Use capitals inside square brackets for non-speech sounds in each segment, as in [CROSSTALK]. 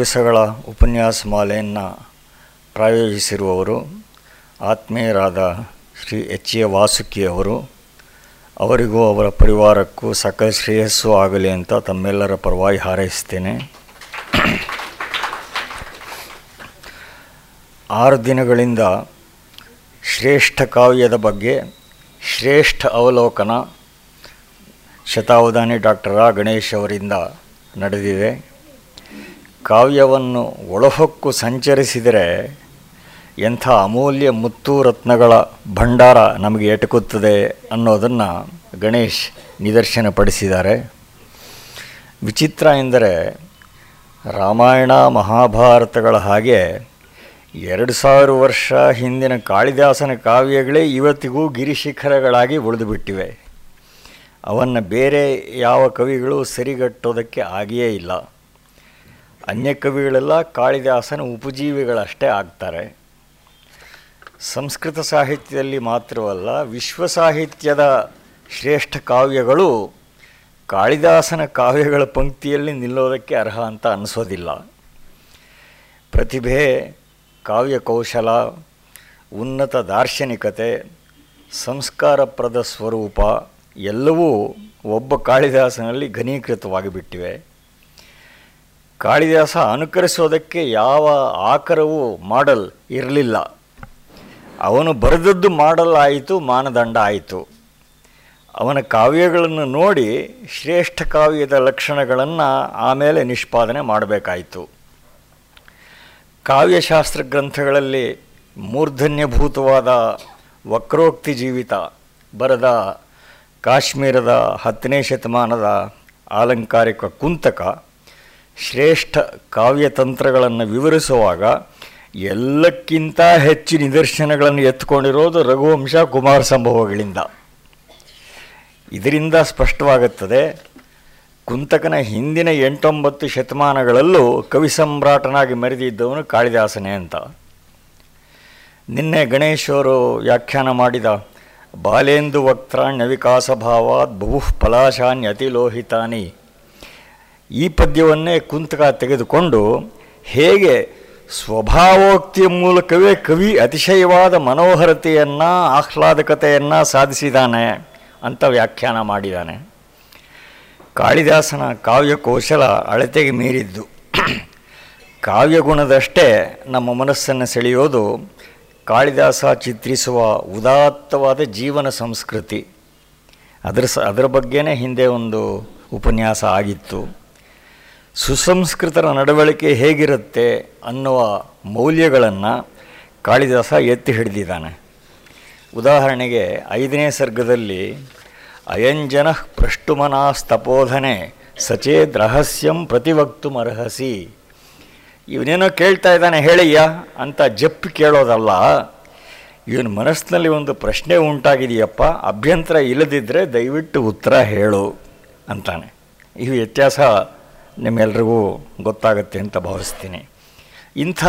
ದಿವಸಗಳ ಉಪನ್ಯಾಸ ಮಾಲೆಯನ್ನು ಪ್ರಾಯೋಜಿಸಿರುವವರು ಆತ್ಮೀಯರಾದ ಶ್ರೀ ಎಚ್ ಎ ವಾಸುಕಿ ಅವರು ಅವರಿಗೂ ಅವರ ಪರಿವಾರಕ್ಕೂ ಸಕಲ ಶ್ರೇಯಸ್ಸು ಆಗಲಿ ಅಂತ ತಮ್ಮೆಲ್ಲರ ಪರವಾಗಿ ಹಾರೈಸ್ತೇನೆ ಆರು ದಿನಗಳಿಂದ ಶ್ರೇಷ್ಠ ಕಾವ್ಯದ ಬಗ್ಗೆ ಶ್ರೇಷ್ಠ ಅವಲೋಕನ ಶತಾವಧಾನಿ ಡಾಕ್ಟರ್ ಆ ಗಣೇಶ್ ಅವರಿಂದ ನಡೆದಿದೆ. ಕಾವ್ಯವನ್ನು ಒಳಹೊಕ್ಕು ಸಂಚರಿಸಿದರೆ ಎಂಥ ಅಮೂಲ್ಯ ಮುತ್ತು ರತ್ನಗಳ ಭಂಡಾರ ನಮಗೆ ಎಟಕುತ್ತದೆ ಅನ್ನೋದನ್ನು ಗಣೇಶ್ ನಿದರ್ಶನಪಡಿಸಿದ್ದಾರೆ. ವಿಚಿತ್ರ ಎಂದರೆ ರಾಮಾಯಣ ಮಹಾಭಾರತಗಳ ಹಾಗೆ ಎರಡು ಸಾವಿರ ವರ್ಷ ಹಿಂದಿನ ಕಾಳಿದಾಸನ ಕಾವ್ಯಗಳೇ ಇವತ್ತಿಗೂ ಗಿರಿಶಿಖರಗಳಾಗಿ ಉಳಿದುಬಿಟ್ಟಿವೆ. ಅವನ್ನು ಬೇರೆ ಯಾವ ಕವಿಗಳು ಸರಿಗಟ್ಟೋದಕ್ಕೆ ಆಗಿಯೇ ಇಲ್ಲ. ಅನ್ಯ ಕವಿಗಳೆಲ್ಲ ಕಾಳಿದಾಸನ ಉಪಜೀವಿಗಳಷ್ಟೇ ಆಗ್ತಾರೆ. ಸಂಸ್ಕೃತ ಸಾಹಿತ್ಯದಲ್ಲಿ ಮಾತ್ರವಲ್ಲ, ವಿಶ್ವ ಸಾಹಿತ್ಯದ ಶ್ರೇಷ್ಠ ಕಾವ್ಯಗಳು ಕಾಳಿದಾಸನ ಕಾವ್ಯಗಳ ಪಂಕ್ತಿಯಲ್ಲಿ ನಿಲ್ಲೋದಕ್ಕೆ ಅರ್ಹ ಅಂತ ಅನಿಸೋದಿಲ್ಲ. ಪ್ರತಿಭೆ, ಕಾವ್ಯ ಕೌಶಲ, ಉನ್ನತ ದಾರ್ಶನಿಕತೆ, ಸಂಸ್ಕಾರಪ್ರದ ಸ್ವರೂಪ ಎಲ್ಲವೂ ಒಬ್ಬ ಕಾಳಿದಾಸನಲ್ಲಿ ಘನೀಕೃತವಾಗಿ ಬಿಟ್ಟಿವೆ. ಕಾಳಿದಾಸ ಅನುಕರಿಸೋದಕ್ಕೆ ಯಾವ ಆಕರವೂ ಮಾಡಲ್ ಇರಲಿಲ್ಲ. ಅವನು ಬರೆದದ್ದು ಮಾಡಲ್ ಆಯಿತು ಮಾನದಂಡ ಆಯಿತು. ಅವನ ಕಾವ್ಯಗಳನ್ನು ನೋಡಿ ಶ್ರೇಷ್ಠ ಕಾವ್ಯದ ಲಕ್ಷಣಗಳನ್ನು ಆಮೇಲೆ ನಿಷ್ಪಾದನೆ ಮಾಡಬೇಕಾಯಿತು. ಕಾವ್ಯಶಾಸ್ತ್ರ ಗ್ರಂಥಗಳಲ್ಲಿ ಮೂರ್ಧನ್ಯಭೂತವಾದ ವಕ್ರೋಕ್ತಿ ಜೀವಿತ ಬರೆದ ಕಾಶ್ಮೀರದ ಹತ್ತನೇ ಶತಮಾನದ ಆಲಂಕಾರಿಕ ಕುಂತಕ ಶ್ರೇಷ್ಠ ಕಾವ್ಯತಂತ್ರಗಳನ್ನು ವಿವರಿಸುವಾಗ ಎಲ್ಲಕ್ಕಿಂತ ಹೆಚ್ಚು ನಿದರ್ಶನಗಳನ್ನು ಎತ್ಕೊಂಡಿರೋದು ರಘುವಂಶ ಕುಮಾರ ಸಂಭವಗಳಿಂದ. ಇದರಿಂದ ಸ್ಪಷ್ಟವಾಗುತ್ತದೆ, ಕುಂತಕನ ಹಿಂದಿನ ಎಂಟೊಂಬತ್ತು ಶತಮಾನಗಳಲ್ಲೂ ಕವಿ ಸಮ್ರಾಟನಾಗಿ ಮೆರೆದಿದ್ದವನು ಕಾಳಿದಾಸನೇ ಅಂತ. ನಿನ್ನೆ ಗಣೇಶವರು ವ್ಯಾಖ್ಯಾನ ಮಾಡಿದ, ಬಾಲೇಂದು ವಕ್ತಾಣ್ಯ ವಿಕಾಸ ಭಾವಾತ್ ಬಹು ಫಲಾಶಾನ್ಯತಿಲೋಹಿತಾನಿ ಈ ಪದ್ಯವನ್ನೇ ಕುಂತಕ ತೆಗೆದುಕೊಂಡು ಹೇಗೆ ಸ್ವಭಾವೋಕ್ತಿಯ ಮೂಲಕವೇ ಕವಿ ಅತಿಶಯವಾದ ಮನೋಹರತೆಯನ್ನು, ಆಹ್ಲಾದಕತೆಯನ್ನು ಸಾಧಿಸಿದ್ದಾನೆ ಅಂತ ವ್ಯಾಖ್ಯಾನ ಮಾಡಿದ್ದಾನೆ ಕಾಳಿದಾಸನ ಕಾವ್ಯ ಕೌಶಲ ಅಳತೆಗೆ ಮೀರಿದ್ದು. ಕಾವ್ಯಗುಣದಷ್ಟೇ ನಮ್ಮ ಮನಸ್ಸನ್ನು ಸೆಳೆಯೋದು ಕಾಳಿದಾಸ ಚಿತ್ರಿಸುವ ಉದಾತ್ತವಾದ ಜೀವನ ಸಂಸ್ಕೃತಿ. ಅದರ ಸ, ಅದರ ಬಗ್ಗೆನೇ ಹಿಂದೆ ಒಂದು ಉಪನ್ಯಾಸ ಆಗಿತ್ತು. ಸುಸಂಸ್ಕೃತರ ನಡವಳಿಕೆ ಹೇಗಿರುತ್ತೆ ಅನ್ನುವ ಮೌಲ್ಯಗಳನ್ನು ಕಾಳಿದಾಸ ಎತ್ತಿ ಹಿಡಿದಿದ್ದಾನೆ. ಉದಾಹರಣೆಗೆ ಐದನೇ ಸರ್ಗದಲ್ಲಿ ಅಯಂಜನ ಪೃಷ್ಟುಮನಾಸ್ತಪೋಧನೆ ಸಚೇದ್ ರಹಸ್ಯಂ ಪ್ರತಿವಕ್ತುಮರ್ಹಸಿ. ಇವನೇನೋ ಕೇಳ್ತಾ ಇದ್ದಾನೆ, ಹೇಳಯ್ಯ ಅಂತ ಜಪ್ಪಿ ಕೇಳೋದಲ್ಲ. ಇವನ ಮನಸ್ಸಿನಲ್ಲಿ ಒಂದು ಪ್ರಶ್ನೆ ಉಂಟಾಗಿದೆಯಪ್ಪ, ಅಭ್ಯಂತರ ಇಲ್ಲದಿದ್ದರೆ ದಯವಿಟ್ಟು ಉತ್ತರ ಹೇಳು ಅಂತಾನೆ. ಈ ವ್ಯತ್ಯಾಸ ನಿಮ್ಮೆಲ್ರಿಗೂ ಗೊತ್ತಾಗುತ್ತೆ ಅಂತ ಭಾವಿಸ್ತೀನಿ. ಇಂಥ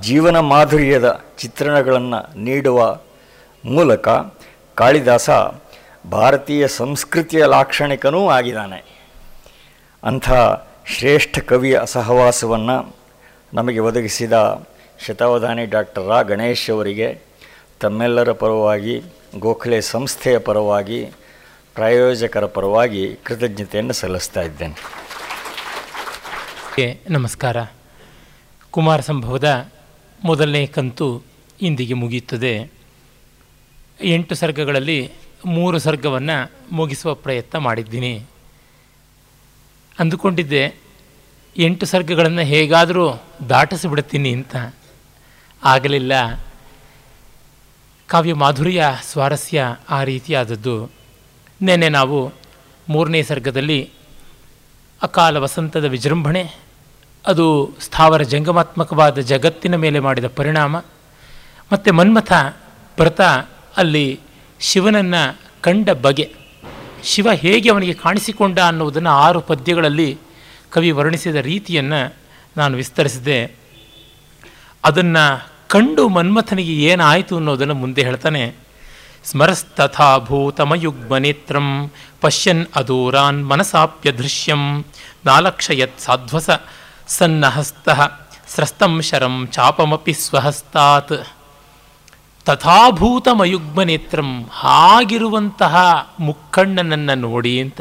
ಜೀವನ ಮಾಧುರ್ಯದ ಚಿತ್ರಣಗಳನ್ನು ನೀಡುವ ಮೂಲಕ ಕಾಳಿದಾಸ ಭಾರತೀಯ ಸಂಸ್ಕೃತಿಯ ಲಾಕ್ಷಣಿಕನೂ ಆಗಿದ್ದಾನೆ. ಅಂಥ ಶ್ರೇಷ್ಠ ಕವಿಯ ಸಹವಾಸವನ್ನು ನಮಗೆ ಒದಗಿಸಿದ ಶತಾವಧಾನಿ ಡಾಕ್ಟರ್ ರಾ. ಗಣೇಶ್ ಅವರಿಗೆ, ತಮ್ಮೆಲ್ಲರ ಪರವಾಗಿ, ಗೋಖಲೆ ಸಂಸ್ಥೆಯ ಪರವಾಗಿ, ಪ್ರಾಯೋಜಕರ ಪರವಾಗಿ ಕೃತಜ್ಞತೆಯನ್ನು ಸಲ್ಲಿಸ್ತಾ ಇದ್ದೇನೆ. ನಮಸ್ಕಾರ. ಕುಮಾರ ಸಂಭವದ ಮೊದಲನೇ ಕಂತು ಇಂದಿಗೆ ಮುಗಿಯುತ್ತದೆ. ಎಂಟು ಸರ್ಗಗಳಲ್ಲಿ ಮೂರು ಸರ್ಗವನ್ನು ಮುಗಿಸುವ ಪ್ರಯತ್ನ ಮಾಡಿದ್ದೀನಿ. ಅಂದುಕೊಂಡಿದ್ದೆ, ಎಂಟು ಸರ್ಗಗಳನ್ನು ಹೇಗಾದರೂ ದಾಟಿಸಿಬಿಡ್ತೀನಿ ಅಂತ. ಆಗಲಿಲ್ಲ. ಕಾವ್ಯ ಮಾಧುರ್ಯ ಸ್ವಾರಸ್ಯ ಆ ರೀತಿಯಾದದ್ದು. ನಿನ್ನೆ ನಾವು ಮೂರನೇ ಸರ್ಗದಲ್ಲಿ ಅಕಾಲ ವಸಂತದ ವಿಜೃಂಭಣೆ ಅದು ಸ್ಥಾವರ ಜಂಗಮಾತ್ಮಕವಾದ ಜಗತ್ತಿನ ಮೇಲೆ ಮಾಡಿದ ಪರಿಣಾಮ. ಮತ್ತು ಮನ್ಮಥ ಭರತ ಅಲ್ಲಿ ಶಿವನನ್ನು ಕಂಡ ಬಗೆ. ಶಿವ ಹೇಗೆ ಅವನಿಗೆ ಕಾಣಿಸಿಕೊಂಡ ಅನ್ನುವುದನ್ನು ಆರು ಪದ್ಯಗಳಲ್ಲಿ ಕವಿ ವರ್ಣಿಸಿದ ರೀತಿಯನ್ನು ನಾನು ವಿಸ್ತರಿಸಿದೆ. ಅದನ್ನು ಕಂಡು ಮನ್ಮಥನಿಗೆ ಏನಾಯಿತು ಅನ್ನೋದನ್ನು ಮುಂದೆ ಹೇಳ್ತಾನೆ. ಸ್ಮರಸ್ತಥಾ ಭೂತಮಯುಗ್ಮನೇತ್ರಂ ಪಶ್ಯನ್ ಅದೂರಾನ್ ಮನಸಾಪ್ಯ ದೃಶ್ಯಂ ನಾಲಕ್ಷಯತ್ ಸಾಧ್ವಸ ಸನ್ನಹಸ್ತ ಸ್ರಸ್ತಂ ಶರಂ ಚಾಪಮಪಿ ಸ್ವಹಸ್ತಾತ್ ತಥಾಭೂತಮಯುಗ್ಮನೇತ್ರಂ ಹಾಗಿರುವಂತಹ ಮುಕ್ಕಣ್ಣನನ್ನು ನೋಡಿ ಅಂತ।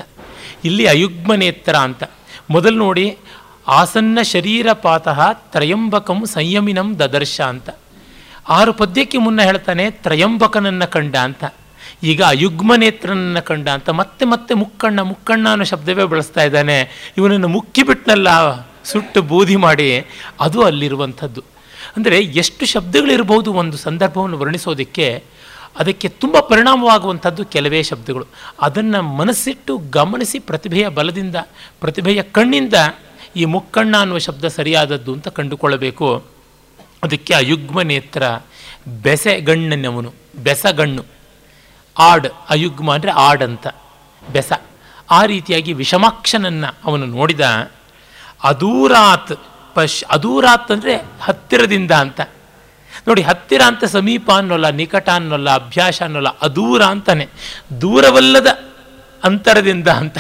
ಇಲ್ಲಿ ಅಯುಗ್ಮನೇತ್ರ ಅಂತ। ಮೊದಲು ನೋಡಿ, ಆಸನ್ನ ಶರೀರಪಾತಃ ತ್ರಯಂಬಕಂ ಸಂಯಮಿನಂ ದದರ್ಶ ಅಂತ। ಆರು ಪದ್ಯಕ್ಕೆ ಮುನ್ನ ಹೇಳ್ತಾನೆ, ತ್ರಯಂಬಕನನ್ನು ಕಂಡ ಅಂತ। ಈಗ ಅಯುಗ್ಮನೇತ್ರನನ್ನು ಕಂಡ ಅಂತ। ಮತ್ತೆ ಮತ್ತೆ ಮುಕ್ಕಣ್ಣ ಮುಕ್ಕಣ್ಣ ಅನ್ನೋ ಶಬ್ದವೇ ಬಳಸ್ತಾ ಇದ್ದಾನೆ। ಇವನನ್ನು ಮುಕ್ಕಿಬಿಟ್ನಲ್ಲ ಸುಟ್ಟು ಬೂದಿ ಮಾಡಿ ಅದು ಅಲ್ಲಿರುವಂಥದ್ದು. ಅಂದರೆ ಎಷ್ಟು ಶಬ್ದಗಳಿರ್ಬೋದು ಒಂದು ಸಂದರ್ಭವನ್ನು ವರ್ಣಿಸೋದಕ್ಕೆ ಅದಕ್ಕೆ ತುಂಬ ಪರಿಣಾಮವಾಗುವಂಥದ್ದು ಕೆಲವೇ ಶಬ್ದಗಳು. ಅದನ್ನು ಮನಸ್ಸಿಟ್ಟು ಗಮನಿಸಿ ಪ್ರತಿಭೆಯ ಬಲದಿಂದ, ಪ್ರತಿಭೆಯ ಕಣ್ಣಿಂದ ಈ ಮುಕ್ಕಣ್ಣ ಅನ್ನುವ ಶಬ್ದ ಸರಿಯಾದದ್ದು ಅಂತ ಕಂಡುಕೊಳ್ಳಬೇಕು. ಅದಕ್ಕೆ ಅಯುಗ್ಮ ನೇತ್ರ ಬೆಸೆಗಣ್ಣನವನು ಬೆಸಗಣ್ಣು ಆಡ್, ಅಯುಗ್ಮ ಅಂದರೆ ಆಡ್ ಅಂತ. ಬೆಸ. ಆ ರೀತಿಯಾಗಿ ವಿಷಮಾಕ್ಷನನ್ನು ಅವನು ನೋಡಿದ ಅದೂರಾತ್ ಪಶ್ ಅದೂರಾತ್ ಅಂದರೆ ಹತ್ತಿರದಿಂದ ಅಂತ. ನೋಡಿ ಹತ್ತಿರ ಅಂತ ಸಮೀಪ ಅನ್ನೋಲ್ಲ, ನಿಕಟ ಅನ್ನೋಲ್ಲ, ಅಭ್ಯಾಸ ಅನ್ನೋಲ್ಲ, ಅದೂರ ಅಂತಾನೆ. ದೂರವಲ್ಲದ ಅಂತರದಿಂದ ಅಂತ.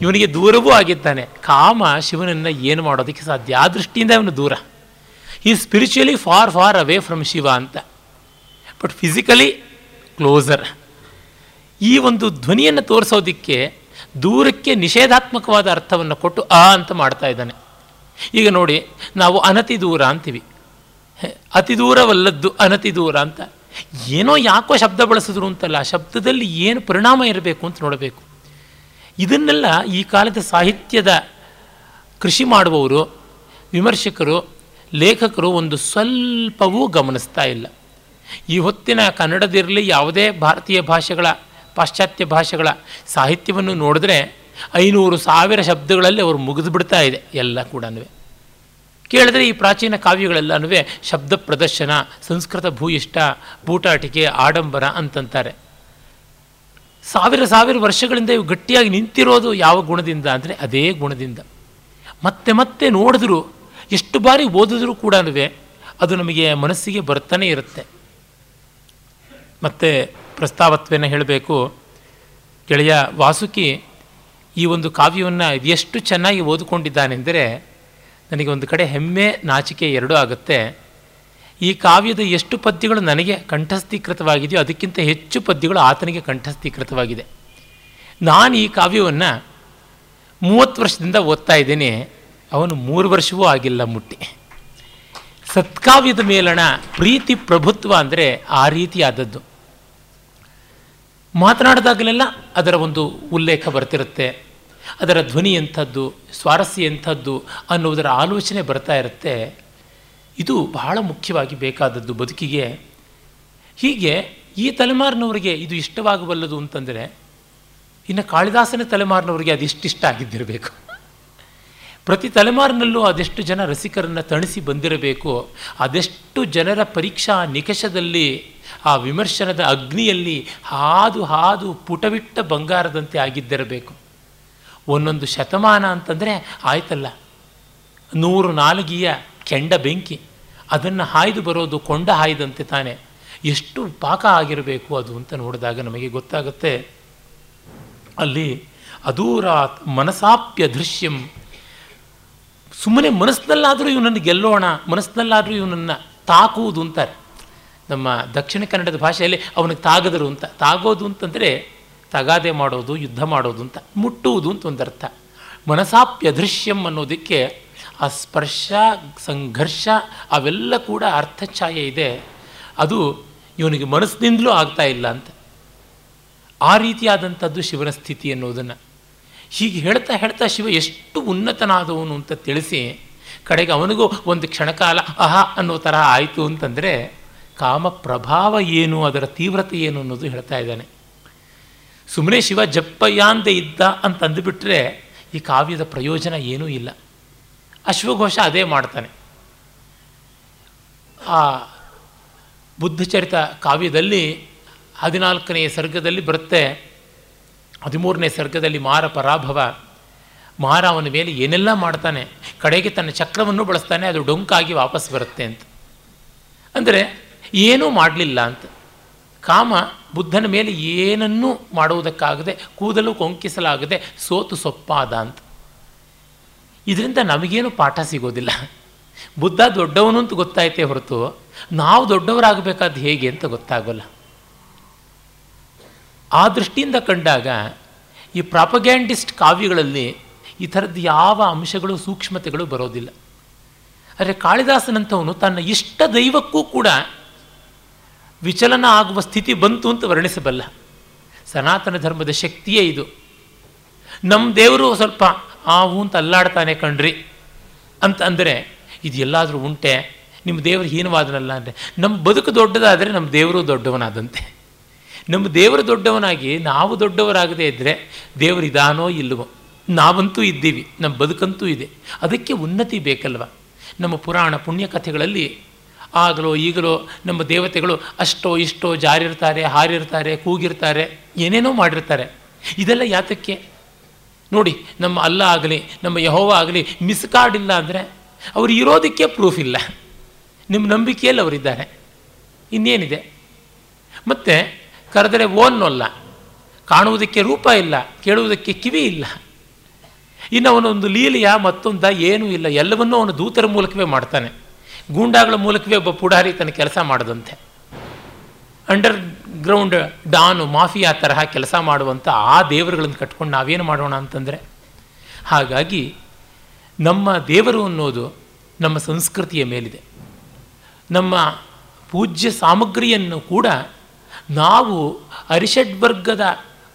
ಇವನಿಗೆ ದೂರವೂ ಆಗಿದ್ದಾನೆ. ಕಾಮ ಶಿವನನ್ನು ಏನು ಮಾಡೋದಕ್ಕೆ ಸಾಧ್ಯ? ಆ ದೃಷ್ಟಿಯಿಂದ ಇವನು ದೂರ. ಈ spiritually far far away from Shiva ಅಂತ. ಬಟ್ ಫಿಸಿಕಲಿ ಕ್ಲೋಸರ್ ಈ ಒಂದು ಧ್ವನಿಯನ್ನು ತೋರಿಸೋದಕ್ಕೆ ದೂರಕ್ಕೆ ನಿಷೇಧಾತ್ಮಕವಾದ ಅರ್ಥವನ್ನು ಕೊಟ್ಟು ಆ ಅಂತ ಮಾಡ್ತಾ ಇದ್ದಾನೆ. ಈಗ ನೋಡಿ, ನಾವು ಅನತಿ ದೂರ ಅಂತೀವಿ. ಅತಿ ದೂರವಲ್ಲದ್ದು ಅನತಿ ದೂರ ಅಂತ. ಏನೋ ಯಾಕೋ ಶಬ್ದ ಬಳಸಿದ್ರು ಅಂತಲ್ಲ ಶಬ್ದದಲ್ಲಿ ಏನು ಪರಿಣಾಮ ಇರಬೇಕು ಅಂತ ನೋಡಬೇಕು. ಇದನ್ನೆಲ್ಲ ಈ ಕಾಲದ ಸಾಹಿತ್ಯದ ಕೃಷಿ ಮಾಡುವವರು, ವಿಮರ್ಶಕರು, ಲೇಖಕರು ಒಂದು ಸ್ವಲ್ಪವೂ ಗಮನಿಸ್ತಾ ಇಲ್ಲ. ಈ ಹೊತ್ತಿನ ಕನ್ನಡದಿರಲಿ ಯಾವುದೇ ಭಾರತೀಯ ಭಾಷೆಗಳ ಪಾಶ್ಚಾತ್ಯ ಭಾಷೆಗಳ ಸಾಹಿತ್ಯವನ್ನು ನೋಡಿದ್ರೆ ಐನೂರು ಸಾವಿರ ಶಬ್ದಗಳಲ್ಲಿ ಅವರು ಮುಗಿದು ಬಿಡ್ತಾ ಇದೆ, ಎಲ್ಲ ಕೂಡ ಕೇಳಿದ್ರೆ ಈ ಪ್ರಾಚೀನ ಕಾವ್ಯಗಳೆಲ್ಲನೂ ಶಬ್ದ ಪ್ರದರ್ಶನ, ಸಂಸ್ಕೃತ ಭೂಯಿಷ್ಟ ಬೂಟಾಟಿಕೆ ಆಡಂಬರ ಅಂತಂತಾರೆ. ಸಾವಿರ ಸಾವಿರ ವರ್ಷಗಳಿಂದ ಇವು ಗಟ್ಟಿಯಾಗಿ ನಿಂತಿರೋದು ಯಾವ ಗುಣದಿಂದ ಅಂದರೆ ಅದೇ ಗುಣದಿಂದ. ಮತ್ತೆ ಮತ್ತೆ ನೋಡಿದ್ರು, ಎಷ್ಟು ಬಾರಿ ಓದಿದ್ರೂ ಕೂಡ ಅದು ನಮಗೆ ಮನಸ್ಸಿಗೆ ಬರ್ತಾನೆ ಇರುತ್ತೆ. ಮತ್ತು ಪ್ರಸ್ತಾವತ್ವೇನ ಹೇಳಬೇಕು. ಗೆಳೆಯ ವಾಸುಕಿ ಈ ಒಂದು ಕಾವ್ಯವನ್ನು ಎಷ್ಟು ಚೆನ್ನಾಗಿ ಓದಿಕೊಂಡಿದ್ದಾನೆಂದರೆ ನನಗೆ ಒಂದು ಕಡೆ ಹೆಮ್ಮೆ ನಾಚಿಕೆ ಎರಡೂ ಆಗುತ್ತೆ. ಈ ಕಾವ್ಯದ ಎಷ್ಟು ಪದ್ಯಗಳು ನನಗೆ ಕಂಠಸ್ಥೀಕೃತವಾಗಿದೆಯೋ ಅದಕ್ಕಿಂತ ಹೆಚ್ಚು ಪದ್ಯಗಳು ಆತನಿಗೆ ಕಂಠಸ್ಥೀಕೃತವಾಗಿದೆ. ನಾನು ಈ ಕಾವ್ಯವನ್ನು ಮೂವತ್ತು ವರ್ಷದಿಂದ ಓದ್ತಾ ಇದ್ದೀನಿ. ಅವನು ಮೂರು ವರ್ಷವೂ ಆಗಿಲ್ಲ ಮುಟ್ಟಿ. ಸತ್ಕಾವ್ಯದ ಮೇಲಣ ಪ್ರೀತಿ ಪ್ರಭುತ್ವ ಅಂದರೆ ಆ ರೀತಿಯಾದದ್ದು. ಮಾತನಾಡಿದಾಗಲೆಲ್ಲ ಅದರ ಒಂದು ಉಲ್ಲೇಖ ಬರ್ತಿರುತ್ತೆ. ಅದರ ಧ್ವನಿ ಎಂಥದ್ದು, ಸ್ವಾರಸ್ಯ ಎಂಥದ್ದು ಅನ್ನುವುದರ ಆಲೋಚನೆ ಬರ್ತಾ ಇರುತ್ತೆ. ಇದು ಬಹಳ ಮುಖ್ಯವಾಗಿ ಬೇಕಾದದ್ದು ಬದುಕಿಗೆ. ಹೀಗೆ ಈ ತಲೆಮಾರಿನವರಿಗೆ ಇದು ಇಷ್ಟವಾಗಬಲ್ಲದು ಅಂತಂದರೆ, ಇನ್ನು ಕಾಳಿದಾಸನ ತಲೆಮಾರಿನವರಿಗೆ ಇಷ್ಟ ಆಗಿದ್ದಿರಬೇಕು. ಪ್ರತಿ ತಲೆಮಾರಿನಲ್ಲೂ ಅದೆಷ್ಟು ಜನ ರಸಿಕರನ್ನು ತಣಿಸಿ ಬಂದಿರಬೇಕು, ಅದೆಷ್ಟು ಜನರ ಪರೀಕ್ಷಾ ನಿಕಷದಲ್ಲಿ ಆ ವಿಮರ್ಶನದ ಅಗ್ನಿಯಲ್ಲಿ ಹಾದು ಹಾದು ಪುಟವಿಟ್ಟ ಬಂಗಾರದಂತೆ ಆಗಿದ್ದಿರಬೇಕು. ಒಂದೊಂದು ಶತಮಾನ ಅಂತಂದರೆ ಆಯ್ತಲ್ಲ. ನೂರು ನಾಲ್ಗಿಯ ಕೆಂಡ ಬೆಂಕಿ, ಅದನ್ನು ಹಾಯ್ದು ಬರೋದು ಕೊಂಡ ಹಾಯ್ದಂತೆ ತಾನೆ. ಎಷ್ಟು ಪಾಕ ಆಗಿರಬೇಕು ಅದು ಅಂತ ನೋಡಿದಾಗ ನಮಗೆ ಗೊತ್ತಾಗುತ್ತೆ. ಅಲ್ಲಿ ಅದೂರಾತ್ ಮನಸಾಪ್ಯ ದೃಶ್ಯಂ. ಸುಮ್ಮನೆ ಮನಸ್ಸಿನಲ್ಲಾದರೂ ಇವನನ್ನು ಗೆಲ್ಲೋಣ, ಮನಸ್ಸಿನಲ್ಲಾದರೂ ಇವನನ್ನು ತಾಕುವುದು ಅಂತಾರೆ. ನಮ್ಮ ದಕ್ಷಿಣ ಕನ್ನಡದ ಭಾಷೆಯಲ್ಲಿ ಅವನಿಗೆ ತಾಗದರು ಅಂತ. ತಾಗೋದು ಅಂತಂದರೆ ತಗಾದೆ ಮಾಡೋದು, ಯುದ್ಧ ಮಾಡೋದು ಅಂತ. ಮುಟ್ಟುವುದು ಅಂತ ಒಂದು ಅರ್ಥ ಮನಸಾಪ್ಯದೃಶ್ಯಂ ಅನ್ನೋದಕ್ಕೆ ಆ ಸ್ಪರ್ಶ, ಸಂಘರ್ಷ ಅವೆಲ್ಲ ಕೂಡ ಅರ್ಥಛಾಯೆ ಇದೆ. ಅದು ಇವನಿಗೆ ಮನಸ್ಸಿನಿಂದಲೂ ಆಗ್ತಾ ಇಲ್ಲ ಅಂತ. ಆ ರೀತಿಯಾದಂಥದ್ದು ಶಿವನ ಸ್ಥಿತಿ ಅನ್ನೋದನ್ನು. ಹೀಗೆ ಹೇಳ್ತಾ ಹೇಳ್ತಾ ಶಿವ ಎಷ್ಟು ಉನ್ನತನಾದವನು ಅಂತ ತಿಳಿಸಿ, ಕಡೆಗೆ ಅವನಿಗೂ ಒಂದು ಕ್ಷಣಕಾಲ ಅಹ ಅನ್ನೋ ಥರ ಆಯಿತು ಅಂತಂದರೆ ಕಾಮ ಪ್ರಭಾವ ಏನು, ಅದರ ತೀವ್ರತೆ ಏನು ಅನ್ನೋದು ಹೇಳ್ತಾ ಇದ್ದಾನೆ. ಸುಮ್ಮನೆ ಶಿವ ಜಪ್ಪಯ್ಯಾಂದೆ ಇದ್ದ ಅಂತ ಅಂದುಬಿಟ್ರೆ ಈ ಕಾವ್ಯದ ಪ್ರಯೋಜನ ಏನೂ ಇಲ್ಲ. ಅಶ್ವಘೋಷ ಅದೇ ಮಾಡ್ತಾನೆ. ಆ ಬುದ್ಧಚರಿತ ಕಾವ್ಯದಲ್ಲಿ ಹದಿನಾಲ್ಕನೆಯ ಸರ್ಗದಲ್ಲಿ ಬರುತ್ತೆ. ಹದಿಮೂರನೇ ಸರ್ಗದಲ್ಲಿ ಮಾರ ಪರಾಭವ. ಮಾರ ಅವನ ಮೇಲೆ ಏನೆಲ್ಲ ಮಾಡ್ತಾನೆ. ಕಡೆಗೆ ತನ್ನ ಚಕ್ರವನ್ನು ಬಳಸ್ತಾನೆ, ಅದು ಡೊಂಕಾಗಿ ವಾಪಸ್ ಬರುತ್ತೆ ಅಂತ. ಅಂದರೆ ಏನೂ ಮಾಡಲಿಲ್ಲ ಅಂತ. ಕಾಮ ಬುದ್ಧನ ಮೇಲೆ ಏನನ್ನೂ ಮಾಡುವುದಕ್ಕಾಗದೆ, ಕೂದಲು ಕೊಂಕಿಸಲಾಗದೆ, ಸೋತು ಸೊಪ್ಪಾದ ಅಂತ. ಇದರಿಂದ ನಮಗೇನು ಪಾಠ ಸಿಗೋದಿಲ್ಲ. ಬುದ್ಧ ದೊಡ್ಡವನು ಅಂತ ಗೊತ್ತಾಯ್ತೇ ಹೊರತು, ನಾವು ದೊಡ್ಡವರಾಗಬೇಕಾದ ಹೇಗೆ ಅಂತ ಗೊತ್ತಾಗೋಲ್ಲ. ಆ ದೃಷ್ಟಿಯಿಂದ ಕಂಡಾಗ, ಈ ಪ್ರಾಪಗ್ಯಾಂಡಿಸ್ಟ್ ಕಾವ್ಯಗಳಲ್ಲಿ ಈ ಥರದ್ದು ಯಾವ ಅಂಶಗಳು, ಸೂಕ್ಷ್ಮತೆಗಳು ಬರೋದಿಲ್ಲ. ಆದರೆ ಕಾಳಿದಾಸನಂಥವನು ತನ್ನ ಇಷ್ಟ ದೈವಕ್ಕೂ ಕೂಡ ವಿಚಲನ ಆಗುವ ಸ್ಥಿತಿ ಬಂತು ಅಂತ ವರ್ಣಿಸಬಲ್ಲ. ಸನಾತನ ಧರ್ಮದ ಶಕ್ತಿಯೇ ಇದು. ನಮ್ಮ ದೇವರು ಸ್ವಲ್ಪ ಆವು ಅಂತ ಅಲ್ಲಾಡ್ತಾನೆ ಕಣ್ರಿ. ಅಂತ ಅಂದರೆ ಇದು ಎಲ್ಲಾದರೂ ಉಂಟೆ ನಿಮ್ಮ ದೇವರು ಹೀನವಾದನಲ್ಲ ಅಂದರೆ. ನಮ್ಮ ಬದುಕು ದೊಡ್ಡದಾದರೆ ನಮ್ಮ ದೇವರು ದೊಡ್ಡವನಾದಂತೆ. ನಮ್ಮ ದೇವರು ದೊಡ್ಡವನಾಗಿ ನಾವು ದೊಡ್ಡವರಾಗದೇ ಇದ್ದರೆ ದೇವರು ಇದಾನೋ ಇಲ್ಲವೋ ನಾವಂತೂ ಇದ್ದೀವಿ ನಮ್ಮ ಬದುಕಂತೂ ಇದೆ. ಅದಕ್ಕೆ ಉನ್ನತಿ ಬೇಕಲ್ವ? ನಮ್ಮ ಪುರಾಣ ಪುಣ್ಯಕಥೆಗಳಲ್ಲಿ ಆಗಲೋ ಈಗಲೋ ನಮ್ಮ ದೇವತೆಗಳು ಅಷ್ಟೋ ಇಷ್ಟೋ ಜಾರಿರ್ತಾರೆ, ಹಾರಿರ್ತಾರೆ, ಕೂಗಿರ್ತಾರೆ, ಏನೇನೋ ಮಾಡಿರ್ತಾರೆ. ಇದೆಲ್ಲ ಯಾತಕ್ಕೆ? ನೋಡಿ, ನಮ್ಮ ಅಲ್ಲ ಆಗಲಿ, ನಮ್ಮ ಯಹೋವ ಆಗಲಿ ಮಿಸ್ ಕಾರ್ಡ್ ಇಲ್ಲ ಅಂದರೆ ಅವರು ಇರೋದಕ್ಕೆ ಪ್ರೂಫ್ ಇಲ್ಲ. ನಿಮ್ಮ ನಂಬಿಕೆಯಲ್ಲಿ ಅವರಿದ್ದಾರೆ ಇನ್ನೇನಿದೆ? ಮತ್ತು ಕರೆದರೆ ಓನ್ನೊಲ್ಲ ಕಾಣುವುದಕ್ಕೆ ರೂಪ ಇಲ್ಲ, ಕೇಳುವುದಕ್ಕೆ ಕಿವಿ ಇಲ್ಲ. ಇನ್ನು ಅವನೊಂದು ಲೀಲೆಯ ಮತ್ತೊಂದ ಏನೂ ಇಲ್ಲ, ಎಲ್ಲವನ್ನೂ ಅವನು ದೂತರ ಮೂಲಕವೇ ಮಾಡ್ತಾನೆ. ಗೂಂಡಾಗಳ ಮೂಲಕವೇ ಒಬ್ಬ ಪುಡಾರಿ ತನ್ನ ಕೆಲಸ ಮಾಡದಂತೆ. ಅಂಡರ್ ಗ್ರೌಂಡ್ ಡಾನು ಮಾಫಿಯಾ ತರಹ ಕೆಲಸ ಮಾಡುವಂಥ ಆ ದೇವರುಗಳನ್ನು ಕಟ್ಕೊಂಡು ನಾವೇನು ಮಾಡೋಣ ಅಂತಂದರೆ, ಹಾಗಾಗಿ ನಮ್ಮ ದೇವರು ಅನ್ನೋದು ನಮ್ಮ ಸಂಸ್ಕೃತಿಯ ಮೇಲಿದೆ. ನಮ್ಮ ಪೂಜ್ಯ ಸಾಮಗ್ರಿಯನ್ನು ಕೂಡ ನಾವು ಅರಿಷಡ್ವರ್ಗದ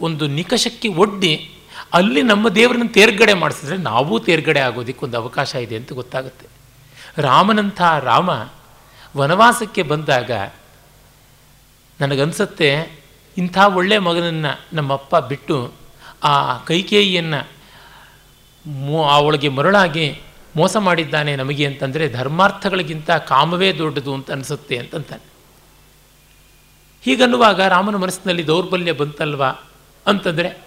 ಒಂದು ನಿಕಷಕ್ಕೆ ಒಡ್ಡಿ ಅಲ್ಲಿ ನಮ್ಮ ದೇವರನ್ನು ತೇರ್ಗಡೆ ಮಾಡಿಸಿದ್ರೆ ನಾವೂ ತೇರ್ಗಡೆ ಆಗೋದಕ್ಕೆ ಒಂದು ಅವಕಾಶ ಇದೆ ಅಂತ ಗೊತ್ತಾಗುತ್ತೆ. ರಾಮನಂಥ ರಾಮ ವನವಾಸಕ್ಕೆ ಬಂದಾಗ ನನಗನ್ಸತ್ತೆ ಇಂಥ ಒಳ್ಳೆ ಮಗನನ್ನು ನಮ್ಮಪ್ಪ ಬಿಟ್ಟು ಆ ಕೈಕೇಯಿಯನ್ನು ಮೋ ಅವಳಿಗೆ ಮರಳಾಗಿ ಮೋಸ ಮಾಡಿದ್ದಾನೆ ನಮಗೆ ಅಂತಂದರೆ ಧರ್ಮಾರ್ಥಗಳಿಗಿಂತ ಕಾಮವೇ ದೊಡ್ಡದು ಅಂತ ಅನಿಸುತ್ತೆ ಅಂತಂತಾನೆ. ಹೀಗನ್ನುವಾಗ ರಾಮನ ಮನಸ್ಸಿನಲ್ಲಿ ದೌರ್ಬಲ್ಯ ಬಂತಲ್ವಾ ಅಂತಂದರೆ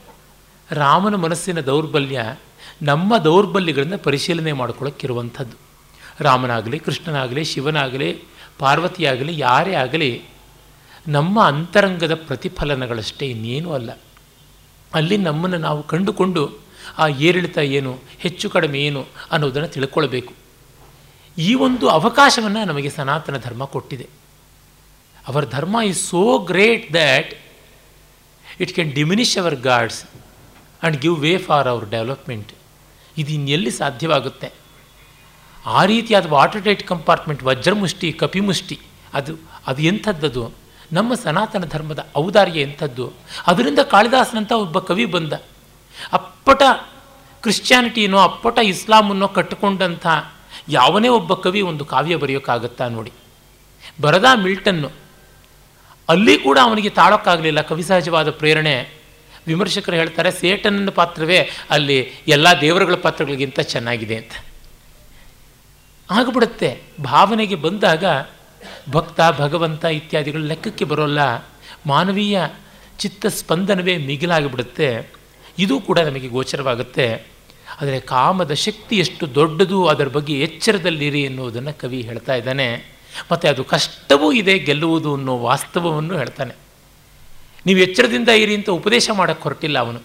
ರಾಮನ ಮನಸ್ಸಿನ ದೌರ್ಬಲ್ಯ ನಮ್ಮ ದೌರ್ಬಲ್ಯಗಳನ್ನು ಪರಿಶೀಲನೆ ಮಾಡ್ಕೊಳ್ಳೋಕ್ಕಿರುವಂಥದ್ದು ರಾಮನಾಗಲಿ, ಕೃಷ್ಣನಾಗಲಿ, ಶಿವನಾಗಲಿ, ಪಾರ್ವತಿಯಾಗಲಿ, ಯಾರೇ ಆಗಲಿ, ನಮ್ಮ ಅಂತರಂಗದ ಪ್ರತಿಫಲನಗಳಷ್ಟೇ ಇನ್ನೇನೂ ಅಲ್ಲ. ಅಲ್ಲಿ ನಮ್ಮನ್ನು ನಾವು ಕಂಡುಕೊಂಡು ಆ ಏರಿಳಿತ ಏನು, ಹೆಚ್ಚು ಕಡಿಮೆ ಏನು ಅನ್ನೋದನ್ನು ತಿಳ್ಕೊಳ್ಬೇಕು. ಈ ಒಂದು ಅವಕಾಶವನ್ನು ನಮಗೆ ಸನಾತನ ಧರ್ಮ ಕೊಟ್ಟಿದೆ. Our dharma is so great that it can diminish our gods and give way for our development ಇದು ಇನ್ನೆಲ್ಲಿ ಸಾಧ್ಯವಾಗುತ್ತೆ? ಆ ರೀತಿಯಾದ ವಾಟರ್ ಟೈಟ್ ಕಂಪಾರ್ಟ್ಮೆಂಟ್, ವಜ್ರಮುಷ್ಟಿ, ಕಪಿಮುಷ್ಟಿ, ಅದು ಅದು ಎಂಥದ್ದದು? ನಮ್ಮ ಸನಾತನ ಧರ್ಮದ ಔದಾರ್ಯ ಎಂಥದ್ದು? ಅದರಿಂದ ಕಾಳಿದಾಸನಂತ ಒಬ್ಬ ಕವಿ ಬಂದ. ಅಪ್ಪಟ ಕ್ರಿಶ್ಚಿಯಾನಿಟಿನೋ, ಅಪ್ಪಟ ಇಸ್ಲಾಮನ್ನೋ ಕಟ್ಟಿಕೊಂಡಂಥ ಯಾವನೇ ಒಬ್ಬ ಕವಿ ಒಂದು ಕಾವ್ಯ ಬರೆಯೋಕ್ಕಾಗತ್ತಾ ನೋಡಿ. ಬರದ ಮಿಲ್ಟನ್ನು. ಅಲ್ಲಿ ಕೂಡ ಅವನಿಗೆ ತಾಳೋಕ್ಕಾಗಲಿಲ್ಲ ಕವಿ ಸಹಜವಾದ ಪ್ರೇರಣೆ. ವಿಮರ್ಶಕರು ಹೇಳ್ತಾರೆ ಸೇಟನ್ನ ಪಾತ್ರವೇ ಅಲ್ಲಿ ಎಲ್ಲ ದೇವರುಗಳ ಪಾತ್ರಗಳಿಗಿಂತ ಚೆನ್ನಾಗಿದೆ ಅಂತ. ಆಗಿಬಿಡುತ್ತೆ. ಭಾವನೆಗೆ ಬಂದಾಗ ಭಕ್ತ, ಭಗವಂತ ಇತ್ಯಾದಿಗಳು ಲೆಕ್ಕಕ್ಕೆ ಬರೋಲ್ಲ. ಮಾನವೀಯ ಚಿತ್ತ ಸ್ಪಂದನವೇ ಮಿಗಿಲಾಗಿಬಿಡುತ್ತೆ. ಇದು ಕೂಡ ನಮಗೆ ಗೋಚರವಾಗುತ್ತೆ. ಆದರೆ ಕಾಮದ ಶಕ್ತಿ ಎಷ್ಟು ದೊಡ್ಡದು ಅದರ ಬಗ್ಗೆ ಎಚ್ಚರದಲ್ಲಿರಿ ಎನ್ನುವುದನ್ನು ಕವಿ ಹೇಳ್ತಾ ಇದ್ದಾನೆ. ಮತ್ತು ಅದು ಕಷ್ಟವೂ ಇದೆ, ಗೆಲ್ಲುವುದು ಅನ್ನೋ ವಾಸ್ತವವನ್ನು ಹೇಳ್ತಾನೆ. ನೀವು ಎಚ್ಚರದಿಂದ ಇರಿ ಅಂತ ಉಪದೇಶ ಮಾಡೋಕ್ಕೆ ಹೊರಟಿಲ್ಲ ಅವನು.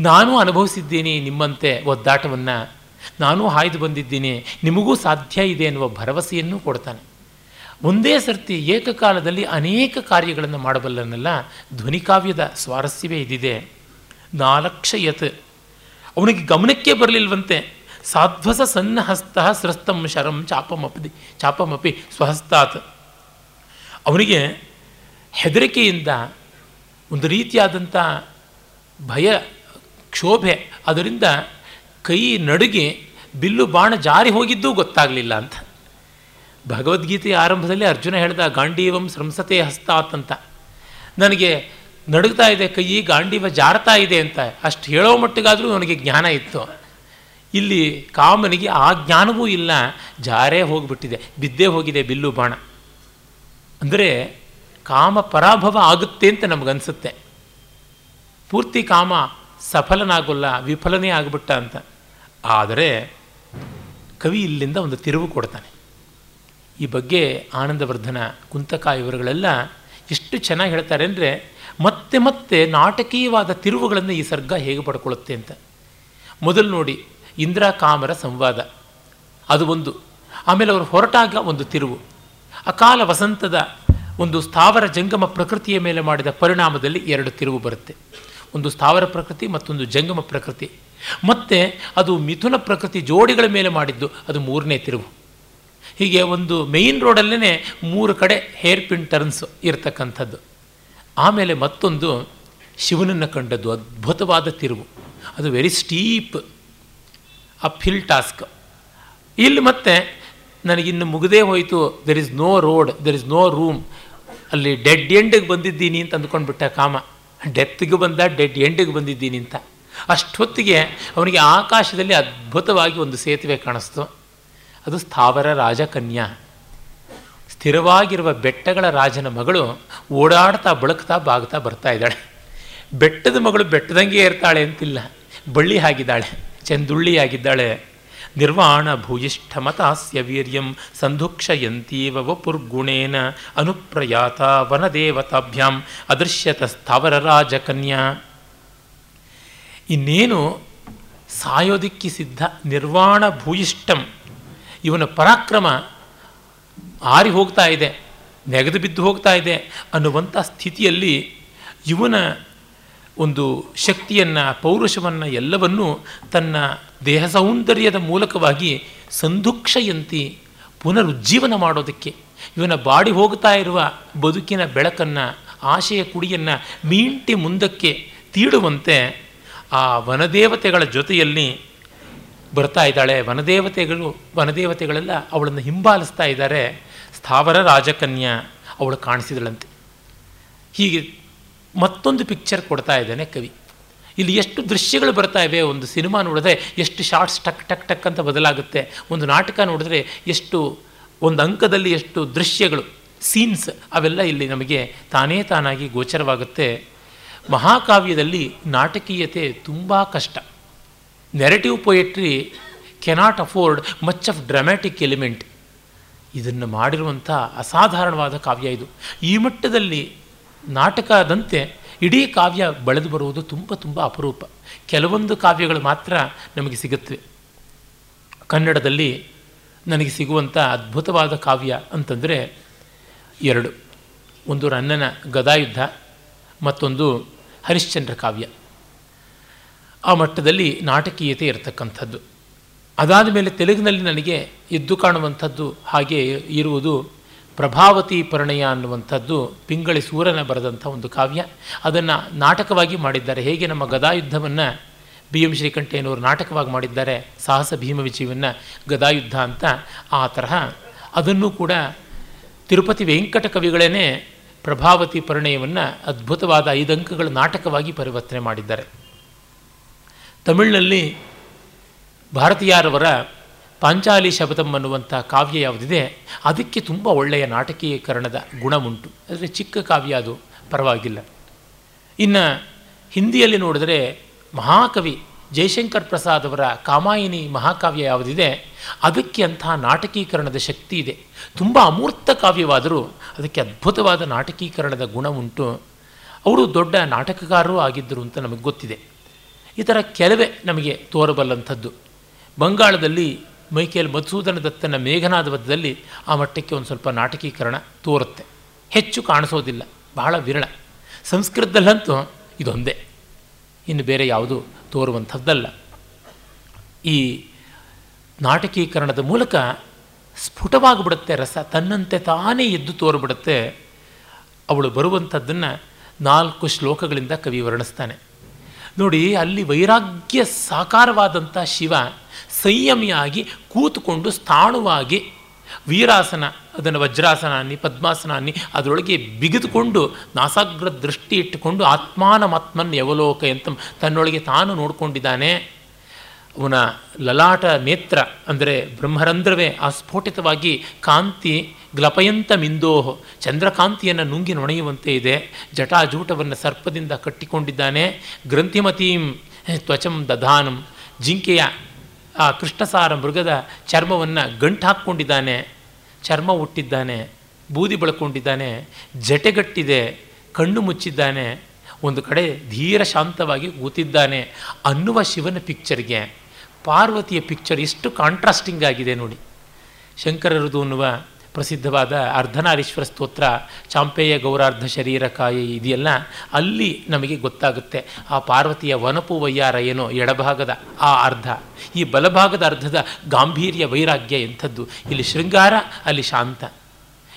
ನಾನು ಅನುಭವಿಸಿದ್ದೀನಿ ನಿಮ್ಮಂತೆ ಒದ್ದಾಟವನ್ನು. ನಾನು ಹಾಯ್ದು ಬಂದಿದ್ದೀನಿ, ನಿಮಗೂ ಸಾಧ್ಯ ಇದೆ ಎನ್ನುವ ಭರವಸೆಯನ್ನು ಕೊಡ್ತಾನೆ. ಒಂದೇ ಸರ್ತಿ ಏಕಕಾಲದಲ್ಲಿ ಅನೇಕ ಕಾರ್ಯಗಳನ್ನು ಮಾಡಬಲ್ಲನ್ನೆಲ್ಲ ಧ್ವನಿಕಾವ್ಯದ ಸ್ವಾರಸ್ಯವೇ ಇದಿದೆ. ನಾಲಕ್ಷ ಯತ್ ಅವನಿಗೆ ಗಮನಕ್ಕೆ ಬರಲಿಲ್ವಂತೆ. ಸಾಧ್ವಸ ಸನ್ನಹಸ್ತ ಸೃಸ್ತಂ ಶರಂ ಚಾಪಮಪಿ ಚಾಪಮಪಿ ಸ್ವಹಸ್ತಾತ್. ಅವನಿಗೆ ಹೆದರಿಕೆಯಿಂದ ಒಂದು ರೀತಿಯಾದಂಥ ಭಯ, ಕ್ಷೋಭೆ, ಅದರಿಂದ ಕೈ ನಡುಗೆ ಬಿಲ್ಲು ಬಾಣ ಜಾರಿ ಹೋಗಿದ್ದೂ ಗೊತ್ತಾಗಲಿಲ್ಲ ಅಂತ. ಭಗವದ್ಗೀತೆಯ ಆರಂಭದಲ್ಲಿ ಅರ್ಜುನ ಹೇಳ್ದ, ಗಾಂಡೀವಂ ಸಂಸತೆ ಹಸ್ತಾತ್ ಅಂತ. ನನಗೆ ನಡುಗ್ತಾ ಇದೆ ಕೈ, ಗಾಂಡೀವ ಜಾರ್ತಾ ಇದೆ ಅಂತ. ಅಷ್ಟು ಹೇಳೋ ಮಟ್ಟಿಗಾದರೂ ನನಗೆ ಜ್ಞಾನ ಇತ್ತು. ಇಲ್ಲಿ ಕಾಮನಿಗೆ ಆ ಜ್ಞಾನವೂ ಇಲ್ಲ. ಜಾರೇ ಹೋಗಿಬಿಟ್ಟಿದೆ. ಬಿದ್ದೇ ಹೋಗಿದೆ ಬಿಲ್ಲು ಬಾಣ. ಅಂದರೆ ಕಾಮ ಪರಾಭವ ಆಗುತ್ತೆ ಅಂತ ನಮಗನ್ಸುತ್ತೆ. ಪೂರ್ತಿ ಕಾಮ ಸಫಲನಾಗೋಲ್ಲ, ವಿಫಲನೇ ಆಗಿಬಿಟ್ಟ ಅಂತ. ಆದರೆ ಕವಿ ಇಲ್ಲಿಂದ ಒಂದು ತಿರುವು ಕೊಡ್ತಾನೆ. ಈ ಬಗ್ಗೆ ಆನಂದವರ್ಧನ ಕುಂತಕ ಇವರುಗಳೆಲ್ಲ ಎಷ್ಟು ಚೆನ್ನಾಗಿ ಹೇಳ್ತಾರೆ ಅಂದರೆ ಮತ್ತೆ ಮತ್ತೆ ನಾಟಕೀಯವಾದ ತಿರುವುಗಳನ್ನು ಈ ಸರ್ಗ ಹೇಗೆ ಪಡ್ಕೊಳ್ಳುತ್ತೆ ಅಂತ. ಮೊದಲು ನೋಡಿ, ಇಂದ್ರ ಕಾಮರ ಸಂವಾದ. ಅದು ಒಂದು. ಆಮೇಲೆ ಅವರು ಹೊರಟಾಗ ಒಂದು ತಿರುವು. ಅಕಾಲ ವಸಂತದ ಒಂದು ಸ್ಥಾವರ ಜಂಗಮ ಪ್ರಕೃತಿಯ ಮೇಲೆ ಮಾಡಿದ ಪರಿಣಾಮದಲ್ಲಿ ಎರಡು ತಿರುವು ಬರುತ್ತೆ. ಒಂದು ಸ್ಥಾವರ ಪ್ರಕೃತಿ ಮತ್ತೊಂದು ಜಂಗಮ ಪ್ರಕೃತಿ. ಮತ್ತು ಅದು ಮಿಥುನ ಪ್ರಕೃತಿ ಜೋಡಿಗಳ ಮೇಲೆ ಮಾಡಿದ್ದು, ಅದು ಮೂರನೇ ತಿರುವು. ಹೀಗೆ ಒಂದು ಮೇಯ್ನ್ ರೋಡಲ್ಲೇ ಮೂರು ಕಡೆ ಹೇರ್ ಪಿನ್ ಟರ್ನ್ಸ್ ಇರತಕ್ಕಂಥದ್ದು. ಆಮೇಲೆ ಮತ್ತೊಂದು ಶಿವನನ್ನು ಕಂಡದ್ದು, ಅದ್ಭುತವಾದ ತಿರುವು. ಅದು very steep up hill task ಇಲ್ಲಿ ಮತ್ತೆ ನನಗಿನ್ನು ಮುಗದೇ ಹೋಯಿತು there is no road there is no room ಅಲ್ಲಿ ಡೆಡ್ ಎಂಡಿಗೆ ಬಂದಿದ್ದೀನಿ ಅಂತ ಅಂದ್ಕೊಂಡ್ಬಿಟ್ಟ ಕಾಮ. ಡೆತ್ಗೆ ಬಂದ ಡೆಡ್ ಎಂಡಿಗೆ ಬಂದಿದ್ದೀನಿ ಅಂತ. ಅಷ್ಟೊತ್ತಿಗೆ ಅವನಿಗೆ ಆಕಾಶದಲ್ಲಿ ಅದ್ಭುತವಾಗಿ ಒಂದು ಸೇತುವೆ ಕಾಣಿಸ್ತು. ಅದು ಸ್ಥಾವರ ರಾಜಕನ್ಯಾ. ಸ್ಥಿರವಾಗಿರುವ ಬೆಟ್ಟಗಳ ರಾಜನ ಮಗಳು ಓಡಾಡ್ತಾ ಬಳಕ್ತಾ ಬಾಗ್ತಾ ಬರ್ತಾ ಇದ್ದಾಳೆ. ಬೆಟ್ಟದ ಮಗಳು ಬೆಟ್ಟದಂಗೆ ಇರ್ತಾಳೆ ಅಂತಿಲ್ಲ. ಬಳ್ಳಿ ಆಗಿದ್ದಾಳೆ ಚಂದುಳ್ಳಿಯಾಗಿದ್ದಾಳೆ ನಿರ್ವಾಣ ಭೂಯಿಷ್ಠ ಮತಾಸ್ಯ ವೀರ್ಯಂ ಸಂಧುಕ್ಷಯಂತೀವ ವಪುರ್ಗುಣೇನ ಅನುಪ್ರಯಾತ ವನದೇವತಾಭ್ಯಾಂ ಅದೃಶ್ಯತ ಸ್ಥಾವರ ರಾಜಕನ್ಯಾ. ಇನ್ನೇನು ಸಾಯೋದಿಕ್ಕಿ ಸಿದ್ಧ ನಿರ್ವಾಣ ಭೂಯಿಷ್ಠಂ. ಇವನ ಪರಾಕ್ರಮ ಆರಿ ಹೋಗ್ತಾ ಇದೆ, ನೆಗೆದು ಬಿದ್ದು ಹೋಗ್ತಾ ಇದೆ ಅನ್ನುವಂಥ ಸ್ಥಿತಿಯಲ್ಲಿ ಇವನ ಒಂದು ಶಕ್ತಿಯನ್ನು, ಪೌರುಷವನ್ನು ಎಲ್ಲವನ್ನೂ ತನ್ನ ದೇಹ ಸೌಂದರ್ಯದ ಮೂಲಕವಾಗಿ ಸಂಧುಕ್ಷಯಂತಿ ಪುನರುಜ್ಜೀವನ ಮಾಡೋದಕ್ಕೆ, ಇವನ ಬಾಡಿ ಹೋಗ್ತಾ ಇರುವ ಬದುಕಿನ ಬೆಳಕನ್ನು, ಆಶೆಯ ಕುಡಿಯನ್ನು ಮೀಂಟಿ ಮುಂದಕ್ಕೆ ತೀಡುವಂತೆ ಆ ವನದೇವತೆಗಳ ಜೊತೆಯಲ್ಲಿ ಬರ್ತಾ ಇದ್ದಾಳೆ. ವನದೇವತೆಗಳು, ವನದೇವತೆಗಳೆಲ್ಲ ಅವಳನ್ನು ಹಿಂಬಾಲಿಸ್ತಾ ಇದ್ದಾರೆ. ಸ್ಥಾವರ ರಾಜಕನ್ಯಾ ಅವಳು ಕಾಣಿಸಿದಳಂತೆ. ಹೀಗೆ ಮತ್ತೊಂದು ಪಿಕ್ಚರ್ ಕೊಡ್ತಾ ಇದ್ದಾನೆ ಕವಿ. ಇಲ್ಲಿ ಎಷ್ಟು ದೃಶ್ಯಗಳು ಬರ್ತಾ ಇವೆ. ಒಂದು ಸಿನಿಮಾ ನೋಡಿದ್ರೆ ಎಷ್ಟು ಶಾರ್ಟ್ಸ್ ಟಕ್ ಟಕ್ ಟಕ್ ಅಂತ ಬದಲಾಗುತ್ತೆ. ಒಂದು ನಾಟಕ ನೋಡಿದ್ರೆ ಎಷ್ಟು, ಒಂದು ಅಂಕದಲ್ಲಿ ಎಷ್ಟು ದೃಶ್ಯಗಳು, ಸೀನ್ಸ್ ಅವೆಲ್ಲ ಇಲ್ಲಿ ನಮಗೆ ತಾನೇ ತಾನಾಗಿ ಗೋಚರವಾಗುತ್ತೆ. ಮಹಾಕಾವ್ಯದಲ್ಲಿ ನಾಟಕೀಯತೆ ತುಂಬ ಕಷ್ಟ. Narrative poetry cannot afford much of dramatic element ಇದನ್ನು ಮಾಡಿರುವಂಥ ಅಸಾಧಾರಣವಾದ ಕಾವ್ಯ ಇದು. ಈ ಮಟ್ಟದಲ್ಲಿ ನಾಟಕದಂತೆ ಇಡೀ ಕಾವ್ಯ ಬೆಳೆದು ಬರುವುದು ತುಂಬ ತುಂಬ ಅಪರೂಪ. ಕೆಲವೊಂದು ಕಾವ್ಯಗಳು ಮಾತ್ರ ನಮಗೆ ಸಿಗುತ್ತವೆ. ಕನ್ನಡದಲ್ಲಿ ನನಗೆ ಸಿಗುವಂಥ ಅದ್ಭುತವಾದ ಕಾವ್ಯ ಅಂತಂದರೆ ಎರಡು. ಒಂದು ರನ್ನನ ಗದಾಯುದ್ಧ ಮತ್ತೊಂದು ಹರಿಶ್ಚಂದ್ರ ಕಾವ್ಯ. ಆ ಮಟ್ಟದಲ್ಲಿ ನಾಟಕೀಯತೆ ಇರತಕ್ಕಂಥದ್ದು. ಅದಾದ ಮೇಲೆ ತೆಲುಗಿನಲ್ಲಿ ನನಗೆ ಎದ್ದು ಕಾಣುವಂಥದ್ದು ಹಾಗೆ ಇರುವುದು ಪ್ರಭಾವತಿ ಪರಿಣಯ ಅನ್ನುವಂಥದ್ದು ಪಿಂಗಳಿ ಸೂರನ ಬರೆದಂಥ ಒಂದು ಕಾವ್ಯ. ಅದನ್ನು ನಾಟಕವಾಗಿ ಮಾಡಿದ್ದಾರೆ. ಹೇಗೆ ನಮ್ಮ ಗದಾಯುದ್ಧವನ್ನು ಬಿ ಎಂ ಶ್ರೀಕಂಠಯ್ಯನವರು ನಾಟಕವಾಗಿ ಮಾಡಿದ್ದಾರೆ, ಸಾಹಸ ಭೀಮ ವಿಜಯವನ್ನು ಗದಾಯುದ್ಧ ಅಂತ ಆ ತರಹ. ಅದನ್ನು ಕೂಡ ತಿರುಪತಿ ವೆಂಕಟ ಕವಿಗಳೇ ಪ್ರಭಾವತಿ ಪರಿಣಯವನ್ನು ಅದ್ಭುತವಾದ ಐದು ಅಂಕಗಳ ನಾಟಕವಾಗಿ ಪರಿವರ್ತನೆ ಮಾಡಿದ್ದಾರೆ. ತಮಿಳಿನಲ್ಲಿ ಭಾರತೀಯರವರ ಪಾಂಚಾಲಿ ಶಬದಂ ಅನ್ನುವಂಥ ಕಾವ್ಯ ಯಾವುದಿದೆ, ಅದಕ್ಕೆ ತುಂಬ ಒಳ್ಳೆಯ ನಾಟಕೀಕರಣದ ಉಂಟು ಆದರೆ ಚಿಕ್ಕ ಕಾವ್ಯ ಅದು, ಪರವಾಗಿಲ್ಲ. ಇನ್ನು ಹಿಂದಿಯಲ್ಲಿ ನೋಡಿದರೆ ಮಹಾಕವಿ ಜಯಶಂಕರ್ ಪ್ರಸಾದ್ ಅವರ ಕಾಮಾಯಿನಿ ಮಹಾಕಾವ್ಯ ಯಾವುದಿದೆ, ಅದಕ್ಕೆ ಅಂತಹ ನಾಟಕೀಕರಣದ ಶಕ್ತಿ ಇದೆ. ತುಂಬ ಅಮೂರ್ತ ಕಾವ್ಯವಾದರೂ ಅದಕ್ಕೆ ಅದ್ಭುತವಾದ ನಾಟಕೀಕರಣದ ಗುಣ ಉಂಟು. ಅವರು ದೊಡ್ಡ ನಾಟಕಕಾರರೂ ಆಗಿದ್ದರು ಅಂತ ನಮಗೆ ಗೊತ್ತಿದೆ. ಈ ಥರ ಕೆಲವೇ ನಮಗೆ ತೋರಬಲ್ಲಂಥದ್ದು. ಬಂಗಾಳದಲ್ಲಿ ಮೈಕೇಲ್ ಮಧುಸೂದನ ದತ್ತನ ಮೇಘನಾದ ಬದ್ಧದಲ್ಲಿ ಆ ಮಟ್ಟಕ್ಕೆ ಒಂದು ಸ್ವಲ್ಪ ನಾಟಕೀಕರಣ ತೋರುತ್ತೆ. ಹೆಚ್ಚು ಕಾಣಿಸೋದಿಲ್ಲ, ಬಹಳ ವಿರಳ. ಸಂಸ್ಕೃತದಲ್ಲಂತೂ ಇದೊಂದೇ. ಇನ್ನು ಬೇರೆ ಯಾವುದು ತೋರುವಂಥದ್ದಲ್ಲ. ಈ ನಾಟಕೀಕರಣದ ಮೂಲಕ ಸ್ಫುಟವಾಗಿಬಿಡುತ್ತೆ ರಸ, ತನ್ನಂತೆ ತಾನೇ ಎದ್ದು ತೋರ್ಬಿಡುತ್ತೆ. ಅವಳು ಬರುವಂಥದ್ದನ್ನು ನಾಲ್ಕು ಶ್ಲೋಕಗಳಿಂದ ಕವಿ ವರ್ಣಿಸ್ತಾನೆ. ನೋಡಿ, ಅಲ್ಲಿ ವೈರಾಗ್ಯ ಸಾಕಾರವಾದಂಥ ಶಿವ ಸಂಯಮಿಯಾಗಿ ಕೂತುಕೊಂಡು ಸ್ಥಾಣುವಾಗಿ ವೀರಾಸನ, ಅದನ್ನು ವಜ್ರಾಸನ ಅನ್ನಿ ಅದರೊಳಗೆ ಬಿಗಿದುಕೊಂಡು ನಾಸಾಗ್ರ ದೃಷ್ಟಿ ಇಟ್ಟುಕೊಂಡು ಆತ್ಮಾನಮಾತ್ಮನ್ ಯವಲೋಕ ಎಂತ ತನ್ನೊಳಗೆ ತಾನು ನೋಡಿಕೊಂಡಿದ್ದಾನೆ. ಅವನ ಲಲಾಟ ನೇತ್ರ ಅಂದರೆ ಬ್ರಹ್ಮರಂಧ್ರವೇ ಸ್ಫೋಟಿತವಾಗಿ ಕಾಂತಿ ಗ್ಲಪಯಂತ ಮಿಂದೋಹ್ ಚಂದ್ರಕಾಂತಿಯನ್ನು ನುಂಗಿ ನೊಣೆಯುವಂತೆ ಇದೆ. ಜಟಾಜೂಟವನ್ನು ಸರ್ಪದಿಂದ ಕಟ್ಟಿಕೊಂಡಿದ್ದಾನೆ. ಗ್ರಂಥಿಮತೀಂ ತ್ವಚಂ ದಧಾನಂ. ಜಿಂಕೆಯ ಆ ಕೃಷ್ಣಸಾರ ಮೃಗದ ಚರ್ಮವನ್ನು ಗಂಟು ಹಾಕ್ಕೊಂಡಿದ್ದಾನೆ. ಚರ್ಮ ಹುಟ್ಟಿದ್ದಾನೆ. ಬೂದಿ ಬಳಕೊಂಡಿದ್ದಾನೆ. ಜಟೆಗಟ್ಟಿದೆ. ಕಣ್ಣು ಮುಚ್ಚಿದ್ದಾನೆ. ಒಂದು ಕಡೆ ಧೀರ ಶಾಂತವಾಗಿ ಕೂತಿದ್ದಾನೆ ಅನ್ನುವ ಶಿವನ ಪಿಕ್ಚರ್ಗೆ ಪಾರ್ವತಿಯ ಪಿಕ್ಚರ್ ಎಷ್ಟು ಕಾಂಟ್ರಾಸ್ಟಿಂಗ್ ಆಗಿದೆ ನೋಡಿ. ಶಂಕರರುದು ಅನ್ನುವ ಪ್ರಸಿದ್ಧವಾದ ಅರ್ಧನಾರೀಶ್ವರ ಸ್ತೋತ್ರ, ಚಾಂಪೇಯ ಗೌರಾರ್ಧ ಶರೀರ ಕಾಯಿ ಇದೆಯಲ್ಲ, ಅಲ್ಲಿ ನಮಗೆ ಗೊತ್ತಾಗುತ್ತೆ ಆ ಪಾರ್ವತಿಯ ವನಪು ವಯ್ಯಾರ ಏನೋ ಎಡಭಾಗದ ಆ ಅರ್ಧ. ಈ ಬಲಭಾಗದ ಅರ್ಧದ ಗಾಂಭೀರ್ಯ ವೈರಾಗ್ಯ ಎಂಥದ್ದು? ಇಲ್ಲಿ ಶೃಂಗಾರ, ಅಲ್ಲಿ ಶಾಂತ.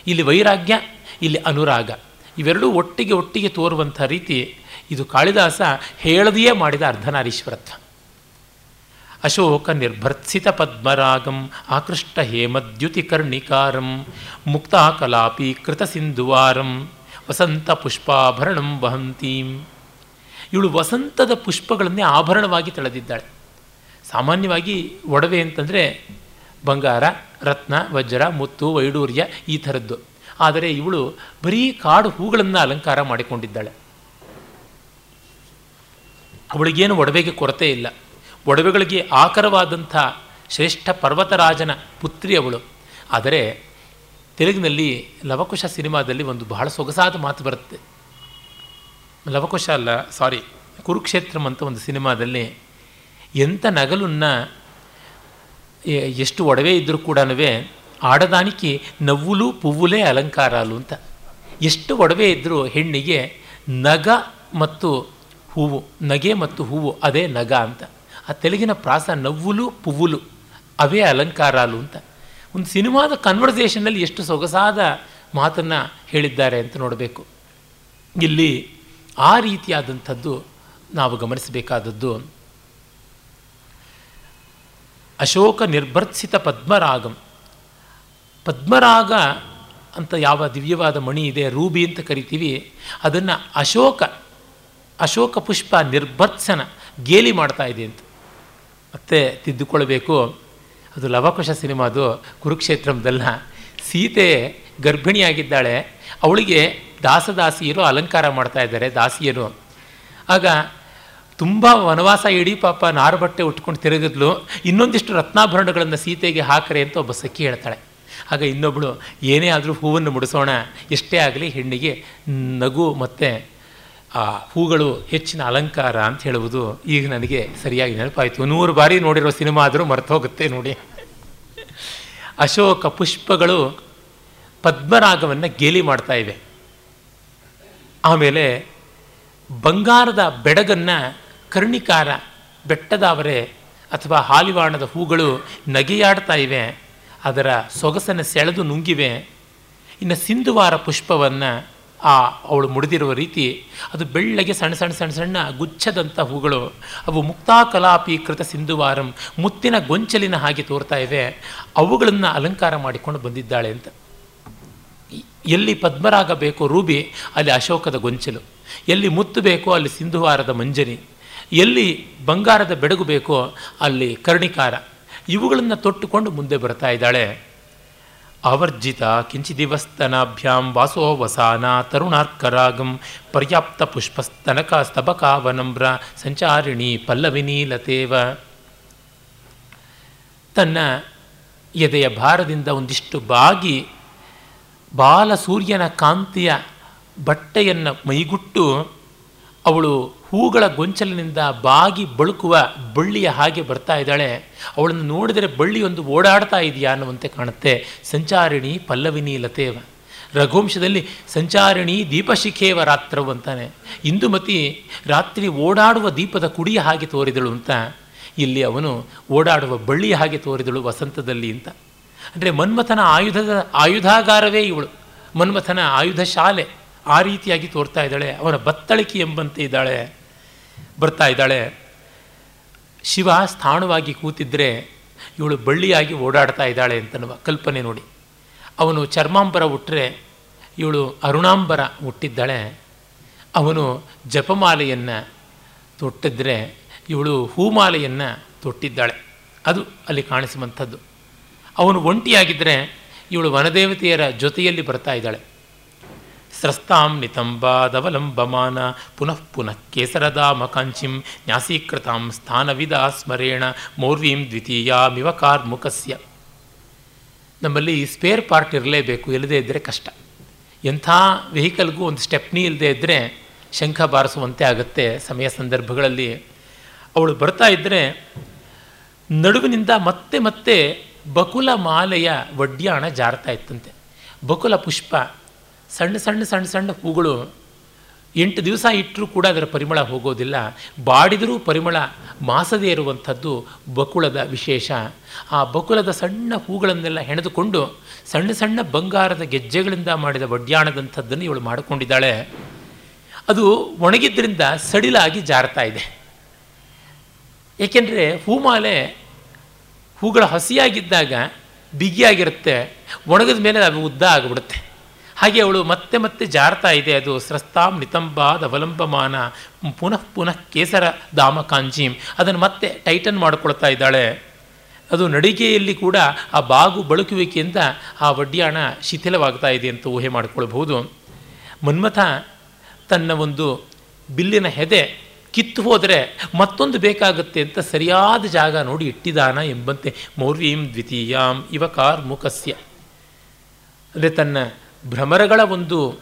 ಇಲ್ಲಿ ವೈರಾಗ್ಯ, ಇಲ್ಲಿ ಅನುರಾಗ. ಇವೆರಡೂ ಒಟ್ಟಿಗೆ ಒಟ್ಟಿಗೆ ತೋರುವಂಥ ರೀತಿ ಇದು ಕಾಳಿದಾಸ ಹೇಳದೆಯೇ ಮಾಡಿದ ಅರ್ಧನಾರೀಶ್ವರತ್ವ. ಅಶೋಕ ನಿರ್ಭರ್ತ್ಸಿತ ಪದ್ಮರಾಗಂ ಆಕೃಷ್ಟ ಹೇಮದ್ಯುತಿ ಕರ್ಣಿಕಾರಂ ಮುಕ್ತಾಕಲಾಪಿ ಕೃತ ಸಿಂಧುವಾರಂ ವಸಂತ ಪುಷ್ಪಾಭರಣಂ ವಹಂತೀಂ. ಇವಳು ವಸಂತದ ಪುಷ್ಪಗಳನ್ನೇ ಆಭರಣವಾಗಿ ತಳೆದಿದ್ದಾಳೆ. ಸಾಮಾನ್ಯವಾಗಿ ಒಡವೆ ಅಂತಂದರೆ ಬಂಗಾರ, ರತ್ನ, ವಜ್ರ, ಮುತ್ತು, ವೈಡೂರ್ಯ ಈ ಥರದ್ದು. ಆದರೆ ಇವಳು ಬರೀ ಕಾಡು ಹೂಗಳನ್ನು ಅಲಂಕಾರ ಮಾಡಿಕೊಂಡಿದ್ದಾಳೆ. ಅವಳಿಗೇನು ಒಡವೆಗೆ ಕೊರತೆ ಇಲ್ಲ. ಒಡವೆಗಳಿಗೆ ಆಕರವಾದಂಥ ಶ್ರೇಷ್ಠ ಪರ್ವತರಾಜನ ಪುತ್ರಿ ಅವಳು ಆದರೆ ತೆಲುಗಿನಲ್ಲಿ ಲವಕುಶ ಸಿನಿಮಾದಲ್ಲಿ ಒಂದು ಬಹಳ ಸೊಗಸಾದ ಮಾತು ಬರುತ್ತೆ. ಲವಕುಶ ಅಲ್ಲ, ಸಾರಿ, ಕುರುಕ್ಷೇತ್ರಂ ಅಂತ ಒಂದು ಸಿನಿಮಾದಲ್ಲಿ ಎಂಥ ನಗಲನ್ನ ಎಷ್ಟು ಒಡವೆ ಇದ್ದರೂ ಕೂಡ ಆಡದಾನಿಕೆ ನವ್ವುಲು ಪುವ್ವುಲೇ ಅಲಂಕಾರಾಲು ಅಂತ. ಎಷ್ಟು ಒಡವೆ ಇದ್ದರೂ ಹೆಣ್ಣಿಗೆ ನಗ ಮತ್ತು ಹೂವು, ನಗೆ ಮತ್ತು ಹೂವು, ಅದೇ ನಗ ಅಂತ. ಆ ತೆಲುಗಿನ ಪ್ರಾಸ ನವ್ವುಲು ಪುವ್ವುಲು, ಅವೇ ಅಲಂಕಾರಾಲು ಅಂತ. ಒಂದು ಸಿನಿಮಾದ ಕನ್ವರ್ಸೇಷನ್ನಲ್ಲಿ ಎಷ್ಟು ಸೊಗಸಾದ ಮಾತನ್ನು ಹೇಳಿದ್ದಾರೆ ಅಂತ ನೋಡಬೇಕು. ಇಲ್ಲಿ ಆ ರೀತಿಯಾದಂಥದ್ದು ನಾವು ಗಮನಿಸಬೇಕಾದದ್ದು. ಅಶೋಕ ನಿರ್ಭರ್ಸಿತ ಪದ್ಮರಾಗಂ. ಪದ್ಮರಾಗ ಅಂತ ಯಾವ ದಿವ್ಯವಾದ ಮಣಿ ಇದೆ, ರೂಬಿ ಅಂತ ಕರಿತೀವಿ, ಅದನ್ನು ಅಶೋಕ ಅಶೋಕ ಪುಷ್ಪ ನಿರ್ಭರ್ಸನ ಗೇಲಿ ಮಾಡ್ತಾ ಇದೆ ಅಂತ. ಮತ್ತೆ ತಿದ್ದುಕೊಳ್ಬೇಕು. ಅದು ಲವಕುಶ ಸಿನಿಮಾದು ಕುರುಕ್ಷೇತ್ರದಲ್ಲ ಸೀತೆ ಗರ್ಭಿಣಿಯಾಗಿದ್ದಾಳೆ. ಅವಳಿಗೆ ದಾಸದಾಸಿಯರು ಅಲಂಕಾರ ಮಾಡ್ತಾ ಇದ್ದಾರೆ, ದಾಸಿಯರು. ಆಗ ತುಂಬ ವನವಾಸ ಇಡೀ ಪಾಪ ನಾರು ಬಟ್ಟೆ ಉಟ್ಕೊಂಡು ತಿರುಗಿದ್ಲು. ಇನ್ನೊಂದಿಷ್ಟು ರತ್ನಾಭರಣಗಳನ್ನು ಸೀತೆಗೆ ಹಾಕರೆ ಅಂತ ಒಬ್ಬ ಸಖಿ ಹೇಳ್ತಾಳೆ. ಆಗ ಇನ್ನೊಬ್ಬಳು ಏನೇ ಆದರೂ ಹೂವನ್ನು ಮುಡಿಸೋಣ, ಎಷ್ಟೇ ಆಗಲಿ ಹೆಣ್ಣಿಗೆ ನಗು ಮತ್ತು ಆ ಹೂಗಳು ಹೆಚ್ಚಿನ ಅಲಂಕಾರ ಅಂತ ಹೇಳುವುದು ಈಗ ನನಗೆ ಸರಿಯಾಗಿ ನೆನಪಾಯಿತು. ನೂರು ಬಾರಿ ನೋಡಿರೋ ಸಿನಿಮಾ ಆದರೂ ಮರ್ತೋಗುತ್ತೆ ನೋಡಿ. ಅಶೋಕ ಪುಷ್ಪಗಳು ಪದ್ಮರಾಗವನ್ನು ಗೇಲಿ ಮಾಡ್ತಾ ಇವೆ. ಆಮೇಲೆ ಬಂಗಾರದ ಬೆಡಗನ್ನು ಕರ್ಣಿಕಾರ ಬೆಟ್ಟದಾವರೆ ಅಥವಾ ಹಾಲಿವಾಣದ ಹೂಗಳು ನಗೆಯಾಡ್ತಾ ಇವೆ. ಅದರ ಸೊಗಸನ್ನು ಸೆಳೆದು ನುಂಗಿವೆ. ಇನ್ನು ಸಿಂಧುವಾರ ಪುಷ್ಪವನ್ನು ಆ ಅವಳು ಮುಡಿದಿರುವ ರೀತಿ ಅದು ಬೆಳ್ಳಗೆ ಸಣ್ಣ ಸಣ್ಣ ಸಣ್ಣ ಸಣ್ಣ ಗುಚ್ಛದಂಥ ಹೂಗಳು. ಅವು ಮುಕ್ತಾಕಲಾಪಿ ಕೃತ ಸಿಂಧುವಾರಂ, ಮುತ್ತಿನ ಗೊಂಚಲಿನ ಹಾಗೆ ತೋರ್ತಾ ಇವೆ. ಅವುಗಳನ್ನು ಅಲಂಕಾರ ಮಾಡಿಕೊಂಡು ಬಂದಿದ್ದಾಳೆ ಅಂತ. ಎಲ್ಲಿ ಪದ್ಮರಾಗ ಬೇಕೋ ರೂಬಿ, ಅಲ್ಲಿ ಅಶೋಕದ ಗೊಂಚಲು. ಎಲ್ಲಿ ಮುತ್ತು ಬೇಕೋ ಅಲ್ಲಿ ಸಿಂಧುವಾರದ ಮಂಜರಿ. ಎಲ್ಲಿ ಬಂಗಾರದ ಬೆಡಗು ಬೇಕೋ ಅಲ್ಲಿ ಕರ್ಣಿಕಾರ. ಇವುಗಳನ್ನು ತೊಟ್ಟುಕೊಂಡು ಮುಂದೆ ಬರ್ತಾ ಇದ್ದಾಳೆ. ಆವರ್ಜಿತ ಕಿಂಚಿದಿವಸ್ತನಾಭ್ಯಾಂ ವಾಸೋ ವಸಾನ ತರುಣಾರ್ಕರಾಗಂ ಪರ್ಯಾಪ್ತ ಪುಷ್ಪಸ್ತನಕ ಸ್ತಬಕಾವನಮ್ರ ಸಂಚಾರಿಣಿ ಪಲ್ಲವಿನಿ ಲತೇವ ತನ್ನ ಎದೆಯ ಭಾರದಿಂದ ಒಂದಿಷ್ಟು ಬಾಗಿ ಬಾಲ ಸೂರ್ಯನ ಕಾಂತಿಯ ಬಟ್ಟೆಯನ್ನು ಮೈಗುಟ್ಟು ಅವಳು ಹೂಗಳ ಗೊಂಚಲಿನಿಂದ ಬಾಗಿ ಬಳುಕುವ ಬಳ್ಳಿಯ ಹಾಗೆ ಬರ್ತಾ ಇದ್ದಾಳೆ. ಅವಳನ್ನು ನೋಡಿದರೆ ಬಳ್ಳಿ ಒಂದು ಓಡಾಡ್ತಾ ಇದೆಯಾ ಅನ್ನುವಂತೆ ಕಾಣುತ್ತೆ. ಸಂಚಾರಿಣಿ ಪಲ್ಲವಿನಿ ಲತೇವ. ರಘುವಂಶದಲ್ಲಿ ಸಂಚಾರಿಣಿ ದೀಪಶಿಖೇವ ರಾತ್ರವು ಅಂತಾನೆ. ಇಂದುಮತಿ ರಾತ್ರಿ ಓಡಾಡುವ ದೀಪದ ಕುಡಿಯ ಹಾಗೆ ತೋರಿದಳು ಅಂತ. ಇಲ್ಲಿ ಅವನು ಓಡಾಡುವ ಬಳ್ಳಿಯ ಹಾಗೆ ತೋರಿದಳು ವಸಂತದಲ್ಲಿ ಅಂತ. ಅಂದರೆ ಮನ್ಮಥನ ಆಯುಧದ ಆಯುಧಾಗಾರವೇ ಇವಳು. ಮನ್ಮಥನ ಆಯುಧ ಶಾಲೆ ಆ ರೀತಿಯಾಗಿ ತೋರ್ತಾ ಇದ್ದಾಳೆ. ಅವರ ಬತ್ತಳಿಕೆ ಎಂಬಂತೆ ಇದ್ದಾಳೆ. ಬರ್ತಾ ಇದ್ದಾಳೆ. ಶಿವ ಸ್ಥಾಣವಾಗಿ ಕೂತಿದ್ರೆ ಇವಳು ಬಳ್ಳಿಯಾಗಿ ಓಡಾಡ್ತಾ ಇದ್ದಾಳೆ ಅಂತನ್ನುವ ಕಲ್ಪನೆ ನೋಡಿ. ಅವನು ಚರ್ಮಾಂಬರ ಹುಟ್ಟರೆ ಇವಳು ಅರುಣಾಂಬರ ಹುಟ್ಟಿದ್ದಾಳೆ ಅವನು ಜಪಮಾಲೆಯನ್ನು ತೊಟ್ಟಿದ್ರೆ ಇವಳು ಹೂಮಾಲೆಯನ್ನು ತೊಟ್ಟಿದ್ದಾಳೆ. ಅದು ಅಲ್ಲಿ ಕಾಣಿಸುವಂಥದ್ದು. ಅವನು ಒಂಟಿಯಾಗಿದ್ದರೆ ಇವಳು ವನದೇವತೆಯರ ಜೊತೆಯಲ್ಲಿ ಬರ್ತಾ ಇದ್ದಾಳೆ. ಸ್ರಸ್ತಾಂ ನಿತಂಬಾದವಲಂಬಮಾನ ಪುನಃ ಪುನಃ ಕೇಸರದಾಮ ಕಾಂಚಿಂ ನ್ಯಾಸೀಕೃತಾಂ ಸ್ಥಾನವಿದ ಸ್ಮರೇಣ. ಮೌರ್ವೀಂ ದ್ವಿತೀಯಾಮಿವ ಕಾರ್ಮುಖಸ್ಯ ನಮ್ಮಲ್ಲಿ ಸ್ಪೇರ್ ಪಾರ್ಟ್ ಇರಲೇಬೇಕು, ಇಲ್ಲದೇ ಇದ್ದರೆ ಕಷ್ಟ. ಎಂಥ ವೆಹಿಕಲ್ಗೂ ಒಂದು ಸ್ಟೆಪ್ನಿ ಇಲ್ಲದೇ ಇದ್ದರೆ ಶಂಖ ಬಾರಿಸುವಂತೆ ಆಗುತ್ತೆ ಸಮಯ ಸಂದರ್ಭಗಳಲ್ಲಿ. ಅವಳು ಬರ್ತಾ ಇದ್ದರೆ ನಡುವಿನಿಂದ ಮತ್ತೆ ಮತ್ತೆ ಬಕುಲ ಮಾಲೆಯ ಒಡ್ಯಾಣ ಜಾರ್ತಾ ಇತ್ತಂತೆ. ಬಕುಲ ಪುಷ್ಪ ಸಣ್ಣ ಸಣ್ಣ ಸಣ್ಣ ಸಣ್ಣ ಹೂಗಳು ಎಂಟು ದಿವಸ ಇಟ್ಟರೂ ಕೂಡ ಅದರ ಪರಿಮಳ ಹೋಗೋದಿಲ್ಲ. ಬಾಡಿದರೂ ಪರಿಮಳ ಮಾಸದೇ ಇರುವಂಥದ್ದು ಬಕುಳದ ವಿಶೇಷ. ಆ ಬಕುಳದ ಸಣ್ಣ ಹೂಗಳನ್ನೆಲ್ಲ ಹೆಣೆದುಕೊಂಡು ಸಣ್ಣ ಸಣ್ಣ ಬಂಗಾರದ ಗೆಜ್ಜೆಗಳಿಂದ ಮಾಡಿದ ವಡ್ಯಾಣದಂಥದ್ದನ್ನು ಇವಳು ಮಾಡಿಕೊಂಡಿದ್ದಾಳೆ. ಅದು ಒಣಗಿದ್ರಿಂದ ಸಡಿಲಾಗಿ ಜಾರ್ತಾ ಇದೆ. ಏಕೆಂದರೆ ಹೂಮಾಲೆ ಹೂಗಳ ಹಸಿಯಾಗಿದ್ದಾಗ ಬಿಗಿಯಾಗಿರುತ್ತೆ, ಒಣಗಿದ ಮೇಲೆ ಅದು ಉದ್ದ ಆಗಿಬಿಡುತ್ತೆ. ಹಾಗೆ ಅವಳು ಮತ್ತೆ ಮತ್ತೆ ಜಾರ್ತಾ ಇದೆ. ಅದು ಸ್ರಸ್ತಾಂ ನಿತಂಬಾದ ಅವಲಂಬಮಾನ. ಪುನಃ ಪುನಃ ಕೇಸರ ದಾಮ ಕಾಂಜೀಂ ಅದನ್ನು ಮತ್ತೆ ಟೈಟನ್ ಮಾಡಿಕೊಳ್ತಾ ಇದ್ದಾಳೆ. ಅದು ನಡಿಗೆಯಲ್ಲಿ ಕೂಡ ಆ ಬಾಗು ಬಳುಕುವಿಕೆಯಿಂದ ಆ ವಡ್ಯಾಣ ಶಿಥಿಲವಾಗ್ತಾ ಇದೆ ಅಂತ ಊಹೆ ಮಾಡಿಕೊಳ್ಬಹುದು. ಮನ್ಮಥ ತನ್ನ ಒಂದು ಬಿಲ್ಲಿನ ಹೆದೆ ಕಿತ್ತು ಹೋದರೆ ಮತ್ತೊಂದು ಬೇಕಾಗುತ್ತೆ ಅಂತ ಸರಿಯಾದ ಜಾಗ ನೋಡಿ ಇಟ್ಟಿದಾನ ಎಂಬಂತೆ ಮೌರ್ಯಂ ದ್ವಿತೀಯಾಂ ಇವ ಕಾರ್ಮುಖಸ್ಯ ಅಂದರೆ ತನ್ನ ಭ್ರಮರಗಳ ಒಂದು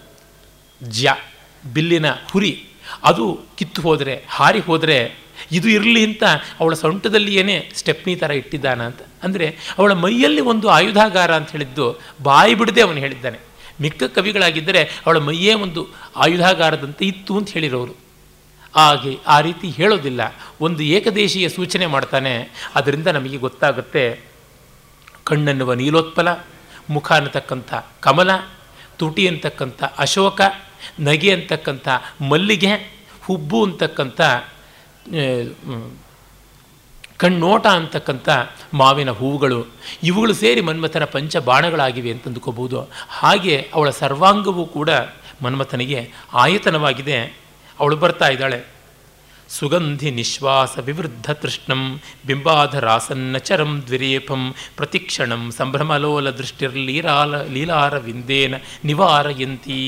ಜ್ಯ, ಬಿಲ್ಲಿನ ಹುರಿ, ಅದು ಕಿತ್ತು ಹೋದರೆ, ಹಾರಿ ಹೋದರೆ ಇದು ಇರಲಿ ಅಂತ ಅವಳ ಸೊಂಟದಲ್ಲಿ ಏನೇ ಸ್ಟೆಪ್ನಿ ಥರ ಇಟ್ಟಿದ್ದಾನ ಅಂತ. ಅಂದರೆ ಅವಳ ಮೈಯಲ್ಲಿ ಒಂದು ಆಯುಧಾಗಾರ ಅಂತ ಹೇಳಿದ್ದು ಬಾಯಿ ಬಿಡದೆ ಅವನು ಹೇಳಿದ್ದಾನೆ. ಮಿಕ್ಕ ಕವಿಗಳಾಗಿದ್ದರೆ ಅವಳ ಮೈಯೇ ಒಂದು ಆಯುಧಾಗಾರದಂತೆ ಇತ್ತು ಅಂತ ಹೇಳಿರೋರು. ಹಾಗೆ ಆ ರೀತಿ ಹೇಳೋದಿಲ್ಲ. ಒಂದು ಏಕದೇಶೀಯ ಸೂಚನೆ ಮಾಡ್ತಾನೆ. ಅದರಿಂದ ನಮಗೆ ಗೊತ್ತಾಗುತ್ತೆ ಕಣ್ಣನ್ನುವ ನೀಲೋತ್ಪಲ, ಮುಖ ಅನ್ನತಕ್ಕಂಥ ಕಮಲ ತುಟಿ ಅಂತಕ್ಕಂಥ, ಅಶೋಕ ನಗೆ ಅಂತಕ್ಕಂಥ, ಮಲ್ಲಿಗೆ ಹುಬ್ಬು ಅಂತಕ್ಕಂಥ ಕಣ್ಣೋಟ ಅಂತಕ್ಕಂಥ ಮಾವಿನ ಹೂವುಗಳು, ಇವುಗಳು ಸೇರಿ ಮನ್ಮಥನ ಪಂಚ ಬಾಣಗಳಾಗಿವೆ ಅಂತ ಅಂದ್ಕೋಬಹುದು ಹಾಗೆ ಅವಳ ಸರ್ವಾಂಗವೂ ಕೂಡ ಮನ್ಮಥನಿಗೆ ಆಯತನವಾಗಿದೆ. ಅವಳು ಬರ್ತಾ ಇದ್ದಾಳೆ. ಸುಗಂಧಿ ನಿಶ್ವಾಸ ವಿವೃದ್ಧ ತೃಷ್ಣಂ ಬಿಂಬಾಧರಾಸನ್ನ ಚರಂ ದ್ವಿರೇಪಂ ಪ್ರತಿಕ್ಷಣಂ ಸಂಭ್ರಮಲೋಲ ದೃಷ್ಟಿರ್ಲೀಲಾಲ ಲೀಲಾರ ವಿಂದೇನ ನಿವಾರಯಂತಿ.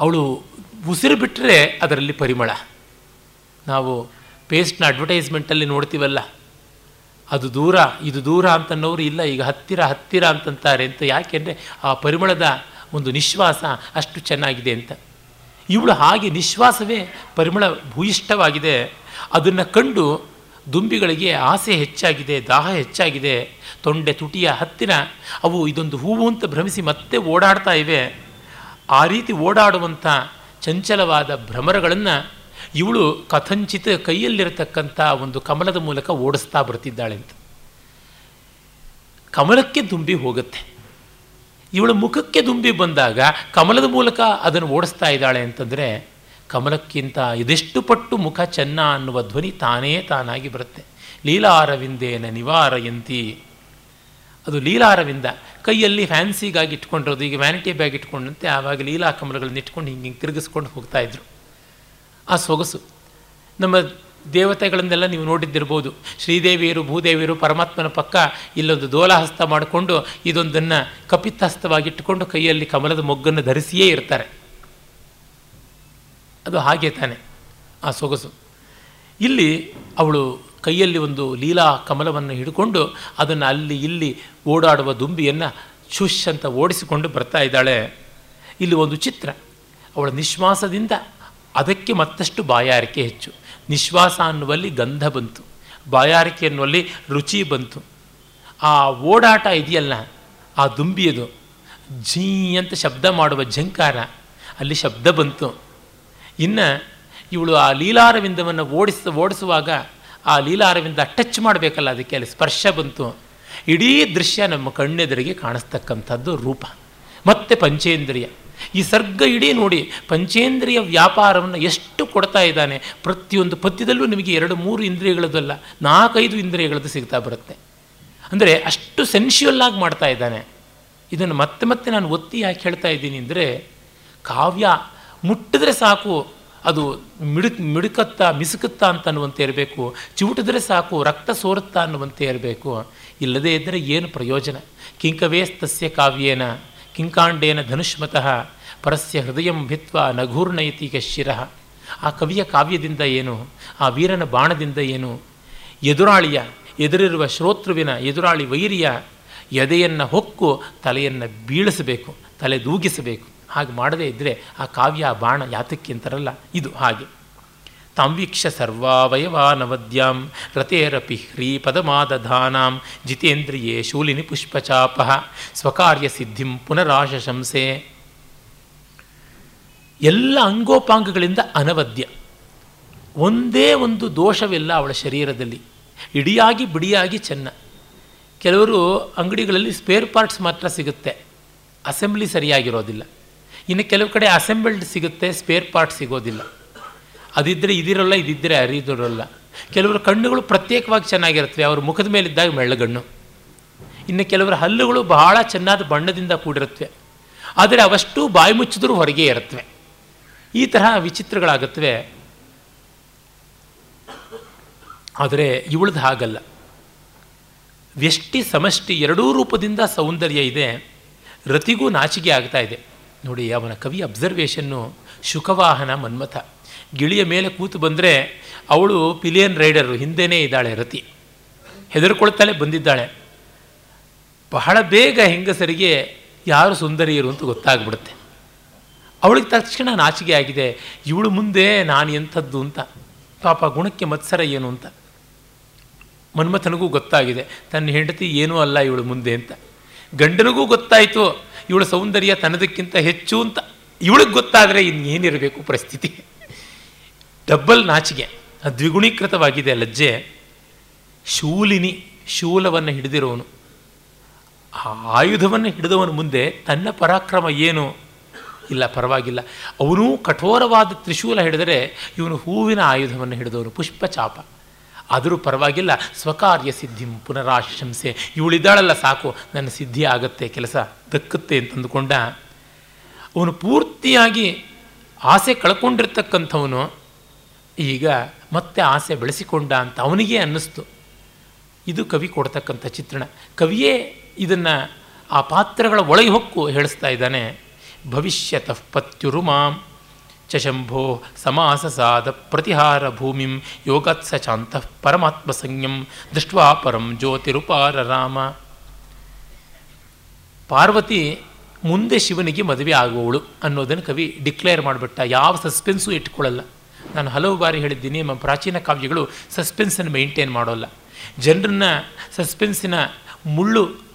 ಅವಳು ಉಸಿರು ಬಿಟ್ಟರೆ ಅದರಲ್ಲಿ ಪರಿಮಳ. ನಾವು ಪೇಸ್ಟ್ನ ಅಡ್ವರ್ಟೈಸ್ಮೆಂಟಲ್ಲಿ ನೋಡ್ತೀವಲ್ಲ, ಅದು ದೂರ, ಇದು ದೂರ ಅಂತನ್ನೋರು ಇಲ್ಲ, ಈಗ ಹತ್ತಿರ ಹತ್ತಿರ ಅಂತಂತಾರೆ ಅಂತ ಯಾಕೆಂದರೆ ಆ ಪರಿಮಳದ ಒಂದು ನಿಶ್ವಾಸ ಅಷ್ಟು ಚೆನ್ನಾಗಿದೆ ಅಂತ. ಇವಳು ಹಾಗೆ ನಿಶ್ವಾಸವೇ ಪರಿಮಳ ಭೂಯಿಷ್ಠವಾಗಿದೆ. ಅದನ್ನು ಕಂಡು ದುಂಬಿಗಳಿಗೆ ಆಸೆ ಹೆಚ್ಚಾಗಿದೆ, ದಾಹ ಹೆಚ್ಚಾಗಿದೆ. ತೊಂಡೆ ತುಟಿಯ ಹತ್ತಿರ ಅವು ಇದೊಂದು ಹೂವು ಅಂತ ಭ್ರಮಿಸಿ ಮತ್ತೆ ಓಡಾಡ್ತಾ ಇವೆ. ಆ ರೀತಿ ಓಡಾಡುವಂಥ ಚಂಚಲವಾದ ಭ್ರಮರಗಳನ್ನು ಇವಳು ಕಥಂಚಿತ ಕೈಯಲ್ಲಿರತಕ್ಕಂಥ ಒಂದು ಕಮಲದ ಮೂಲಕ ಓಡಿಸ್ತಾ ಬರ್ತಿದ್ದಾಳೆ ಅಂತ. ಕಮಲಕ್ಕೆ ದುಂಬಿ ಹೋಗುತ್ತೆ. ಇವಳ ಮುಖಕ್ಕೆ ದುಂಬಿ ಬಂದಾಗ ಕಮಲದ ಮೂಲಕ ಅದನ್ನು ಓಡಿಸ್ತಾ ಇದ್ದಾಳೆ ಅಂತಂದರೆ ಕಮಲಕ್ಕಿಂತ ಇದೆಷ್ಟು ಪಟ್ಟು ಮುಖ ಚೆನ್ನ ಅನ್ನುವ ಧ್ವನಿ ತಾನೇ ತಾನಾಗಿ ಬರುತ್ತೆ. ಲೀಲಾರವಿಂದೇನ ನಿವಾರಯಂತಿ. ಅದು ಲೀಲಾರವಿಂದ. ಕೈಯಲ್ಲಿ ಫ್ಯಾನ್ಸಿಗಾಗಿ ಇಟ್ಕೊಂಡಿರೋದು, ಈಗ ವ್ಯಾನಿಟಿ ಬ್ಯಾಗ್ ಇಟ್ಕೊಂಡಂತೆ, ಆವಾಗ ಲೀಲಾ ಕಮಲಗಳನ್ನ ಇಟ್ಕೊಂಡು ಹಿಂಗೆ ಹಿಂಗೆ ತಿರುಗಿಸ್ಕೊಂಡು ಹೋಗ್ತಾ ಇದ್ರು. ಆ ಸೊಗಸು. ನಮ್ಮ ದೇವತೆಗಳನ್ನೆಲ್ಲ ನೀವು ನೋಡಿದ್ದಿರ್ಬೋದು. ಶ್ರೀದೇವಿಯರು, ಭೂದೇವಿಯರು, ಪರಮಾತ್ಮನ ಪಕ್ಕ ಇಲ್ಲೊಂದು ದೋಲಹಸ್ತ ಮಾಡಿಕೊಂಡು ಇದೊಂದನ್ನು ಕಪಿತಹಸ್ತವಾಗಿಟ್ಟುಕೊಂಡು ಕೈಯಲ್ಲಿ ಕಮಲದ ಮೊಗ್ಗನ್ನು ಧರಿಸಿಯೇ ಇರ್ತಾರೆ. ಅದು ಹಾಗೆ ತಾನೆ, ಆ ಸೊಗಸು. ಇಲ್ಲಿ ಅವಳು ಕೈಯಲ್ಲಿ ಒಂದು ಲೀಲಾ ಕಮಲವನ್ನು ಹಿಡ್ಕೊಂಡು ಅದನ್ನು ಅಲ್ಲಿ ಇಲ್ಲಿ ಓಡಾಡುವ ದುಂಬಿಯನ್ನು ಶುಶ್ ಅಂತ ಓಡಿಸಿಕೊಂಡು ಬರ್ತಾ ಇದ್ದಾಳೆ. ಇಲ್ಲಿ ಒಂದು ಚಿತ್ರ. ಅವಳ ನಿಶ್ವಾಸದಿಂದ ಅದಕ್ಕೆ ಮತ್ತಷ್ಟು ಬಾಯಾರಿಕೆ ಹೆಚ್ಚು. ನಿಶ್ವಾಸ ಅನ್ನುವಲ್ಲಿ ಗಂಧ ಬಂತು, ಬಾಯಾರಿಕೆ ಅನ್ನುವಲ್ಲಿ ರುಚಿ ಬಂತು. ಆ ಓಡಾಟ ಇದೆಯಲ್ಲ, ಆ ದುಂಬಿಯದು, ಝೀ ಅಂತ ಶಬ್ದ ಮಾಡುವ ಝಂಕಾರ, ಅಲ್ಲಿ ಶಬ್ದ ಬಂತು. ಇನ್ನು ಇವಳು ಆ ಲೀಲಾರವಿಂದವನ್ನು ಓಡಿಸ, ಓಡಿಸುವಾಗ ಆ ಲೀಲಾರವಿಂದ ಟಚ್ ಮಾಡಬೇಕಲ್ಲ, ಅದಕ್ಕೆ ಅಲ್ಲಿ ಸ್ಪರ್ಶ ಬಂತು. ಇಡೀ ದೃಶ್ಯ ನಮ್ಮ ಕಣ್ಣೆದುರಿಗೆ ಕಾಣಿಸ್ತಕ್ಕಂಥದ್ದು ರೂಪ. ಮತ್ತು ಪಂಚೇಂದ್ರಿಯ. ಈ ಸರ್ಗ ಇಡೀ ನೋಡಿ ಪಂಚೇಂದ್ರಿಯ ವ್ಯಾಪಾರವನ್ನು ಎಷ್ಟು ಕೊಡ್ತಾ ಇದ್ದಾನೆ, ಪ್ರತಿಯೊಂದು ಪದ್ಯದಲ್ಲೂ ನಿಮಗೆ ಎರಡು ಮೂರು ಇಂದ್ರಿಯಗಳದ್ದಲ್ಲ ನಾಲ್ಕೈದು ಇಂದ್ರಿಯಗಳದ್ದು ಸಿಗ್ತಾ ಬರುತ್ತೆ. ಅಂದರೆ ಅಷ್ಟು ಸೆನ್ಶುಯಲ್ ಆಗಿ ಮಾಡ್ತಾ ಇದ್ದಾನೆ. ಇದನ್ನು ಮತ್ತೆ ಮತ್ತೆ ನಾನು ಒತ್ತಿ ಯಾಕೆ ಹೇಳ್ತಾ ಇದ್ದೀನಿ ಅಂದರೆ, ಕಾವ್ಯ ಮುಟ್ಟಿದ್ರೆ ಸಾಕು, ಅದು ಮಿಡುಕ್ ಮಿಡುಕತ್ತಾ, ಮಿಸುಕುತ್ತಾ ಅಂತ ಅನ್ನುವಂತೆ ಇರಬೇಕು, ಚಿವುಟಿದ್ರೆ ಸಾಕು, ರಕ್ತ ಸೋರುತ್ತಾ ಅನ್ನುವಂತೆ ಇರಬೇಕು. ಇಲ್ಲದೇ ಇದ್ದರೆ ಏನು ಪ್ರಯೋಜನ? ಕಿಂಕವೇಸ್ತಸ್ಯ ಕಾವ್ಯೇನ? ಕಿಂಕಾಂಡೇನ ಧನುಷ್ಮತಃ ಪರಸ್ಯ ಹೃದಯಂ ಭಿತ್ವ ನಘೂರ್ಣಯತೀಗ ಶಿರ ಆ ಕವಿಯ ಕಾವ್ಯದಿಂದ ಏನು? ಆ ವೀರನ ಬಾಣದಿಂದ ಏನು? ಎದುರಾಳಿಯ, ಎದುರಿರುವ ಶ್ರೋತೃವಿನ, ಎದುರಾಳಿ ವೈರಿಯ ಎದೆಯನ್ನು ಹೊಕ್ಕು, ತಲೆಯನ್ನು ಬೀಳಿಸಬೇಕು, ತಲೆ ದೂಗಿಸಬೇಕು. ಹಾಗೆ ಮಾಡದೇ ಇದ್ದರೆ ಆ ಕಾವ್ಯ ಬಾಣ ಯಾತಕ್ಕೆ ಅಂತಾರಲ್ಲ? ಇದು ಹಾಗೆ. ತಾಂವೀಕ್ಷ ಸರ್ವಾವಯವಾನವದ್ಯಾಂ ರತೇರಪಿ ಹ್ರೀಪದಮಾದಧಾನಾಂ ಜಿತೇಂದ್ರಿಯೇ ಶೂಲಿನಿ ಪುಷ್ಪಚಾಪ ಸ್ವಕಾರ್ಯ ಸಿದ್ಧಿಂ ಪುನರಾಶಶಂಸೆ. ಎಲ್ಲ ಅಂಗೋಪಾಂಗಗಳಿಂದ ಅನವದ್ಯ. ಒಂದೇ ಒಂದು ದೋಷವಿಲ್ಲ ಅವಳ ಶರೀರದಲ್ಲಿ. ಇಡಿಯಾಗಿ ಬಿಡಿಯಾಗಿ ಚೆನ್ನ. ಕೆಲವರು ಅಂಗಡಿಗಳಲ್ಲಿ ಸ್ಪೇರ್ ಪಾರ್ಟ್ಸ್ ಮಾತ್ರ ಸಿಗುತ್ತೆ. ಅಸೆಂಬ್ಲಿ ಸರಿಯಾಗಿರೋದಿಲ್ಲ. ಇನ್ನು ಕೆಲವು ಕಡೆ ಅಸೆಂಬಲ್ಡ್ ಸಿಗುತ್ತೆ ಸ್ಪೇರ್ ಪಾರ್ಟ್ ಸಿಗೋದಿಲ್ಲ. ಅದಿದ್ದರೆ ಇದಿರೋಲ್ಲ ಇದಿದ್ದರೆ ಅರಿದಿರೋಲ್ಲ. ಕೆಲವರ ಕಣ್ಣುಗಳು ಪ್ರತ್ಯೇಕವಾಗಿ ಚೆನ್ನಾಗಿರುತ್ತವೆ, ಅವ್ರ ಮುಖದ ಮೇಲಿದ್ದಾಗ ಮೆಳ್ಳಗಣ್ಣು. ಇನ್ನು ಕೆಲವರ ಹಲ್ಲುಗಳು ಬಹಳ ಚೆನ್ನಾದ ಬಣ್ಣದಿಂದ ಕೂಡಿರುತ್ತವೆ. ಆದರೆ ಅವಷ್ಟು ಬಾಯಿ ಮುಚ್ಚಿದ್ರೂ ಹೊರಗೆ ಇರುತ್ತವೆ. ಈ ತರಹ ವಿಚಿತ್ರಗಳಾಗುತ್ತವೆ. ಆದರೆ ಇವಳದು ಹಾಗಲ್ಲ. ವ್ಯಷ್ಟಿ ಸಮಷ್ಟಿ ಎರಡೂ ರೂಪದಿಂದ ಸೌಂದರ್ಯ ಇದೆ. ರತಿಗೂ ನಾಚಿಕೆ ಆಗ್ತಾ ಇದೆ. ನೋಡಿ, ಅವನ ಕವಿ ಅಬ್ಸರ್ವೇಷನ್ನು ಶುಕವಾಹನ ಮನ್ಮಥ. ಗಿಳಿಯ ಮೇಲೆ ಕೂತು ಬಂದರೆ ಅವಳು ಪಿಲಿಯನ್ ರೈಡರು, ಹಿಂದೆನೇ ಇದ್ದಾಳೆ ರತಿ. ಹೆದರ್ಕೊಳ್ತಾಳೆ, ಬಂದಿದ್ದಾಳೆ. ಬಹಳ ಬೇಗ ಹೆಂಗಸರಿಗೆ ಯಾರು ಸುಂದರಿಯರು ಅಂತ ಗೊತ್ತಾಗ್ಬಿಡುತ್ತೆ. ಅವಳಿಗೆ ತಕ್ಷಣ ನಾಚಿಕೆ ಆಗಿದೆ. ಇವಳು ಮುಂದೆ ನಾನು ಎಂಥದ್ದು ಅಂತ. ಪಾಪ ಗುಣಕ್ಕೆ ಮತ್ಸರ ಏನು ಅಂತ. ಮನ್ಮಥನಿಗೂ ಗೊತ್ತಾಗಿದೆ. ತನ್ನ ಹೆಂಡತಿ ಏನೂ ಅಲ್ಲ ಇವಳು ಮುಂದೆ ಅಂತ. ಗಂಡನಿಗೂ ಗೊತ್ತಾಯಿತು, ಇವಳ ಸೌಂದರ್ಯ ತನ್ನದಕ್ಕಿಂತ ಹೆಚ್ಚು ಅಂತ. ಇವಳಿಗೆ ಗೊತ್ತಾದರೆ ಇನ್ನೇನಿರಬೇಕು ಪರಿಸ್ಥಿತಿ. ಡಬ್ಬಲ್ ನಾಚಿಗೆ ದ್ವಿಗುಣೀಕೃತವಾಗಿದೆ ಲಜ್ಜೆ. ಶೂಲಿನಿ ಶೂಲವನ್ನು ಹಿಡಿದಿರೋನು. ಆ ಆಯುಧವನ್ನು ಹಿಡಿದವನು ಮುಂದೆ ತನ್ನ ಪರಾಕ್ರಮ ಏನು? ಇಲ್ಲ, ಪರವಾಗಿಲ್ಲ. ಅವನೂ ಕಠೋರವಾದ ತ್ರಿಶೂಲ ಹಿಡಿದರೆ ಇವನು ಹೂವಿನ ಆಯುಧವನ್ನು ಹಿಡಿದವನು, ಪುಷ್ಪಚಾಪ. ಆದರೂ ಪರವಾಗಿಲ್ಲ, ಸ್ವಕಾರ್ಯ ಸಿದ್ಧಿಂ ಪುನರಾಶಂಸೆ. ಇವಳಿದ್ದಾಳಲ್ಲ ಸಾಕು, ನನ್ನ ಸಿದ್ಧಿ ಆಗತ್ತೆ, ಕೆಲಸ ದಕ್ಕುತ್ತೆ ಅಂತಂದುಕೊಂಡ ಅವನು ಪೂರ್ತಿಯಾಗಿ ಆಸೆ ಕಳ್ಕೊಂಡಿರ್ತಕ್ಕಂಥವನು ಈಗ ಮತ್ತೆ ಆಸೆ ಬೆಳೆಸಿಕೊಂಡ ಅಂತ ಅವನಿಗೆ ಅನ್ನಿಸ್ತು. ಇದು ಕವಿ ಕೊಡ್ತಕ್ಕಂಥ ಚಿತ್ರಣ. ಕವಿಯೇ ಇದನ್ನು ಆ ಪಾತ್ರಗಳ ಒಳಗೆ ಹೊಕ್ಕು ಹೇಳಿಸ್ತಾ ಇದ್ದಾನೆ. ಭವಿಷ್ಯತಃ ಪತ್ಯುರುಮಾಂ ಚಶಂಭೋ ಸಮಾಸಸಾದ ಪ್ರತಿಹಾರ ಭೂಮಿಂ, ಯೋಗತ್ಸ ಶಾಂತಃ ಪರಮಾತ್ಮ ಸಂಯಂ ದೃಷ್ಟ್ವಾ ಪರಂ ಜ್ಯೋತಿರುಪಾರ ರಾಮ. ಪಾರ್ವತಿ ಮುಂದೆ ಶಿವನಿಗೆ ಮದುವೆ ಆಗುವವಳು ಅನ್ನೋದನ್ನು ಕವಿ ಡಿಕ್ಲೇರ್ ಮಾಡಿಬಿಟ್ಟ. ಯಾವ ಸಸ್ಪೆನ್ಸು ಇಟ್ಕೊಳ್ಳಲ್ಲ. ನಾನು ಹಲವು ಬಾರಿ ಹೇಳಿದ್ದೀನಿ, ನಮ್ಮ ಪ್ರಾಚೀನ ಕಾವ್ಯಗಳು ಸಸ್ಪೆನ್ಸನ್ನು ಮೇಂಟೈನ್ ಮಾಡೋಲ್ಲ. ಜನರನ್ನ ಸಸ್ಪೆನ್ಸಿನ ಮುಳ್ಳು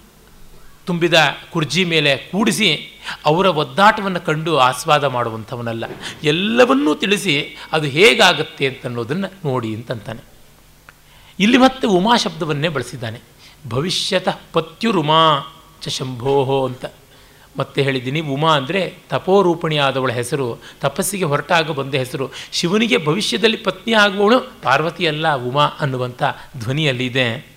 ತುಂಬಿದ ಕುರ್ಜಿ ಮೇಲೆ ಕೂಡಿಸಿ ಅವರ ಒದ್ದಾಟವನ್ನು ಕಂಡು ಆಸ್ವಾದ ಮಾಡುವಂಥವನಲ್ಲ. ಎಲ್ಲವನ್ನೂ ತಿಳಿಸಿ ಅದು ಹೇಗಾಗತ್ತೆ ಅಂತನ್ನೋದನ್ನು ನೋಡಿ ಅಂತಂತಾನೆ. ಇಲ್ಲಿ ಮತ್ತೆ ಉಮಾ ಶಬ್ದವನ್ನೇ ಬಳಸಿದ್ದಾನೆ. ಭವಿಷ್ಯತಃ ಪತ್ಯುರುಮಾ ಚ ಶಂಭೋಹೋ ಅಂತ. ಮತ್ತೆ ಹೇಳಿದ್ದೀನಿ, ಉಮಾ ಅಂದರೆ ತಪೋರೂಪಿಣಿಯಾದವಳ ಹೆಸರು, ತಪಸ್ಸಿಗೆ ಹೊರಟಾಗ ಬಂದ ಹೆಸರು. ಶಿವನಿಗೆ ಭವಿಷ್ಯದಲ್ಲಿ ಪತ್ನಿ ಆಗುವವಳು ಪಾರ್ವತಿಯಲ್ಲ ಉಮಾ ಅನ್ನುವಂಥ ಧ್ವನಿಯಲ್ಲಿದೆ.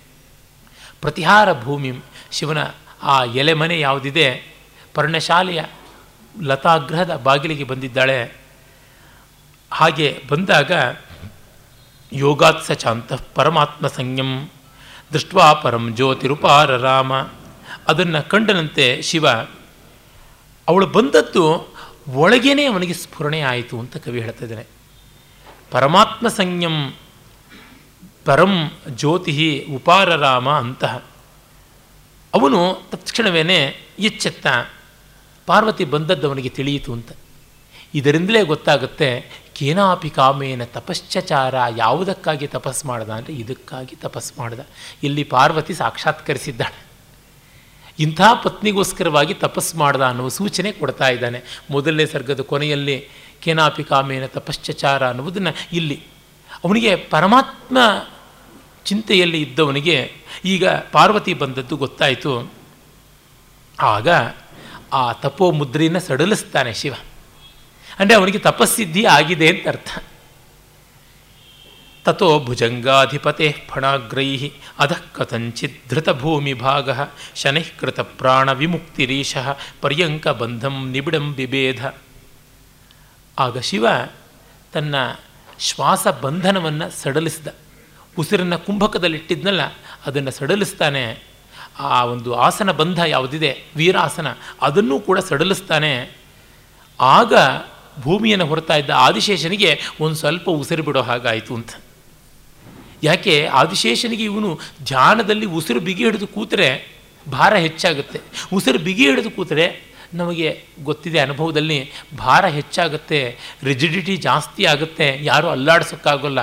ಪ್ರತಿಹಾರ ಭೂಮಿ, ಶಿವನ ಆ ಎಲೆಮನೆ ಯಾವುದಿದೆ? ಪರ್ಣಶಾಲೆಯ ಲತಾಗ್ರಹದ ಬಾಗಿಲಿಗೆ ಬಂದಿದ್ದಾಳೆ. ಹಾಗೆ ಬಂದಾಗ ಯೋಗಾತ್ಸ ಶಾಂತ ಪರಮಾತ್ಮ ಸಂಯಂ, ದೃಷ್ಟ್ವಾ ಪರಂ ಜ್ಯೋತಿರುಪಾರ ರಾಮ. ಅದನ್ನು ಕಂಡನಂತೆ ಶಿವ ಅವಳು ಬಂದದ್ದು ಒಳಗೇನೆ ಅವನಿಗೆ ಸ್ಫುರಣೆ ಆಯಿತು ಅಂತ ಕವಿ ಹೇಳ್ತಾ ಇದ್ದಾನೆ. ಪರಮಾತ್ಮ ಸಂಯಂ ಪರಂ ಜ್ಯೋತಿ ಉಪಾರ ರಾಮ ಅಂತಹ ಅವನು ತತ್ಕ್ಷಣವೇ ಎಚ್ಚೆತ್ತ ಪಾರ್ವತಿ ಬಂದದ್ದು ಅವನಿಗೆ ತಿಳಿಯಿತು ಅಂತ. ಇದರಿಂದಲೇ ಗೊತ್ತಾಗುತ್ತೆ ಕೇನಾಪಿ ಕಾಮೇನ ತಪಶ್ಚಚಾರ ಯಾವುದಕ್ಕಾಗಿ ತಪಸ್ ಮಾಡ್ದ ಅಂದರೆ ಇದಕ್ಕಾಗಿ ತಪಸ್ ಮಾಡ್ದ. ಇಲ್ಲಿ ಪಾರ್ವತಿ ಸಾಕ್ಷಾತ್ಕರಿಸಿದ್ದಾಳೆ. ಇಂಥ ಪತ್ನಿಗೋಸ್ಕರವಾಗಿ ತಪಸ್ಸು ಮಾಡ್ದ ಅನ್ನುವ ಸೂಚನೆ ಕೊಡ್ತಾ ಇದ್ದಾನೆ. ಮೊದಲನೇ ಸರ್ಗದ ಕೊನೆಯಲ್ಲಿ ಕೇನಾಪಿ ಕಾಮೇನ ತಪಶ್ಚಚಾರ ಅನ್ನುವುದನ್ನು ಇಲ್ಲಿ ಅವನಿಗೆ ಪರಮಾತ್ಮ ಚಿಂತೆಯಲ್ಲಿ ಇದ್ದವನಿಗೆ ಈಗ ಪಾರ್ವತಿ ಬಂದದ್ದು ಗೊತ್ತಾಯಿತು. ಆಗ ಆ ತಪೋ ಮುದ್ರೆಯನ್ನು ಸಡಲಿಸ್ತಾನೆ ಶಿವ. ಅಂದರೆ ಅವನಿಗೆ ತಪಸ್ಸಿದ್ಧಿ ಆಗಿದೆ ಅಂತ ಅರ್ಥ. ತಥೋ ಭುಜಂಗಾಧಿಪತೆ ಫಣಾಗ್ರೈ ಅಧಃ ಶನೈಃಕೃತ ಪ್ರಾಣ ವಿಮುಕ್ತಿರೀಶ ಪರ್ಯಂಕ ಬಂಧಂ ನಿಬಿಡಂ ಬಿಭೇದ ಆಗ ಶಿವ ತನ್ನ ಶ್ವಾಸ ಬಂಧನವನ್ನು ಸಡಲಿಸಿದ। ಉಸಿರನ್ನು ಕುಂಭಕದಲ್ಲಿಟ್ಟಿದ್ನಲ್ಲ, ಅದನ್ನು ಸಡಲಿಸ್ತಾನೆ। ಆ ಒಂದು ಆಸನ ಬಂಧ ಯಾವುದಿದೆ, ವೀರಾಸನ, ಅದನ್ನೂ ಕೂಡ ಸಡಲಿಸ್ತಾನೆ। ಆಗ ಭೂಮಿಯನ್ನು ಹೊರತಾ ಇದ್ದ ಆದಿಶೇಷನಿಗೆ ಒಂದು ಸ್ವಲ್ಪ ಉಸಿರು ಬಿಡೋ ಹಾಗಾಯಿತು ಅಂತ। ಯಾಕೆ? ಆದಿಶೇಷನಿಗೆ ಇವನು ಧ್ಯಾನದಲ್ಲಿ ಉಸಿರು ಬಿಗಿ ಹಿಡಿದು ಕೂತರೆ ಭಾರ ಹೆಚ್ಚಾಗುತ್ತೆ. ಉಸಿರು ಬಿಗಿ ಹಿಡಿದು ಕೂತರೆ ನಮಗೆ ಗೊತ್ತಿದೆ ಅನುಭವದಲ್ಲಿ ಭಾರ ಹೆಚ್ಚಾಗುತ್ತೆ, ರಿಜಿಡಿಟಿ ಜಾಸ್ತಿ ಆಗುತ್ತೆ, ಯಾರೂ ಅಲ್ಲಾಡ್ಸೋಕ್ಕಾಗೋಲ್ಲ.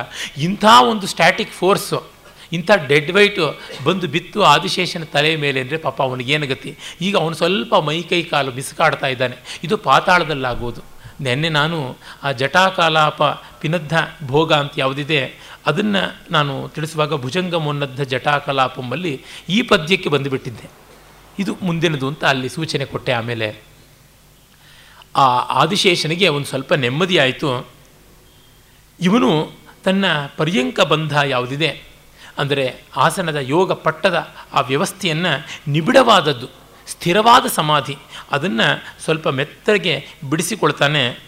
ಇಂಥ ಒಂದು ಸ್ಟ್ಯಾಟಿಕ್ ಫೋರ್ಸು ಇಂಥ ಡೆಡ್ ವೈಟು ಬಂದು ಬಿತ್ತು ಆದಿಶೇಷನ ತಲೆ ಮೇಲೆ ಅಂದರೆ ಪಾಪ ಅವನಿಗೇನು ಗತಿ ಈಗ ಅವನು ಸ್ವಲ್ಪ ಮೈ ಕೈ ಕಾಲು ಬಿಸಿಕಾಡ್ತಾ ಇದ್ದಾನೆ. ಇದು ಪಾತಾಳದಲ್ಲಾಗೋದು. ನೆನ್ನೆ ನಾನು ಆ ಜಟಾಕಾಲಾಪ ಪಿನದ್ಧ ಭೋಗ ಅಂತ ಯಾವುದಿದೆ ಅದನ್ನು ನಾನು ತಿಳಿಸುವಾಗ ಭುಜಂಗ ಮೊನ್ನದ್ದ ಜಟಾಕಲಾಪಂಬಲ್ಲಿ ಈ ಪದ್ಯಕ್ಕೆ ಬಂದುಬಿಟ್ಟಿದ್ದೆ. ಇದು ಮುಂದಿನದು ಅಂತ ಅಲ್ಲಿ ಸೂಚನೆ ಕೊಟ್ಟೆ ಆಮೇಲೆ. ಆ ಆದಿಶೇಷನಿಗೆ ಒಂದು ಸ್ವಲ್ಪ ನೆಮ್ಮದಿ ಆಯಿತು. ಇವನು ತನ್ನ ಪರ್ಯಂಕ ಬಂಧ ಯಾವುದಿದೆ? ಅಂದರೆ ಆಸನದ ಯೋಗ ಪಟ್ಟದ ಆ ವ್ಯವಸ್ಥೆಯನ್ನು ನಿಬಿಡವಾದದ್ದು, ಸ್ಥಿರವಾದ ಸಮಾಧಿ, ಅದನ್ನು ಸ್ವಲ್ಪ ಮೆತ್ತಗೆ ಬಿಡಿಸಿಕೊಳ್ತಾನೆ.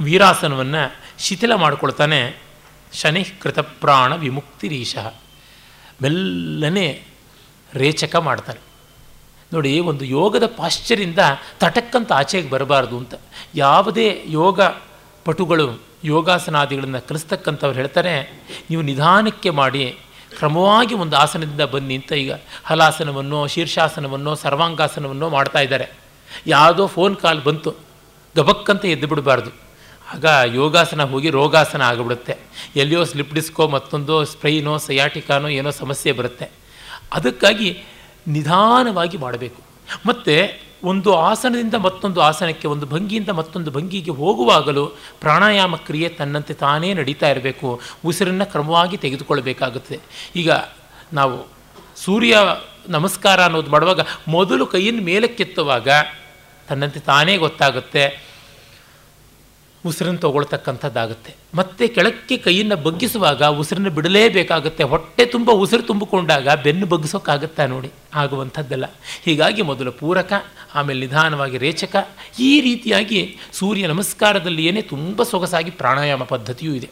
ವೀರಾಸನವನ್ನು ಶಿಥಿಲ ಮಾಡಿಕೊಳ್ತಾನೆ. ಶನಿ ಕೃತಪ್ರಾಣ ವಿಮುಕ್ತಿರೀಶ ಮೆಲ್ಲನೆ ರೇಚಕ ಮಾಡ್ತಾನೆ. ನೋಡಿ, ಒಂದು ಯೋಗದ ಪಾಶ್ಚರ್ಯಿಂದ ತಟಕ್ಕಂತ ಆಚೆಗೆ ಬರಬಾರ್ದು ಅಂತ. ಯಾವುದೇ ಯೋಗ ಪಟುಗಳು, ಯೋಗಾಸನಾದಿಗಳನ್ನು ಕಲಿಸ್ತಕ್ಕಂಥವ್ರು ಹೇಳ್ತಾರೆ, ನೀವು ನಿಧಾನಕ್ಕೆ ಮಾಡಿ, ಕ್ರಮವಾಗಿ ಒಂದು ಆಸನದಿಂದ ಬನ್ನಿ ಅಂತ ಈಗ ಹಲಾಸನವನ್ನೋ, ಶೀರ್ಷಾಸನವನ್ನೋ, ಸರ್ವಾಂಗಾಸನವನ್ನೋ ಮಾಡ್ತಾ ಇದ್ದಾರೆ. ಯಾವುದೋ ಫೋನ್ ಕಾಲ್ ಬಂತು, ಗಬಕ್ಕಂತ ಎದ್ದು ಬಿಡಬಾರ್ದು. ಆಗ ಯೋಗಾಸನ ಹೋಗಿ ರೋಗಾಸನ ಆಗಿಬಿಡುತ್ತೆ. ಎಲ್ಲಿಯೋ ಸ್ಲಿಪ್ ಡಿಸ್ಕೋ ಮತ್ತೊಂದು ಸ್ಪ್ರೈನೋ ಸಯಾಟಿಕಾನೋ ಏನೋ ಸಮಸ್ಯೆ ಬರುತ್ತೆ. ಅದಕ್ಕಾಗಿ ನಿಧಾನವಾಗಿ ಮಾಡಬೇಕು. ಮತ್ತು ಒಂದು ಆಸನದಿಂದ ಮತ್ತೊಂದು ಆಸನಕ್ಕೆ, ಒಂದು ಭಂಗಿಯಿಂದ ಮತ್ತೊಂದು ಭಂಗಿಗೆ ಹೋಗುವಾಗಲೂ ಪ್ರಾಣಾಯಾಮ ಕ್ರಿಯೆ ತನ್ನಂತೆ ತಾನೇ ನಡೀತಾ ಇರಬೇಕು. ಉಸಿರನ್ನು ಕ್ರಮವಾಗಿ ತೆಗೆದುಕೊಳ್ಬೇಕಾಗುತ್ತೆ. ಈಗ ನಾವು ಸೂರ್ಯ ನಮಸ್ಕಾರ ಅನ್ನೋದು ಮಾಡುವಾಗ ಮೊದಲು ಕೈಯನ್ನು ಮೇಲಕ್ಕೆತ್ತುವಾಗ ತನ್ನಂತೆ ತಾನೇ ಗೊತ್ತಾಗುತ್ತೆ. ಉಸಿರನ್ನು ತಗೊಳ್ತಕ್ಕಂಥದ್ದಾಗುತ್ತೆ. ಮತ್ತೆ ಕೆಳಕ್ಕೆ ಕೈಯನ್ನು ಬಗ್ಗಿಸುವಾಗ ಉಸಿರನ್ನು ಬಿಡಲೇಬೇಕಾಗುತ್ತೆ. ಹೊಟ್ಟೆ ತುಂಬ, ಉಸಿರು ತುಂಬಿಕೊಂಡಾಗ ಬೆನ್ನು ಬಗ್ಗಿಸೋಕ್ಕಾಗುತ್ತಾ ನೋಡಿ? ಆಗುವಂಥದ್ದಲ್ಲ. ಹೀಗಾಗಿ ಮೊದಲು ಪೂರಕ, ಆಮೇಲೆ ನಿಧಾನವಾಗಿ ರೇಚಕ. ಈ ರೀತಿಯಾಗಿ ಸೂರ್ಯ ನಮಸ್ಕಾರದಲ್ಲಿ ಏನೇ ತುಂಬ ಸೊಗಸಾಗಿ ಪ್ರಾಣಾಯಾಮ ಪದ್ಧತಿಯೂ ಇದೆ.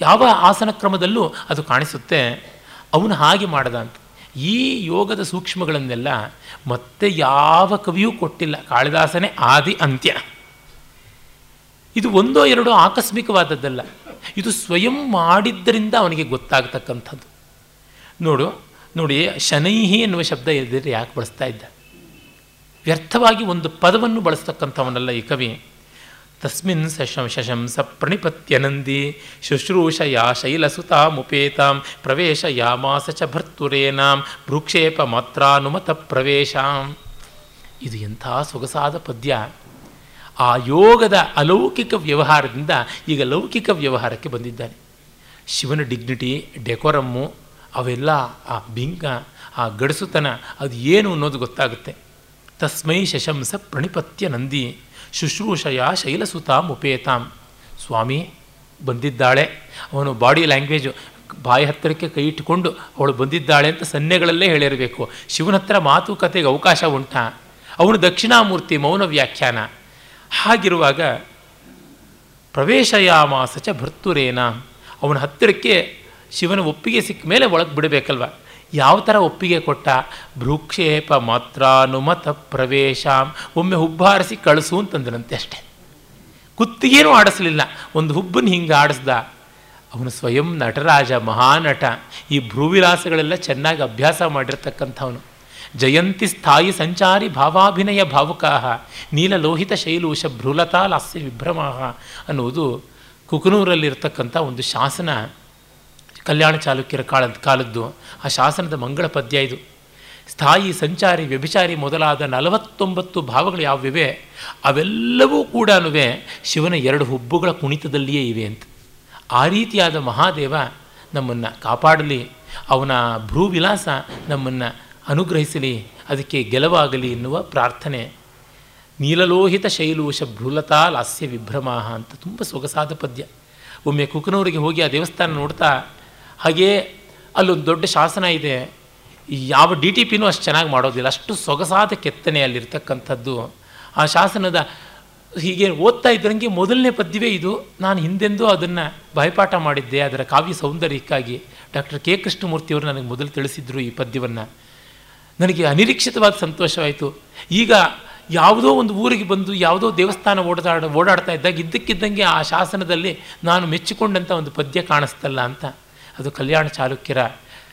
ಯಾವ ಆಸನ ಕ್ರಮದಲ್ಲೂ ಅದು ಕಾಣಿಸುತ್ತೆ. ಅವನು ಹಾಗೆ ಮಾಡದ ಅಂತ ಈ ಯೋಗದ ಸೂಕ್ಷ್ಮಗಳನ್ನೆಲ್ಲ ಮತ್ತೆ ಯಾವ ಕವಿಯೂ ಕೊಟ್ಟಿಲ್ಲ. ಕಾಳಿದಾಸನೇ ಆದಿ ಅಂತ್ಯ. ಇದು ಒಂದೋ ಎರಡೋ ಆಕಸ್ಮಿಕವಾದದ್ದಲ್ಲ. ಇದು ಸ್ವಯಂ ಮಾಡಿದ್ದರಿಂದ ಅವನಿಗೆ ಗೊತ್ತಾಗತಕ್ಕಂಥದ್ದು. ನೋಡು, ನೋಡಿ, ಶನೈಹಿ ಎನ್ನುವ ಶಬ್ದ ಇದ್ದರೆ ಯಾಕೆ ಬಳಸ್ತಾ ಇದ್ದ? ವ್ಯರ್ಥವಾಗಿ ಒಂದು ಪದವನ್ನು ಬಳಸ್ತಕ್ಕಂಥವನಲ್ಲ ಈ ಕವಿ. ತಸ್ಮಿನ್ ಶಶಂ ಶಶಂಸ ಪ್ರಣಿಪತ್ಯನಂದಿ ಶೈಲಸುತಾ ಮುಪೇತಾಂ ಪ್ರವೇಶ ಯಾಮಾಸ ಚ ಭರ್ತುರೇನಾಂ ಭ್ರೂಕ್ಷೇಪ ಮಾತ್ರಾನುಮತ ಪ್ರವೇಶಾಂ. ಇದು ಎಂಥ ಸೊಗಸಾದ ಪದ್ಯ. ಆ ಯೋಗದ ಅಲೌಕಿಕ ವ್ಯವಹಾರದಿಂದ ಈಗ ಲೌಕಿಕ ವ್ಯವಹಾರಕ್ಕೆ ಬಂದಿದ್ದಾನೆ. ಶಿವನ ಡಿಗ್ನಿಟಿ ಡೆಕೋರಮ್ಮು ಅವೆಲ್ಲ ಆ ಬಿಂಗ, ಆ ಗಡಸುತನ, ಅದು ಏನು ಅನ್ನೋದು ಗೊತ್ತಾಗುತ್ತೆ. ತಸ್ಮೈ ಶಶಂಸ ಪ್ರಣಿಪತ್ಯ ನಂದಿ, ಶುಶ್ರೂಷಯ ಶೈಲಸುತಾಂ ಉಪೇತಾಂ. ಸ್ವಾಮಿ ಬಂದಿದ್ದಾಳೆ. ಅವನು ಬಾಡಿ ಲ್ಯಾಂಗ್ವೇಜು ಬಾಯಿ ಹತ್ತಿರಕ್ಕೆ ಕೈ ಇಟ್ಟುಕೊಂಡು ಅವಳು ಬಂದಿದ್ದಾಳೆ ಅಂತ ಸನ್ನೆಗಳಲ್ಲೇ ಹೇಳಿರಬೇಕು. ಶಿವನ ಹತ್ರ ಮಾತುಕತೆಗೆ ಅವಕಾಶ ಉಂಟಾ. ಅವನು ದಕ್ಷಿಣಾಮೂರ್ತಿ ಮೌನ ವ್ಯಾಖ್ಯಾನ. ಹಾಗಿರುವಾಗ ಪ್ರವೇಶಯಾಮಾಸ ಚ ಭರ್ತುರೇನ ಅವನ ಹತ್ತಿರಕ್ಕೆ ಶಿವನ ಒಪ್ಪಿಗೆ ಸಿಕ್ಕ ಮೇಲೆ ಒಳಗೆ ಬಿಡಬೇಕಲ್ವ? ಯಾವ ಥರ ಒಪ್ಪಿಗೆ ಕೊಟ್ಟ? ಭ್ರೂಕ್ಷೇಪ ಮಾತ್ರಾನುಮತ ಪ್ರವೇಶ, ಒಮ್ಮೆ ಹುಬ್ಬಾರಿಸಿ ಕಳಿಸು ಅಂತಂದನಂತೆ ಅಷ್ಟೆ. ಕುತ್ತಿಗೇನೂ ಆಡಿಸಲಿಲ್ಲ. ಒಂದು ಹುಬ್ಬನ್ನು ಹಿಂಗೆ ಆಡಿಸ್ದ. ಅವನು ಸ್ವಯಂ ನಟರಾಜ, ಮಹಾನಟ. ಈ ಭ್ರೂವಿಲಾಸಗಳೆಲ್ಲ ಚೆನ್ನಾಗಿ ಅಭ್ಯಾಸ ಮಾಡಿರ್ತಕ್ಕಂಥವನು. ಜಯಂತಿ ಸ್ಥಾಯಿ ಸಂಚಾರಿ ಭಾವಾಭಿನಯ ಭಾವುಕಾಹ, ನೀಲಲೋಹಿತ ಶೈಲೂಷ ಭ್ರೂಲತಾ ಲಾಸ್ಯ ವಿಭ್ರಮಾಹ ಅನ್ನುವುದು ಕುಕನೂರಲ್ಲಿರ್ತಕ್ಕಂಥ ಒಂದು ಶಾಸನ ಕಲ್ಯಾಣ ಚಾಲುಕ್ಯರ ಕಾಲದ ಕಾಲದ್ದು. ಆ ಶಾಸನದ ಮಂಗಳ ಪದ್ಯ ಇದು. ಸ್ಥಾಯಿ, ಸಂಚಾರಿ, ವ್ಯಭಿಚಾರಿ ಮೊದಲಾದ ನಲವತ್ತೊಂಬತ್ತು ಭಾವಗಳು ಯಾವಿವೆ ಅವೆಲ್ಲವೂ ಕೂಡ ಶಿವನ ಎರಡು ಹುಬ್ಬುಗಳ ಕುಣಿತದಲ್ಲಿಯೇ ಇವೆ ಅಂತ. ಆ ರೀತಿಯಾದ ಮಹಾದೇವ ನಮ್ಮನ್ನು ಕಾಪಾಡಲಿ. ಅವನ ಭ್ರೂವಿಲಾಸ ನಮ್ಮನ್ನು ಅನುಗ್ರಹಿಸಲಿ, ಅದಕ್ಕೆ ಗೆಲುವಾಗಲಿ ಎನ್ನುವ ಪ್ರಾರ್ಥನೆ. ನೀಲಲೋಹಿತ ಶೈಲೂಷ ಭ್ರೂಲತಾ ಲಾಸ್ಯ ವಿಭ್ರಮಾಹ ಅಂತ ತುಂಬ ಸೊಗಸಾದ ಪದ್ಯ. ಒಮ್ಮೆ ಕುಕನೂರಿಗೆ ಹೋಗಿ ಆ ದೇವಸ್ಥಾನ ನೋಡ್ತಾ, ಹಾಗೇ ಅಲ್ಲೊಂದು ದೊಡ್ಡ ಶಾಸನ ಇದೆ ಯಾವ ಡಿ ಟಿ ಪಿನೂ ಅಷ್ಟು ಚೆನ್ನಾಗಿ ಮಾಡೋದಿಲ್ಲ, ಅಷ್ಟು ಸೊಗಸಾದ ಕೆತ್ತನೆ ಅಲ್ಲಿರ್ತಕ್ಕಂಥದ್ದು. ಆ ಶಾಸನದ ಹೀಗೆ ಓದ್ತಾ ಇದ್ದಂಗೆ ಮೊದಲನೇ ಪದ್ಯವೇ ಇದು. ನಾನು ಹಿಂದೆಂದೂ ಅದನ್ನು ಬಾಯ್ಪಾಠ ಮಾಡಿದ್ದೆ, ಅದರ ಕಾವ್ಯ ಸೌಂದರ್ಯಕ್ಕಾಗಿ. ಡಾಕ್ಟರ್ ಕೆ ಕೃಷ್ಣಮೂರ್ತಿಯವರು ನನಗೆ ಮೊದಲು ತಿಳಿಸಿದ್ರು ಈ ಪದ್ಯವನ್ನು. ನನಗೆ ಅನಿರೀಕ್ಷಿತವಾದ ಸಂತೋಷವಾಯಿತು. ಈಗ ಯಾವುದೋ ಒಂದು ಊರಿಗೆ ಬಂದು ಯಾವುದೋ ದೇವಸ್ಥಾನ ಓಡಾಡ ಓಡಾಡ್ತಾ ಇದ್ದಾಗ ಇದ್ದಕ್ಕಿದ್ದಂಗೆ ಆ ಶಾಸನದಲ್ಲಿ ನಾನು ಮೆಚ್ಚಿಕೊಂಡಂಥ ಒಂದು ಪದ್ಯ ಕಾಣಿಸ್ತಲ್ಲ ಅಂತ. ಅದು ಕಲ್ಯಾಣ ಚಾಲುಕ್ಯರ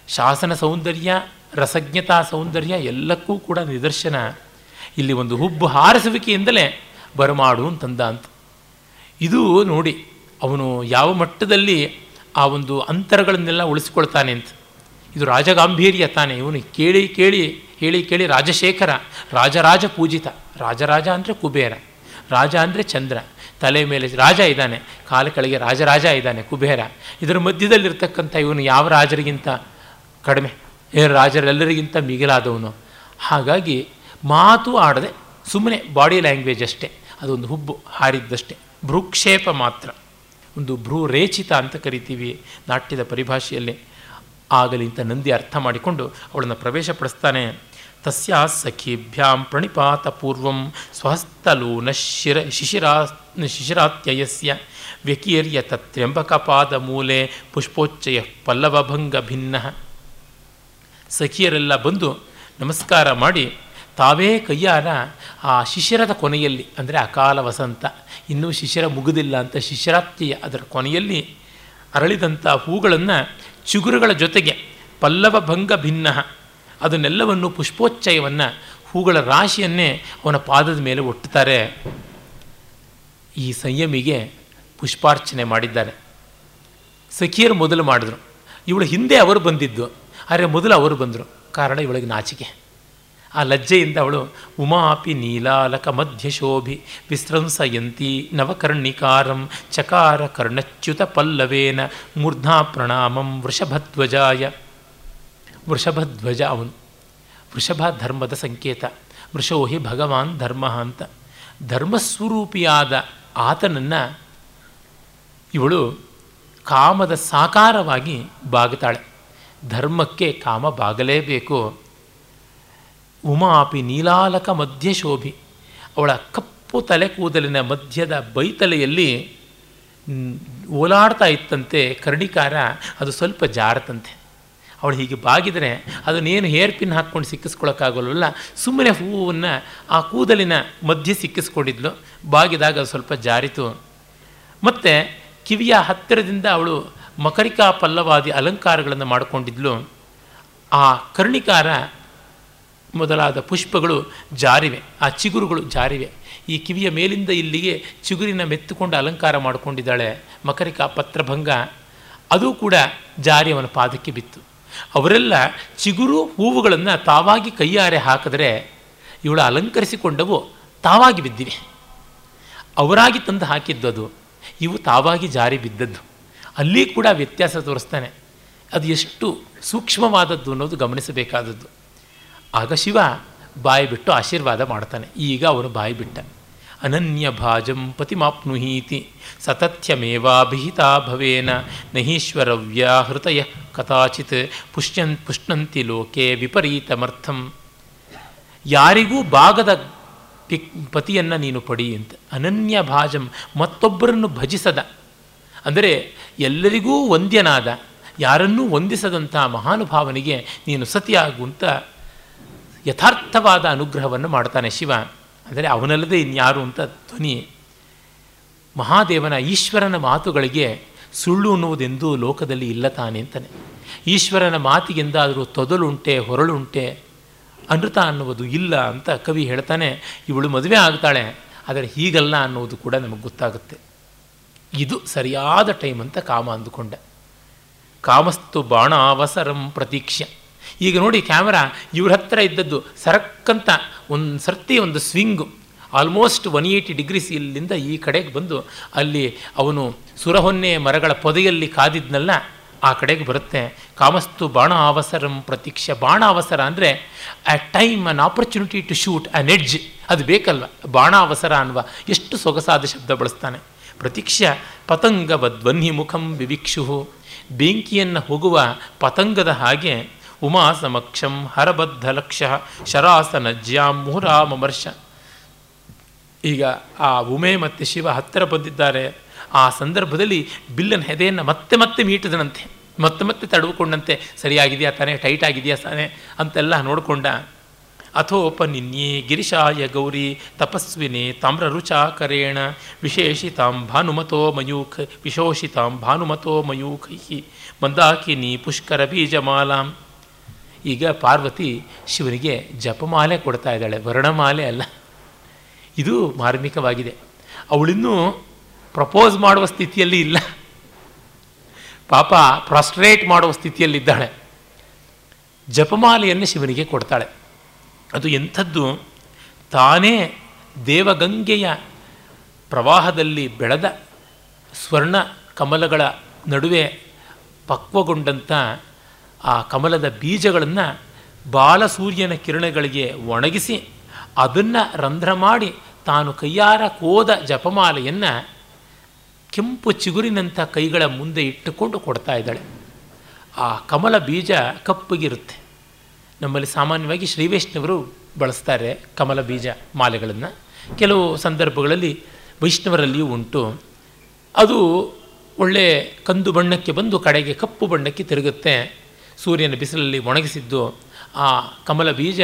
ಶಾಸನ ಸೌಂದರ್ಯ, ರಸಜ್ಞತಾ ಸೌಂದರ್ಯ ಎಲ್ಲಕ್ಕೂ ಕೂಡ ನಿದರ್ಶನ. ಇಲ್ಲಿ ಒಂದು ಹುಬ್ಬು ಹಾರಿಸುವಿಕೆಯಿಂದಲೇ ಬರಮಾಡು ಅಂತಂದ ಅಂತ. ಇದು ನೋಡಿ, ಅವನು ಯಾವ ಮಟ್ಟದಲ್ಲಿ ಆ ಒಂದು ಅಂತರಗಳನ್ನೆಲ್ಲ ಉಳಿಸ್ಕೊಳ್ತಾನೆ ಅಂತ. ಇದು ರಾಜಗಾಂಭೀರ್ಯ ತಾನೆ. ಇವನು ಕೇಳಿ ಕೇಳಿ, ಹೇಳಿ, ಕೇಳಿ ರಾಜಶೇಖರ, ರಾಜರಾಜ ಪೂಜಿತ. ರಾಜರಾಜ ಅಂದರೆ ಕುಬೇರ, ರಾಜ ಅಂದರೆ ಚಂದ್ರ. ತಲೆ ಮೇಲೆ ರಾಜ ಇದ್ದಾನೆ, ಕಾಲ ಕೆಳಗೆ ರಾಜರಾಜ ಇದ್ದಾನೆ, ಕುಬೇರ. ಇದರ ಮಧ್ಯದಲ್ಲಿರ್ತಕ್ಕಂಥ ಇವನು ಯಾವ ರಾಜರಿಗಿಂತ ಕಡಿಮೆ? ರಾಜರೆಲ್ಲರಿಗಿಂತ ಮಿಗಿಲಾದವನು. ಹಾಗಾಗಿ ಮಾತು ಆಡದೆ ಸುಮ್ಮನೆ ಬಾಡಿ ಲ್ಯಾಂಗ್ವೇಜ್ ಅಷ್ಟೇ. ಅದೊಂದು ಹುಬ್ಬು ಹಾರಿದ್ದಷ್ಟೇ. ಭ್ರೂಕ್ಷೇಪ ಮಾತ್ರ. ಒಂದು ಭ್ರೂ ರೇಚಿತ ಅಂತ ಕರಿತೀವಿ ನಾಟ್ಯದ ಪರಿಭಾಷೆಯಲ್ಲಿ. ಆಗಲಿ ಅಂತ ನಂದಿ ಅರ್ಥ ಮಾಡಿಕೊಂಡು ಅವಳನ್ನು ಪ್ರವೇಶಪಡಿಸ್ತಾನೆ. ತಸ್ಯ ಸಖಿಭ್ಯಾಂ ಪ್ರಣಿಪಾತ ಪೂರ್ವಂ ಸ್ವಹಸ್ತಲೂನ ಶಿರ ಶಿಶಿರಾ ಶಿಶಿರಾತ್ಯಯಸ್ಯ ವ್ಯಕೀರ್ಯ ತತ್ರ್ಯಂಬಕಪಾದ ಮೂಲೆ ಪುಷ್ಪೋಚ್ಚಯ ಪಲ್ಲವಭಂಗ ಭಿನ್ನ. ಸಖಿಯರೆಲ್ಲ ಬಂದು ನಮಸ್ಕಾರ ಮಾಡಿ ತಾವೇ ಕೈಯಾರ ಆ ಶಿಶಿರದ ಕೊನೆಯಲ್ಲಿ, ಅಂದರೆ ಅಕಾಲ ವಸಂತ, ಇನ್ನೂ ಶಿಶಿರ ಮುಗುದಿಲ್ಲ ಅಂತ ಶಿಶಿರಾತ್ಯಯ ಅದರ ಕೊನೆಯಲ್ಲಿ ಅರಳಿದಂಥ ಹೂಗಳನ್ನು ಚಿಗುರುಗಳ ಜೊತೆಗೆ ಪಲ್ಲವ ಭಂಗ ಭಿನ್ನ. ಅದನ್ನೆಲ್ಲವನ್ನು ಪುಷ್ಪೋಚ್ಚಯವನ್ನು ಹೂಗಳ ರಾಶಿಯನ್ನೇ ಅವನ ಪಾದದ ಮೇಲೆ ಒಟ್ಟುತ್ತಾರೆ. ಈ ಸಂಯಮಿಗೆ ಪುಷ್ಪಾರ್ಚನೆ ಮಾಡಿದ್ದಾರೆ. ಸಖಿಯರು ಮೊದಲು ಮಾಡಿದ್ರು. ಇವಳು ಹಿಂದೆ ಅವರು ಬಂದಿದ್ದು. ಆದರೆ ಮೊದಲು ಅವರು ಬಂದರು. ಕಾರಣ ಇವಳಿಗೆ ನಾಚಿಕೆ. ಆ ಲಜ್ಜೆಯಿಂದ ಅವಳು, ಉಮಾಪಿ ನೀಲಾಲಕ ಮಧ್ಯಶೋಭಿ ವಿಸ್ರಂಸಯಂತಿ ನವಕರ್ಣಿಕಾರಂ ಚಕಾರ ಕರ್ಣಚ್ಯುತ ಪಲ್ಲವೇನ ಮೂರ್ಧಾ ಪ್ರಣಾಮಂ ವೃಷಭಧ್ವಜಾಯ. ವೃಷಭಧ್ವಜ ಅವನು. ವೃಷಭ ಧರ್ಮದ ಸಂಕೇತ ವೃಷೋಹಿ ಭಗವಾನ್ ಧರ್ಮ ಅಂತ. ಧರ್ಮಸ್ವರೂಪಿಯಾದ ಆತನನ್ನು ಇವಳು ಕಾಮದ ಸಾಕಾರವಾಗಿ ಬಾಗುತ್ತಾಳೆ. ಧರ್ಮಕ್ಕೆ ಕಾಮ ಬಾಗಲೇಬೇಕು. ಉಮಾಪಿ ನೀಲಾಲಕ ಮಧ್ಯ ಶೋಭಿ. ಅವಳ ಕಪ್ಪು ತಲೆ ಕೂದಲಿನ ಮಧ್ಯದ ಬೈತಲೆಯಲ್ಲಿ ಓಲಾಡ್ತಾ ಇತ್ತಂತೆ ಕರ್ಣಿಕಾರ, ಅದು ಸ್ವಲ್ಪ ಜಾರತಂತೆ. ಅವಳು ಹೀಗೆ ಬಾಗಿದರೆ ಅದನ್ನೇನು ಹೇರ್ ಪಿನ್ ಹಾಕ್ಕೊಂಡು ಸಿಕ್ಕಿಸ್ಕೊಳ್ಳೋಕ್ಕಾಗಲ್ವಲ್ಲ ಸುಮ್ಮನೆ ಹೂವನ್ನು ಆ ಕೂದಲಿನ ಮಧ್ಯೆ ಸಿಕ್ಕಿಸ್ಕೊಂಡಿದ್ಲು, ಬಾಗಿದಾಗ ಅದು ಸ್ವಲ್ಪ ಜಾರಿತು. ಮತ್ತು ಕಿವಿಯ ಹತ್ತಿರದಿಂದ ಅವಳು ಮಕರಿಕಾ ಪಲ್ಲವಾದಿ ಅಲಂಕಾರಗಳನ್ನು ಮಾಡಿಕೊಂಡಿದ್ಲು. ಆ ಕರ್ಣಿಕಾರ ಮೊದಲಾದ ಪುಷ್ಪಗಳು ಜಾರಿವೆ, ಆ ಚಿಗುರುಗಳು ಜಾರಿವೆ. ಈ ಕಿವಿಯ ಮೇಲಿಂದ ಇಲ್ಲಿಗೆ ಚಿಗುರಿನ ಮೆತ್ತುಕೊಂಡು ಅಲಂಕಾರ ಮಾಡಿಕೊಂಡಿದ್ದಾಳೆ ಮಕರಿಕಾ ಪತ್ರಭಂಗ. ಅದು ಕೂಡ ಜಾರಿ ಅವನ ಪಾದಕ್ಕೆ ಬಿತ್ತು. ಅವರೆಲ್ಲ ಚಿಗುರು ಹೂವುಗಳನ್ನು ತಾವಾಗಿ ಕೈಯಾರೆ ಹಾಕಿದ್ರೆ ಇವಳು ಅಲಂಕರಿಸಿಕೊಂಡವು ತಾವಾಗಿ ಬಿದ್ದಿವೆ. ಅವರಾಗಿ ತಂದು ಹಾಕಿದ್ದು ಅದು. ಇವು ತಾವಾಗಿ ಜಾರಿ ಬಿದ್ದದ್ದು. ಅಲ್ಲಿ ಕೂಡ ವ್ಯತ್ಯಾಸ ತೋರಿಸ್ತಾನೆ. ಅದು ಎಷ್ಟು ಸೂಕ್ಷ್ಮವಾದದ್ದು ಅನ್ನೋದು ಗಮನಿಸಬೇಕಾದದ್ದು. ಆಗ ಶಿವ ಬಾಯಿ ಬಿಟ್ಟು ಆಶೀರ್ವಾದ ಮಾಡ್ತಾನೆ. ಈಗ ಅವನು ಬಾಯಿ ಬಿಟ್ಟ. ಅನನ್ಯ ಭಾಜಂ ಪತಿಮಾಪ್ನುಹೀತಿ ಸತಥ್ಯಮೇವಾಭಿಹಿತ ಭವೇನ ನಹೀಶ್ವರ ವ್ಯಾಹೃತಯ ಕಥಾಚಿತ್ ಪುಷ್ಯನ್, ಪುಷ್ಣಂತಿ ಲೋಕೆ ವಿಪರೀತಮರ್ಥಂ. ಯಾರಿಗೂ ಭಾಗದ ಪಿಕ್ ಪತಿಯನ್ನು ನೀನು ಪಡಿ ಅಂತ. ಅನನ್ಯ ಭಾಜಂ ಮತ್ತೊಬ್ಬರನ್ನು ಭಜಿಸದ. ಅಂದರೆ ಎಲ್ಲರಿಗೂ ವಂದ್ಯನಾದ, ಯಾರನ್ನೂ ವಂದಿಸದಂಥ ಮಹಾನುಭಾವನಿಗೆ ನೀನು ಸತಿಯಾಗು ಅಂತ ಯಥಾರ್ಥವಾದ ಅನುಗ್ರಹವನ್ನು ಮಾಡ್ತಾನೆ ಶಿವ. ಅಂದರೆ ಅವನಲ್ಲದೆ ಇನ್ಯಾರು ಅಂತ ಧ್ವನಿ. ಮಹಾದೇವನ ಈಶ್ವರನ ಮಾತುಗಳಿಗೆ ಸುಳ್ಳು ಅನ್ನುವುದೆಂದೂ ಲೋಕದಲ್ಲಿ ಇಲ್ಲ ತಾನೆ ಅಂತಾನೆ. ಈಶ್ವರನ ಮಾತಿಗೆಂದಾದರೂ ತೊದಲುಂಟೆ, ಹೊರಳುಂಟೆ, ಅನೃತ ಅನ್ನುವುದು ಇಲ್ಲ ಅಂತ ಕವಿ ಹೇಳ್ತಾನೆ. ಇವಳು ಮದುವೆ ಆಗ್ತಾಳೆ, ಆದರೆ ಹೀಗಲ್ಲ ಅನ್ನೋದು ಕೂಡ ನಮಗೆ ಗೊತ್ತಾಗುತ್ತೆ. ಇದು ಸರಿಯಾದ ಟೈಮ್ ಅಂತ ಕಾಮ ಅಂದುಕೊಂಡ. ಕಾಮಸ್ತು ಬಾಣಾವಸರಂ ಪ್ರತೀಕ್ಷ್ಯ. ಈಗ ನೋಡಿ ಕ್ಯಾಮರಾ ಇವ್ರ ಹತ್ರ ಇದ್ದದ್ದು ಸರಕ್ಕಂತ ಒಂದು ಸರ್ತಿ ಒಂದು swing. Almost one eighty degrees ಇಲ್ಲಿಂದ ಈ ಕಡೆಗೆ ಬಂದು ಅಲ್ಲಿ ಅವನು ಸುರಹೊನ್ನೆ ಮರಗಳ ಪೊದೆಯಲ್ಲಿ ಕಾದಿದ್ನಲ್ಲ, ಆ ಕಡೆಗೆ ಬರುತ್ತೆ. ಕಾಮಸ್ತು ಬಾಣ ಅವಸರಂ ಪ್ರತೀಕ್ಷೆ ಬಾಣ ಅವಸರ ಅಂದರೆ a time an opportunity to shoot an edge ಅದು ಬೇಕಲ್ವ? ಬಾಣ ಅವಸರ ಅನ್ನುವ ಎಷ್ಟು ಸೊಗಸಾದ ಶಬ್ದ ಬಳಸ್ತಾನೆ. ಪ್ರತೀಕ್ಷ ಪತಂಗವದ್ವನ್ಹಿ ಮುಖಂ ವಿವಿಕ್ಷು ಬೆಂಕಿಯನ್ನು ಹೋಗುವ ಪತಂಗದ ಹಾಗೆ ಉಮಾ ಸಮಕ್ಷಂ ಹರಬದ್ಧ ಲಕ್ಷ ಶರಾಸನ ಜ್ಯಾಂ ಮುಹುರಾಮರ್ಷ ಈಗ ಆ ಉಮೆ ಮತ್ತು ಶಿವ ಹತ್ತಿರ ಬಂದಿದ್ದಾರೆ. ಆ ಸಂದರ್ಭದಲ್ಲಿ ಬಿಲ್ಲನ ಹೆದೆಯನ್ನು ಮತ್ತೆ ಮತ್ತೆ ಮೀಟಿದನಂತೆ, ಮತ್ತೆ ಮತ್ತೆ ತಡವುಕೊಂಡಂತೆ, ಸರಿಯಾಗಿದೆಯಾ ತಾನೇ ಟೈಟ್ ಆಗಿದೆಯಾ ತಾನೇ ಅಂತೆಲ್ಲ ನೋಡಿಕೊಂಡ. ಅಥೋಪ ನಿನ್ಯೇ ಗಿರಿಶಾಯ ಗೌರಿ ತಪಸ್ವಿನಿ ತಾಮ್ರರುಚಾಕರೇಣ ವಿಶೇಷಿತಾಂ ಭಾನುಮತೋ ಮಯೂಖ, ವಿಶೋಷಿತಾಂ ಭಾನುಮತೋ ಮಯೂಖಿ ಮಂದಾಕಿನಿ ಪುಷ್ಕರ ಬೀಜಮಾಲಾಂ. ಈಗ ಪಾರ್ವತಿ ಶಿವನಿಗೆ ಜಪಮಾಲೆ ಕೊಡ್ತಾ ಇದ್ದಾಳೆ, ವರ್ಣಮಾಲೆ ಅಲ್ಲ. ಇದು ಮಾರ್ಮಿಕವಾಗಿದೆ. ಅವಳಿನ್ನೂ ಪ್ರಪೋಸ್ ಮಾಡುವ ಸ್ಥಿತಿಯಲ್ಲಿ ಇಲ್ಲ. ಪಾಪ ಪ್ರಾಸ್ಟ್ರೇಟ್ ಮಾಡುವ ಸ್ಥಿತಿಯಲ್ಲಿದ್ದಾಳೆ. ಜಪಮಾಲೆಯನ್ನು ಶಿವನಿಗೆ ಕೊಡ್ತಾಳೆ. ಅದು ಎಂಥದ್ದು? ತಾನೇ ದೇವಗಂಗೆಯ ಪ್ರವಾಹದಲ್ಲಿ ಬೆಳೆದ ಸ್ವರ್ಣ ಕಮಲಗಳ ನಡುವೆ ಪಕ್ವಗೊಂಡಂಥ ಆ ಕಮಲದ ಬೀಜಗಳನ್ನು ಬಾಲಸೂರ್ಯನ ಕಿರಣಗಳಿಗೆ ಒಣಗಿಸಿ ಅದನ್ನು ರಂಧ್ರ ಮಾಡಿ ತಾನು ಕೈಯಾರ ಕೋದ ಜಪಮಾಲೆಯನ್ನು ಕೆಂಪು ಚಿಗುರಿನಂಥ ಕೈಗಳ ಮುಂದೆ ಇಟ್ಟುಕೊಂಡು ಕೊಡ್ತಾ ಇದ್ದಾಳೆ. ಆ ಕಮಲ ಬೀಜ ಕಪ್ಪಗಿರುತ್ತೆ. ನಮ್ಮಲ್ಲಿ ಸಾಮಾನ್ಯವಾಗಿ ಶ್ರೀವೈಷ್ಣವರು ಬಳಸ್ತಾರೆ ಕಮಲ ಬೀಜ ಮಾಲೆಗಳನ್ನು. ಕೆಲವು ಸಂದರ್ಭಗಳಲ್ಲಿ ವೈಷ್ಣವರಲ್ಲಿಯೂ ಉಂಟು. ಅದು ಒಳ್ಳೆ ಕಂದು ಬಣ್ಣಕ್ಕೆ ಬಂದು ಕಡೆಗೆ ಕಪ್ಪು ಬಣ್ಣಕ್ಕೆ ತಿರುಗುತ್ತೆ. ಸೂರ್ಯನ ಬಿಸಿಲಲ್ಲಿ ಒಣಗಿಸಿದ್ದು, ಆ ಕಮಲ ಬೀಜ